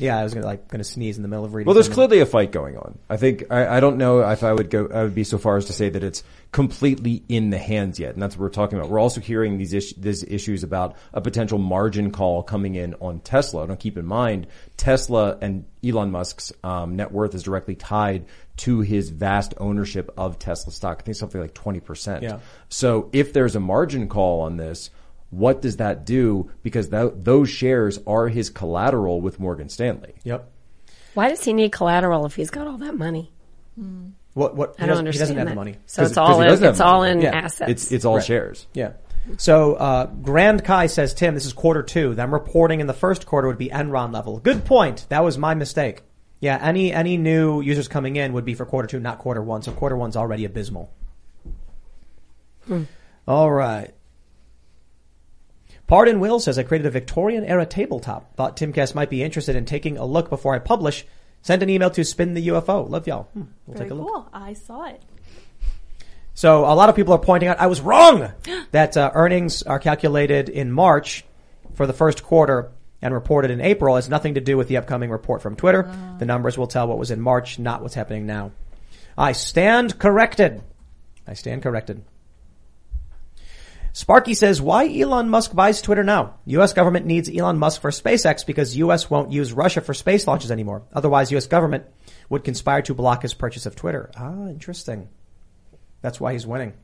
Yeah, I was gonna like gonna sneeze in the middle of reading. Well, there's something. clearly a fight going on. I think I, I don't know if I would go. I would be so far as to say that it's completely in the hands yet, and that's what we're talking about. We're also hearing these issues, these issues about a potential margin call coming in on Tesla. Now, keep in mind, Tesla and Elon Musk's um, net worth is directly tied to his vast ownership of Tesla stock. I think something like twenty percent. Yeah. So, if there's a margin call on this. What does that do? Because tho- those shares are his collateral with Morgan Stanley. Yep. Why does he need collateral if he's got all that money? What? What? I don't doesn't- understand He doesn't have the money. So it's 'Cause- 'cause all he in. doesn't have It's all in Yeah. assets. It's it's all Right. shares. Yeah. So uh, Grand Kai says, Tim, this is quarter two. Them reporting in the first quarter would be Enron level. Good point. That was my mistake. Yeah, any any new users coming in would be for quarter two, not quarter one. So quarter one's already abysmal. All right. Pardon Will says I created a Victorian era tabletop. Thought Timcast might be interested in taking a look before I publish. Send an email to spin the UFO. Love y'all. Hmm, we'll Very take a look. cool. I saw it. So a lot of people are pointing out I was wrong that uh, earnings are calculated in March for the first quarter and reported in April has nothing to do with the upcoming report from Twitter. The numbers will tell what was in March, not what's happening now. I stand corrected. I stand corrected. Sparky says, why Elon Musk buys Twitter now? U.S. government needs Elon Musk for SpaceX because U.S. won't use Russia for space launches anymore. Otherwise, U.S. government would conspire to block his purchase of Twitter. Ah, interesting. That's why he's winning.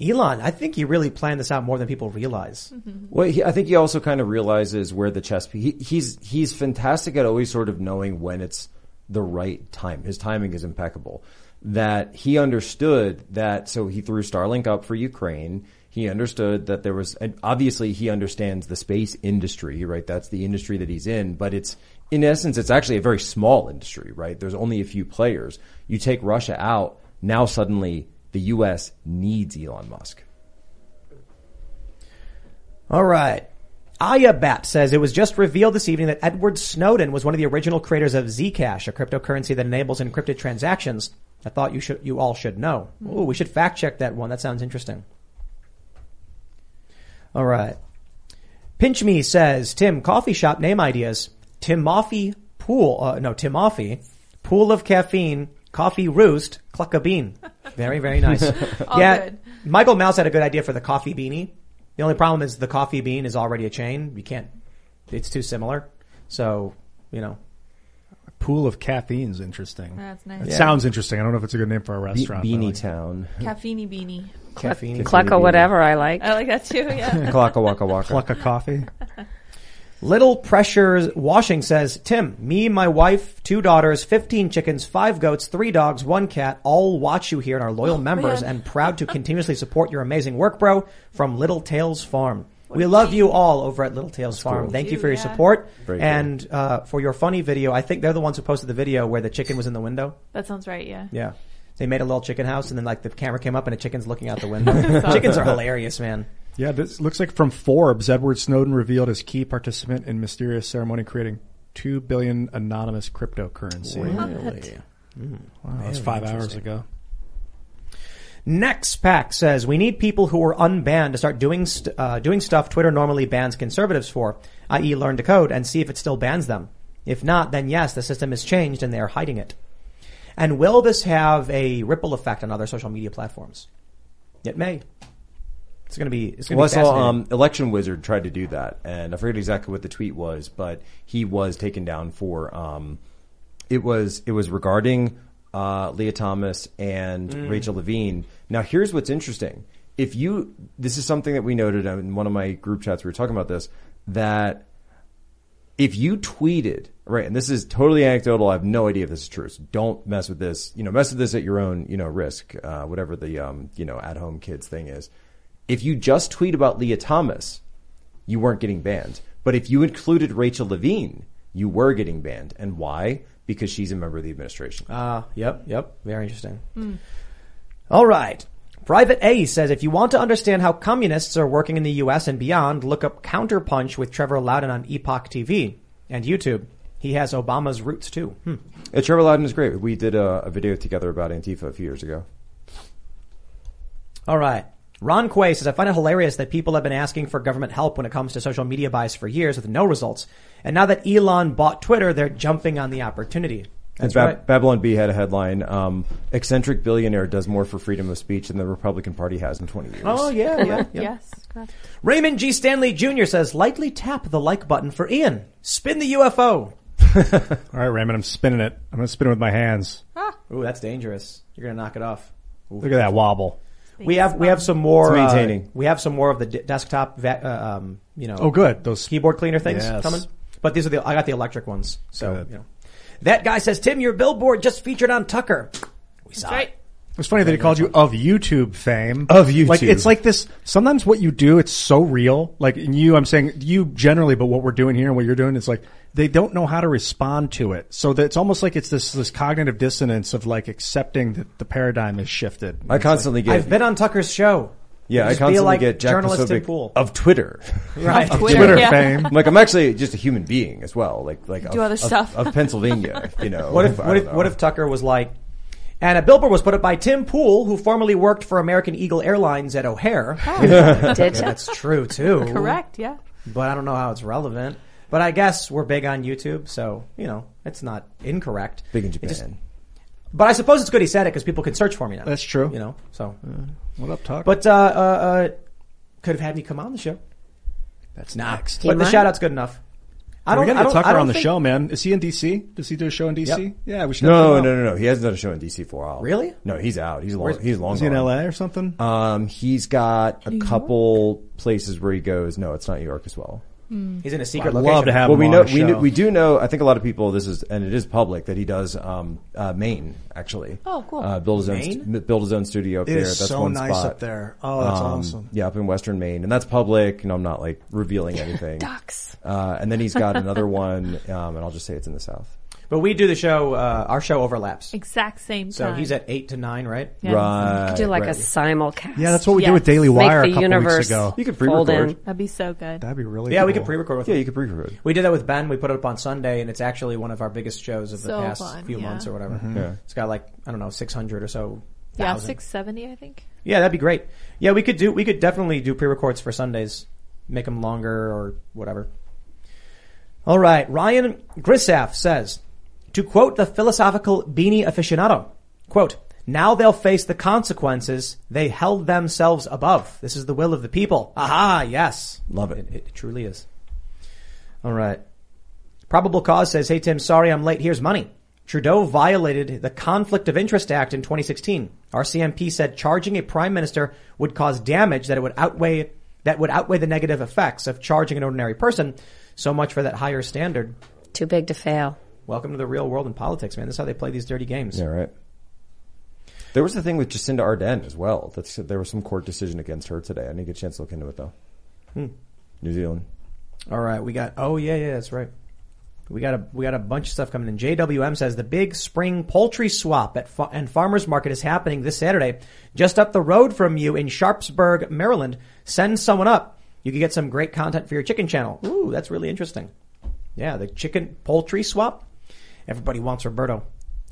Elon, I think he really planned this out more than people realize. Well, he, I think he also kind of realizes where the chess. He, he's he's fantastic at always sort of knowing when it's the right time. His timing is impeccable. That he understood that, so he threw Starlink up for Ukraine. He understood that there was, obviously he understands the space industry, right? That's the industry that he's in, but it's, in essence, it's actually a very small industry, right? There's only a few players. You take Russia out, now suddenly the U.S. needs Elon Musk. All right. Ayabat says it was just revealed this evening that Edward Snowden was one of the original creators of Zcash, a cryptocurrency that enables encrypted transactions. I thought you should, you all should know. Ooh, we should fact check that one. That sounds interesting. All right. Pinch Me says, Tim, coffee shop name ideas. Timothy Pool, uh, no, Timothy, Pool of Caffeine, Coffee Roost, Cluck a Bean. Very, very nice. Yeah. good. Michael Mouse had a good idea for the coffee beanie. The only problem is the coffee bean is already a chain. You can't, it's too similar. So, you know, Pool of caffeine's interesting. That's nice. It Yeah. sounds interesting. I don't know if it's a good name for a Be- restaurant. but I Beanie like it. Town. Caffeine beanie. caffeine. Cluck or whatever I like. I like that too. Yeah. Clocka waka waka. Cluck a coffee. Little Pressure Washing says, Tim, me, my wife, two daughters, 15 chickens, five goats, three dogs, one cat, all watch you here and are loyal members man. and proud to continuously support your amazing work, bro, from Little Tails Farm. We love you all over at Little Tails Farm. Thank you for your Yeah. support Very and uh, for your funny video. I think they're the ones who posted the video where the chicken was in the window. That sounds right. Yeah. Yeah. They made a little chicken house and then like the camera came up and a chicken's looking out the window. Chickens are hilarious, man. Yeah, this looks like from Forbes. Edward Snowden revealed as key participant in mysterious ceremony creating two billion anonymous cryptocurrency. Really? Wow, that's five hours ago. Next pack says we need people who are unbanned to start doing st- uh, doing stuff Twitter normally bans conservatives for, i.e., learn to code and see if it still bans them. If not, then yes, the system has changed and they are hiding it. And will this have a ripple effect on other social media platforms? It may. It's going to be. It's to Well, I saw um, Election Wizard tried to do that, and I forget exactly what the tweet was, but he was taken down for. Um, it was it was regarding uh, Lia Thomas and Mm. Rachel Levine. Now, here's what's interesting: if you this is something that we noted in one of my group chats, we were talking about this that if you tweeted right, and this is totally anecdotal, I have no idea if this is true. So don't mess with this. You know, mess with this at your own you know risk. Uh, whatever the um, you know at home kids thing is. If you just tweet about Lia Thomas, you weren't getting banned. But if you included Rachel Levine, you were getting banned. And why? Because she's a member of the administration. Ah, yep, yep. Very interesting. All right. Private A says if you want to understand how communists are working in the U.S. and beyond, look up Counterpunch with Trevor Loudon on Epoch TV and YouTube. He has Obama's roots too. Hmm. Uh, Trevor Loudon is great. We did a, a video together about Antifa a few years ago. All right. Ron Quay says, I find it hilarious that people have been asking for government help when it comes to social media bias for years with no results. And now that Elon bought Twitter, they're jumping on the opportunity. That's And Bab- right. Babylon Bee had a headline: um, "Eccentric billionaire does more for freedom of speech than the Republican Party has in 20 years." Oh, yeah, yeah, yeah. Yes. Correct. Raymond G. Stanley Jr. says, lightly tap the like button for Ian. Spin the UFO. All right, Raymond, I'm spinning it. I'm going to spin it with my hands. Ah. Ooh, that's dangerous. You're gonna knock it off. Ooh. Look at that wobble. We have we have some more. It's uh, maintaining. we have some more of the d- desktop, va- uh, um, you know. Oh, good. Those keyboard cleaner things Yes. coming. But these are the I got the electric ones. So Good. you know, that guy says, Tim, your billboard just featured on Tucker. We saw That's right. it. It's funny that he called you of YouTube fame. Of YouTube. Like, it's like this, sometimes what you do, it's so real. Like, in you, I'm saying you generally, but what we're doing here and what you're doing, it's like, they don't know how to respond to it. So that it's almost like it's this, this cognitive dissonance of like accepting that the paradigm has shifted. I constantly get. I've been on Tucker's show. yeah, I Just be constantly like get Jack journalist Tim Posobiec Pool. of Twitter. Right. Twitter, Twitter yeah. fame. I'm like I'm actually just a human being as well. Like like Do of, other of- stuff. of, Pennsylvania. You know. What if I what don't if know. what if Tucker was like, and a billboard was put up by Tim Pool, who formerly worked for American Eagle Airlines at O'Hare. Did you? That's true too. Correct. Yeah. but I don't know how it's relevant. But I guess we're big on YouTube, so you know it's not incorrect. big in Japan? just- but I suppose it's good he said it because people can search for me now. That's true. You know, so. What up, Tuck? But uh, uh, uh, could have had me come on the show. That's Nah, next. but the shout out's good enough. I We're don't. gonna I get Tucker on the think- show, man. Is he in DC? Does he do a show in DC? Yep. Yeah, we should. have No, no, no, no. He hasn't done a show in DC for a while. Really? No, he's out. He's long. Where's- he's long. Is he in. LA or something? Um, he's got a couple places where he goes. No, it's not New York as well. He's in a secret I'd location. love to have Well, him we on know the we show. know, we do know. I think a lot of people. This is and it is public that he does um, uh, Maine actually. Oh, cool. Uh, build his own Maine? st- build his own studio up It there. is That's so one nice spot. up there. Oh, that's Um, awesome. Yeah, up in Western Maine, and that's public. And I'm not like revealing anything. Ducks. Uh, and then he's got another one, um, and I'll just say it's in the south. But we do the show. Uh, our show overlaps. Exact same So he's at eight to nine, right? Yeah. Right. Do like right. a simulcast. Yeah, that's what we Yes. did with Daily Make Wire the a couple universe weeks ago. You could fold pre-record. in. That'd be so good. That'd be really. Yeah, we cool. could pre-record with Yeah, you could pre-record. We did that with Ben. We put it up on Sunday, and it's actually one of our biggest shows of the So past fun, few yeah. months or whatever. Yeah. It's got like I don't know, six hundred or so. Yeah, thousand. six seventy, I think. Yeah, that'd be great. Yeah, we could do. We could definitely do pre-records for Sundays, make them longer or whatever. All right, Ryan Grissaff says, to quote the philosophical beanie aficionado, quote, now they'll face the consequences they held themselves above. This is the will of the people. Aha, yes. Love it. It, it truly is. All right. Probable cause says, Hey Tim, sorry I'm late. Here's money. Trudeau violated the Conflict of Interest Act in 2016. RCMP said charging a prime minister would cause damage that it would outweigh that would outweigh the negative effects of charging an ordinary person. So much for that higher standard. Too big to fail. Welcome to the real world in politics, man. This is how they play these dirty games. Yeah, right. There was the thing with Jacinda Ardern as well. That's, there was some court decision against her today. I didn't get a chance to look into it though. Hmm. New Zealand. All right, we got. Oh yeah, yeah, that's right. We got a we got a bunch of stuff coming in. JWM says the big spring poultry swap at fa- and farmers market is happening this Saturday, just up the road from you in Sharpsburg, Maryland. Send someone up. You can get some great content for your chicken channel. Ooh, that's really interesting. Yeah, the chicken poultry swap. Everybody wants Roberto.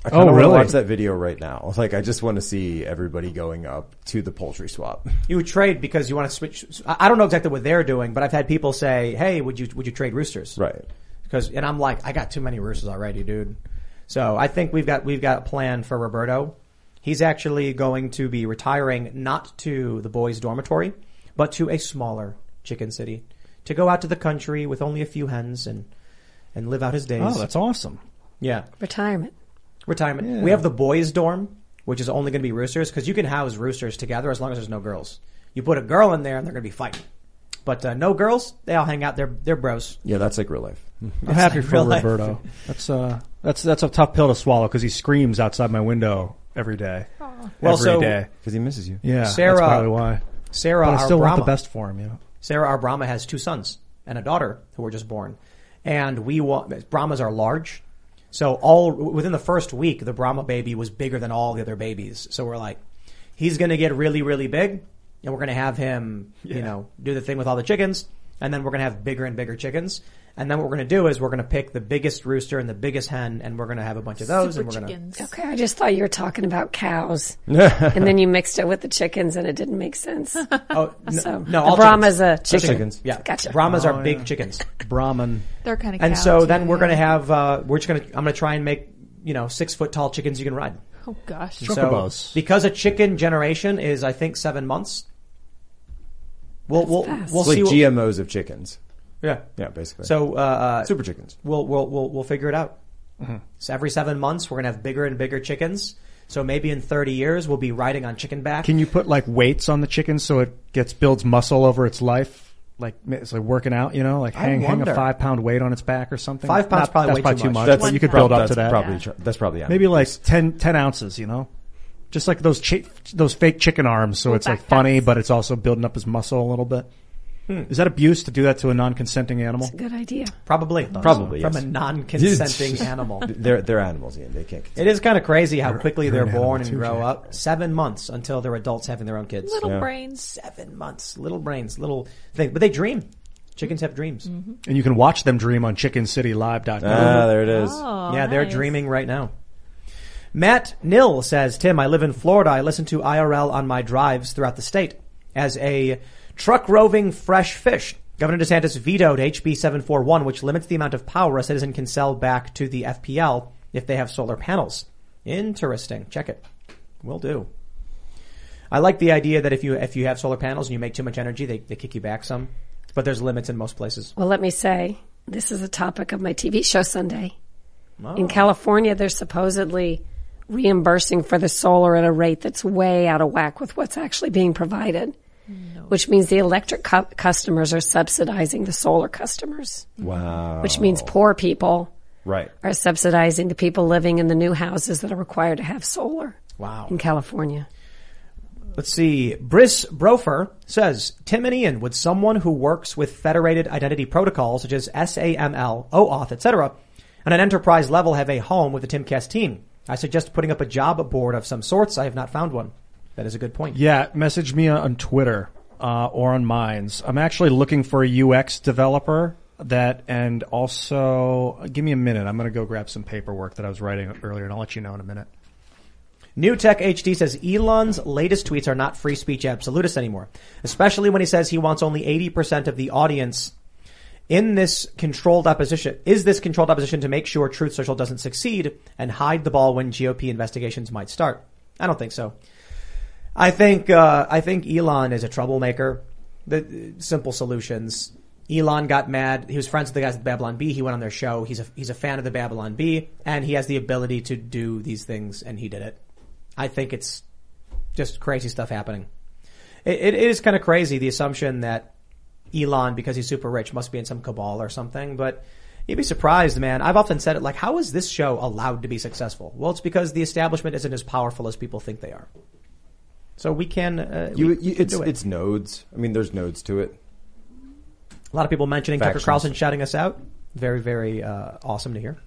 I kind Oh, of really? want to watch that video right now. Like, I just want to see everybody going up to the poultry swap. You would trade because you want to switch. I I don't know exactly what they're doing, but I've had people say, "Hey, would you would you trade roosters?" Right. Because and I'm like, I got too many roosters already, dude. So I think we've got we've got a plan for Roberto. He's actually going to be retiring not to the boys' dormitory, but to a smaller chicken city to go out to the country with only a few hens and and live out his days. Oh, that's awesome. Yeah, Retirement. retirement. We have the boys' dorm, which is only going to be roosters because you can house roosters together as long as there's no girls. You put a girl in there and they're going to be fighting. But uh, no girls, they all hang out. They're they're bros. Yeah, that's like real life. I'm happy like for real life. Roberto. That's uh, that's that's a tough pill to swallow because he screams outside my window every day. Well, every so- day. Because he misses you. Yeah, Sarah- that's probably why. Sarah But I still want the best for him. You know. Sarah R. Brahma has two sons and a daughter who were just born. And we want, Brahmas are large. So all, within the first week, the Brahma baby was bigger than all the other babies. So we're like, he's gonna get really, really big and we're gonna have him, you know, do the thing with all the chickens. And then we're gonna have bigger and bigger chickens. And then what we're gonna do is we're gonna pick the biggest rooster and the biggest hen and we're gonna have a bunch of those Super and we're gonna, chickens. Okay, I just thought you were talking about cows, and then you mixed it with the chickens, and it didn't make sense. oh, no, So no, the all Brahma's chickens. a chicken. chickens. Yeah. Gotcha. Brahmas Oh, are big chickens. Brahman. They're kind of And so then we're going to have, uh, we're just going to, I'm going to try and make, you know, six foot tall chickens you can ride. Oh gosh. So, because a chicken generation is, I think, seven months. We'll, we'll, fast. we'll It's like see. what- GMOs of chickens. Yeah. Yeah, basically. So, uh, uh, super chickens. we'll, we'll, we'll, we'll figure it out. Mm-hmm. So every seven months, we're going to have bigger and bigger chickens. So maybe in 30 years, we'll be riding on chicken back. Can you put like weights on the chicken so it gets builds muscle over its life? Like it's like working out, you know, like I hang, hang a five pound weight on its back or something. Five pounds Not- probably that's way probably too too much. much. That's but you could build up to that. Probably, Yeah. that's probably Maybe like 10, 10 ounces, you know, just like those chi- those fake chicken arms. So Little it's like backpacks. funny, but it's also building up his muscle a little bit. Hmm. Is that abuse to do that to a non-consenting animal? Good idea. Probably. Probably, From yes. a non-consenting animal. They're they're animals, Ian. They can't. It is kind of crazy how quickly you're they're an born animal and too, grow Jack. up. Seven months until they're adults having their own kids. little Yeah. brains. Seven months. Little brains, little thing. But they dream. Chickens have dreams. And you can watch them dream on chickencitylive.com. Ah, there it is. Oh, yeah, they're nice. dreaming right now. Matt Nil says, Tim, I live in Florida. I listen to IRL on my drives throughout the state. As a truck roving fresh fish, Governor DeSantis vetoed HB 741, which limits the amount of power a citizen can sell back to the FPL if they have solar panels. Interesting. Check it. Will do. I like the idea that if you if you have solar panels and you make too much energy, they, they kick you back some. But there's limits in most places. Well, let me say, this is a topic of my TV show Sunday. Oh. In California, they're supposedly reimbursing for the solar at a rate that's way out of whack with what's actually being provided, which means the electric cu- customers are subsidizing the solar customers, Wow. which means poor people Right. are subsidizing the people living in the new houses that are required to have solar Wow. in California. Let's see. Briss Brofer says, Tim and Ian, would someone who works with federated identity protocols such as SAML, OAuth, etc., on an enterprise level have a home with the Timcast team? I suggest putting up a job board of some sorts. I have not found one. That is a good point. Yeah, message me on Twitter uh, or on Minds. I'm actually looking for a UX developer that, and also give me a minute. I'm going to go grab some paperwork that I was writing earlier, and I'll let you know in a minute. New Tech HD says Elon's latest tweets are not free speech absolutists anymore, especially when he says he wants only 80% of the audience in this controlled opposition. Is this controlled opposition to make sure Truth Social doesn't succeed and hide the ball when GOP investigations might start? I don't think so. I think uh, I think Elon is a troublemaker. The simple solutions. Elon got mad. He was friends with the guys at Babylon Bee. He went on their show. He's a he's a fan of the Babylon Bee, and he has the ability to do these things, and he did it. I think it's just crazy stuff happening. It, it is kind of crazy the assumption that Elon, because he's super rich, must be in some cabal or something. But you'd be surprised, man. I've often said it like, how is this show allowed to be successful? Well, it's because the establishment isn't as powerful as people think they are. So we can. Uh, You, we you, can it's do it. it's nodes. I mean, there's nodes to it. A lot of people mentioning Tucker Factions. Carlson shouting us out. Very, very uh, awesome to hear.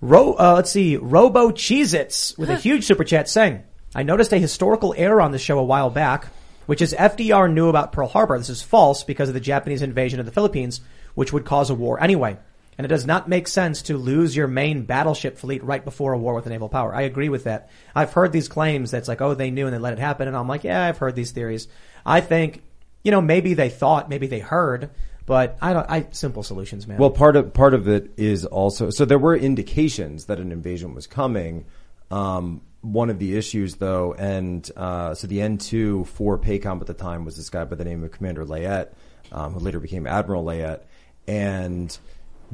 Ro, uh, let's see, Robo Cheez-Its with a huge super chat saying, I noticed a historical error on the show a while back, which is FDR knew about Pearl Harbor. This is false because of the Japanese invasion of the Philippines, which would cause a war anyway. And it does not make sense to lose your main battleship fleet right before a war with a naval power. I agree with that. I've heard these claims that's like, oh, they knew and they let it happen. And I'm like, yeah, I've heard these theories. I think, you know, maybe they thought, maybe they heard, but I don't, I, simple solutions, man. Well, part of part of it is also so there were indications that an invasion was coming. Um, one of the issues, though, and uh, so the N two for PACOM at the time was this guy by the name of Commander Layette, um, who later became Admiral Layette, and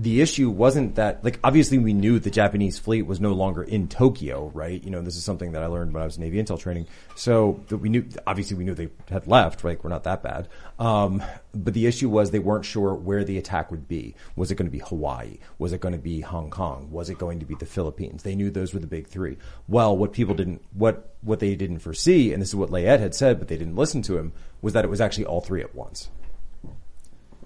the issue wasn't that like obviously we knew the Japanese fleet was no longer in Tokyo, right? You know, this is something that I learned when I was Navy intel training. So that we knew obviously we knew they had left, like we're not that bad. Um, but the issue was they weren't sure where the attack would be. Was it going to be Hawaii? Was it going to be Hong Kong? Was it going to be the Philippines? They knew those were the big three. Well, what people didn't what what they didn't foresee, and this is what Layette had said, but they didn't listen to him, was that it was actually all three at once.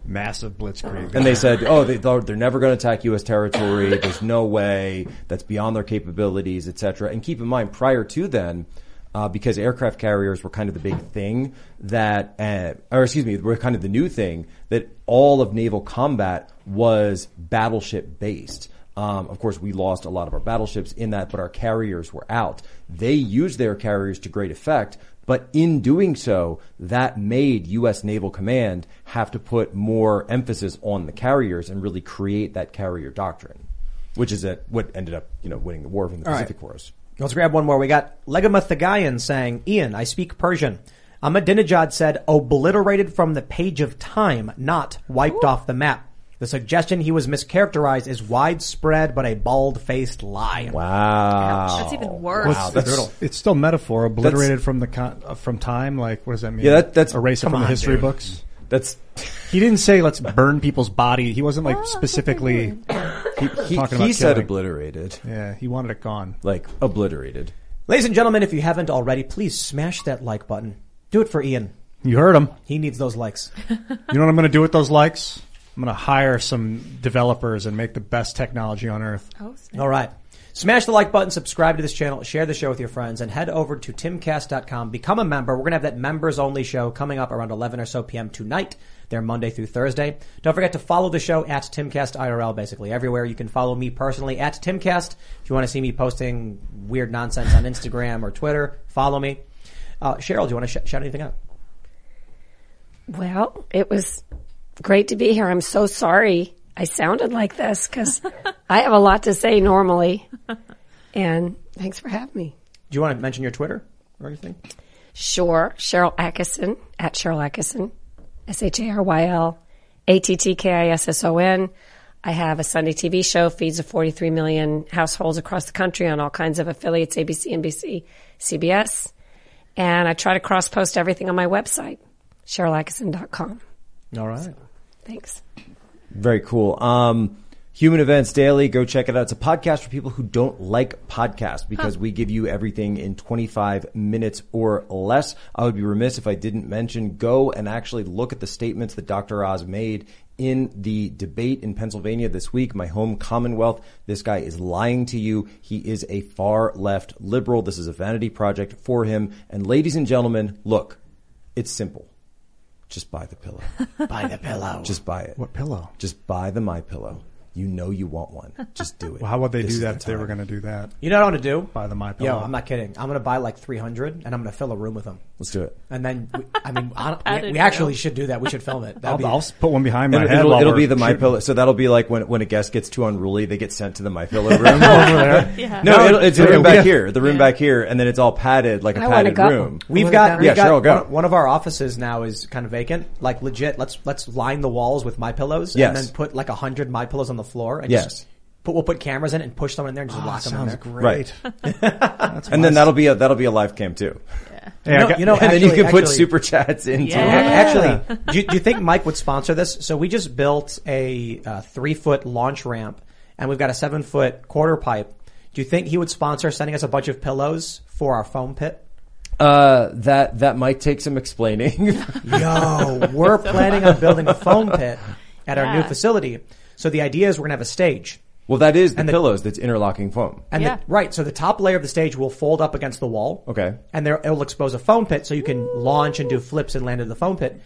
Massive blitzkrieg. And they said, oh, they, they're they're never going to attack U.S. territory. There's no way. That's beyond their capabilities, etc. And keep in mind, prior to then, uh, because aircraft carriers were kind of the big thing that, uh, or excuse me, were kind of the new thing that all of naval combat was battleship based. Um, of course, we lost a lot of our battleships in that, but our carriers were out. They used their carriers to great effect, but in doing so, that made U.S. Naval Command have to put more emphasis on the carriers and really create that carrier doctrine, which is at what ended up, you know, winning the war from the All right. Pacific for us. Let's grab one more. We got Legamothagayan saying, Ian, I speak Persian. Ahmadinejad said, obliterated from the page of time, not wiped off the map. The suggestion he was mischaracterized is widespread but a bald-faced lie. Wow. That's even worse. Well, it's, brutal. it's still metaphor, obliterated from the con- uh, from time. Like, what does that mean? Yeah, that- that's- erase it come from the on, history dude. books. That's He didn't say let's burn people's body. He wasn't like specifically. he, he, Talking he said killing. obliterated, Yeah, he wanted it gone. like obliterated. Ladies and gentlemen, if you haven't already, please smash that like button. Do it for Ian. You heard him. He needs those likes. You know what I'm going to do with those likes? I'm going to hire some developers and make the best technology on earth. Oh, snap. All right. Smash the like button, subscribe to this channel, share the show with your friends, and head over to timcast.com. Become a member. We're going to have that members only show coming up around 11 or so p.m. tonight. They're Monday through Thursday. Don't forget to follow the show at Timcast IRL basically everywhere. You can follow me personally at Timcast. If you want to see me posting weird nonsense on Instagram or Twitter, follow me. Uh, Sharyl, do you want to sh- shout anything out? Well, it was great to be here. I'm so sorry I sounded like this because I have a lot to say normally. And thanks for having me. Do you want to mention your Twitter or anything? Sure, Sharyl Attkisson at Sharyl Attkisson, S H A R Y L A T T K I S S O N. I have a Sunday TV show, feeds of 43 million households across the country on all kinds of affiliates, ABC, NBC, CBS. And I try to cross post everything on my website, SharylAttkisson.com. All right. Thanks. Very cool. Um, Human Events Daily, go check it out. It's a podcast for people who don't like podcasts because we give you everything in 25 minutes or less. I would be remiss if I didn't mention go and actually look at the statements that Dr. Oz made in the debate in Pennsylvania this week, my home Commonwealth. This guy is lying to you. He is a far left liberal. This is a vanity project for him. And ladies and gentlemen, look, it's simple. Just buy the pillow. Buy the pillow. Just buy it. What pillow? Just buy the My Pillow. You know you want one. Just do it. Well, how would they This do that the if they were going to do that? You know what I'm gonna do? Buy the My Yo, Pillow. I'm not kidding. I'm gonna buy like 300, and I'm gonna fill a room with them. Let's do it. And then, we, I mean, I don't, we, we actually should do that. We should film it. That'd I'll, be, I'll put one behind my It'll, head. it'll, it'll be the My. Pillow. So that'll be like when when a guest gets too unruly, they get sent to the My Pillow room. Yeah. No, it'll, it's the room back have- here. The room back here, and then it's all padded like a I padded room. We've got, Yeah, got Sharyl, go. One, one of our offices now is kind of vacant. Like legit, let's let's line the walls with my pillows, Yes. and then put like a hundred my pillows on the floor. And Yes. just put, we'll put cameras in it and push someone in there and just lock them in Sounds there. great. Right. and then that'll be a that'll be a live cam too. Hey, I No, got- you know, and then you actually- can put actually- super chats into Yeah. it. Actually, do you, do you think Mike would sponsor this? So we just built a, uh three foot launch ramp, and we've got a seven foot quarter pipe. Do you think he would sponsor sending us a bunch of pillows for our foam pit? Uh, that that might take some explaining. Yo, we're planning on building a foam pit at our new facility. So the idea is we're gonna have a stage. well, that is the And the- pillows. That's interlocking foam. And Yeah. the, right, so the top layer of the stage will fold up against the wall. Okay. And there it'll expose a foam pit so you can launch and do flips and land in the foam pit.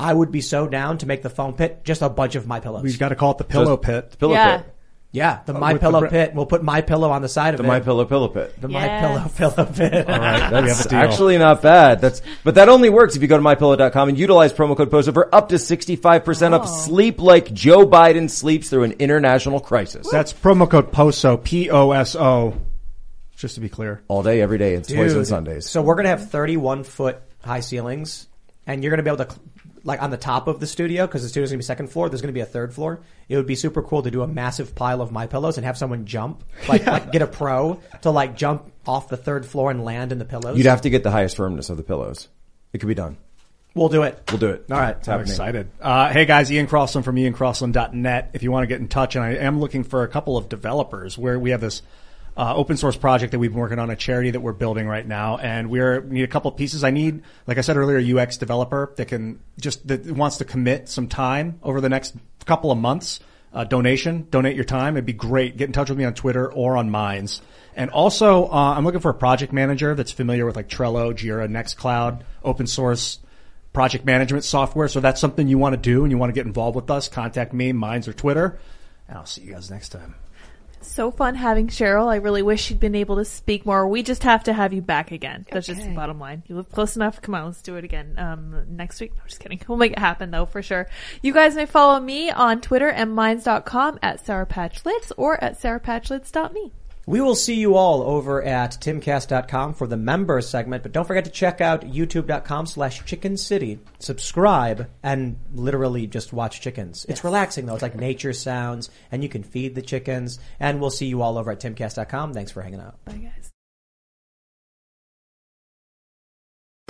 I would be so down to make the foam pit just a bunch of my pillows. We've got to call it the pillow Just- pit. Pillow Yeah. pit. Yeah, the uh, my with the pillow pit. We'll put my pillow on the side of The it. My Pillow pillow pit. the Yes. my pillow pillow pit. All right, we have a That's deal. actually not bad. That's but that only works if you go to mypillow.com and utilize promo code POSO for up to 65% off. Sleep like Joe Biden sleeps through an international crisis. That's promo code POSO, P-O-S-O, just to be clear. All day, every day. It's twice on Dude, Sundays. So we're gonna have 31 foot high ceilings, and you're gonna be able to, cl- like on the top of the studio, because the studio's gonna be second floor. There's gonna be a third floor. It would be super cool to do a massive pile of my pillows and have someone jump, like, like get a pro to like jump off the third floor and land in the pillows. You'd have to get the highest firmness of the pillows. It could be done. We'll do it. We'll do it. All right. It's I'm happening. excited. Uh, hey guys, Ian Crossland from iancrossland.net. If you want to get in touch, and I am looking for a couple of developers where we have this uh, open source project that we've been working on, a charity that we're building right now, and we're, we need a couple pieces. I need, like I said earlier, a UX developer that can just that wants to commit some time over the next couple of months. Uh, donation, donate your time. It'd be great. Get in touch with me on Twitter or on Minds. And also, uh, I'm looking for a project manager that's familiar with like Trello, Jira, Nextcloud, open source project management software. So if that's something you want to do and you want to get involved with us, contact me, Minds or Twitter. And I'll see you guys next time. So fun having Sharyl. I really wish she'd been able to speak more. We just have to have you back again. That's just the bottom line. You live close enough. Come on, let's do it again. Um, next week. No, just kidding. We'll make it happen though, for sure. You guys may follow me on Twitter and minds.com at sourpatchlyds or at sourpatchlyds.me. We will see you all over at timcast.com for the members segment, but don't forget to check out youtube.com slash chicken city. Subscribe and literally just watch chickens. It's relaxing though. It's like nature sounds and you can feed the chickens and we'll see you all over at timcast.com. Thanks for hanging out. Bye guys.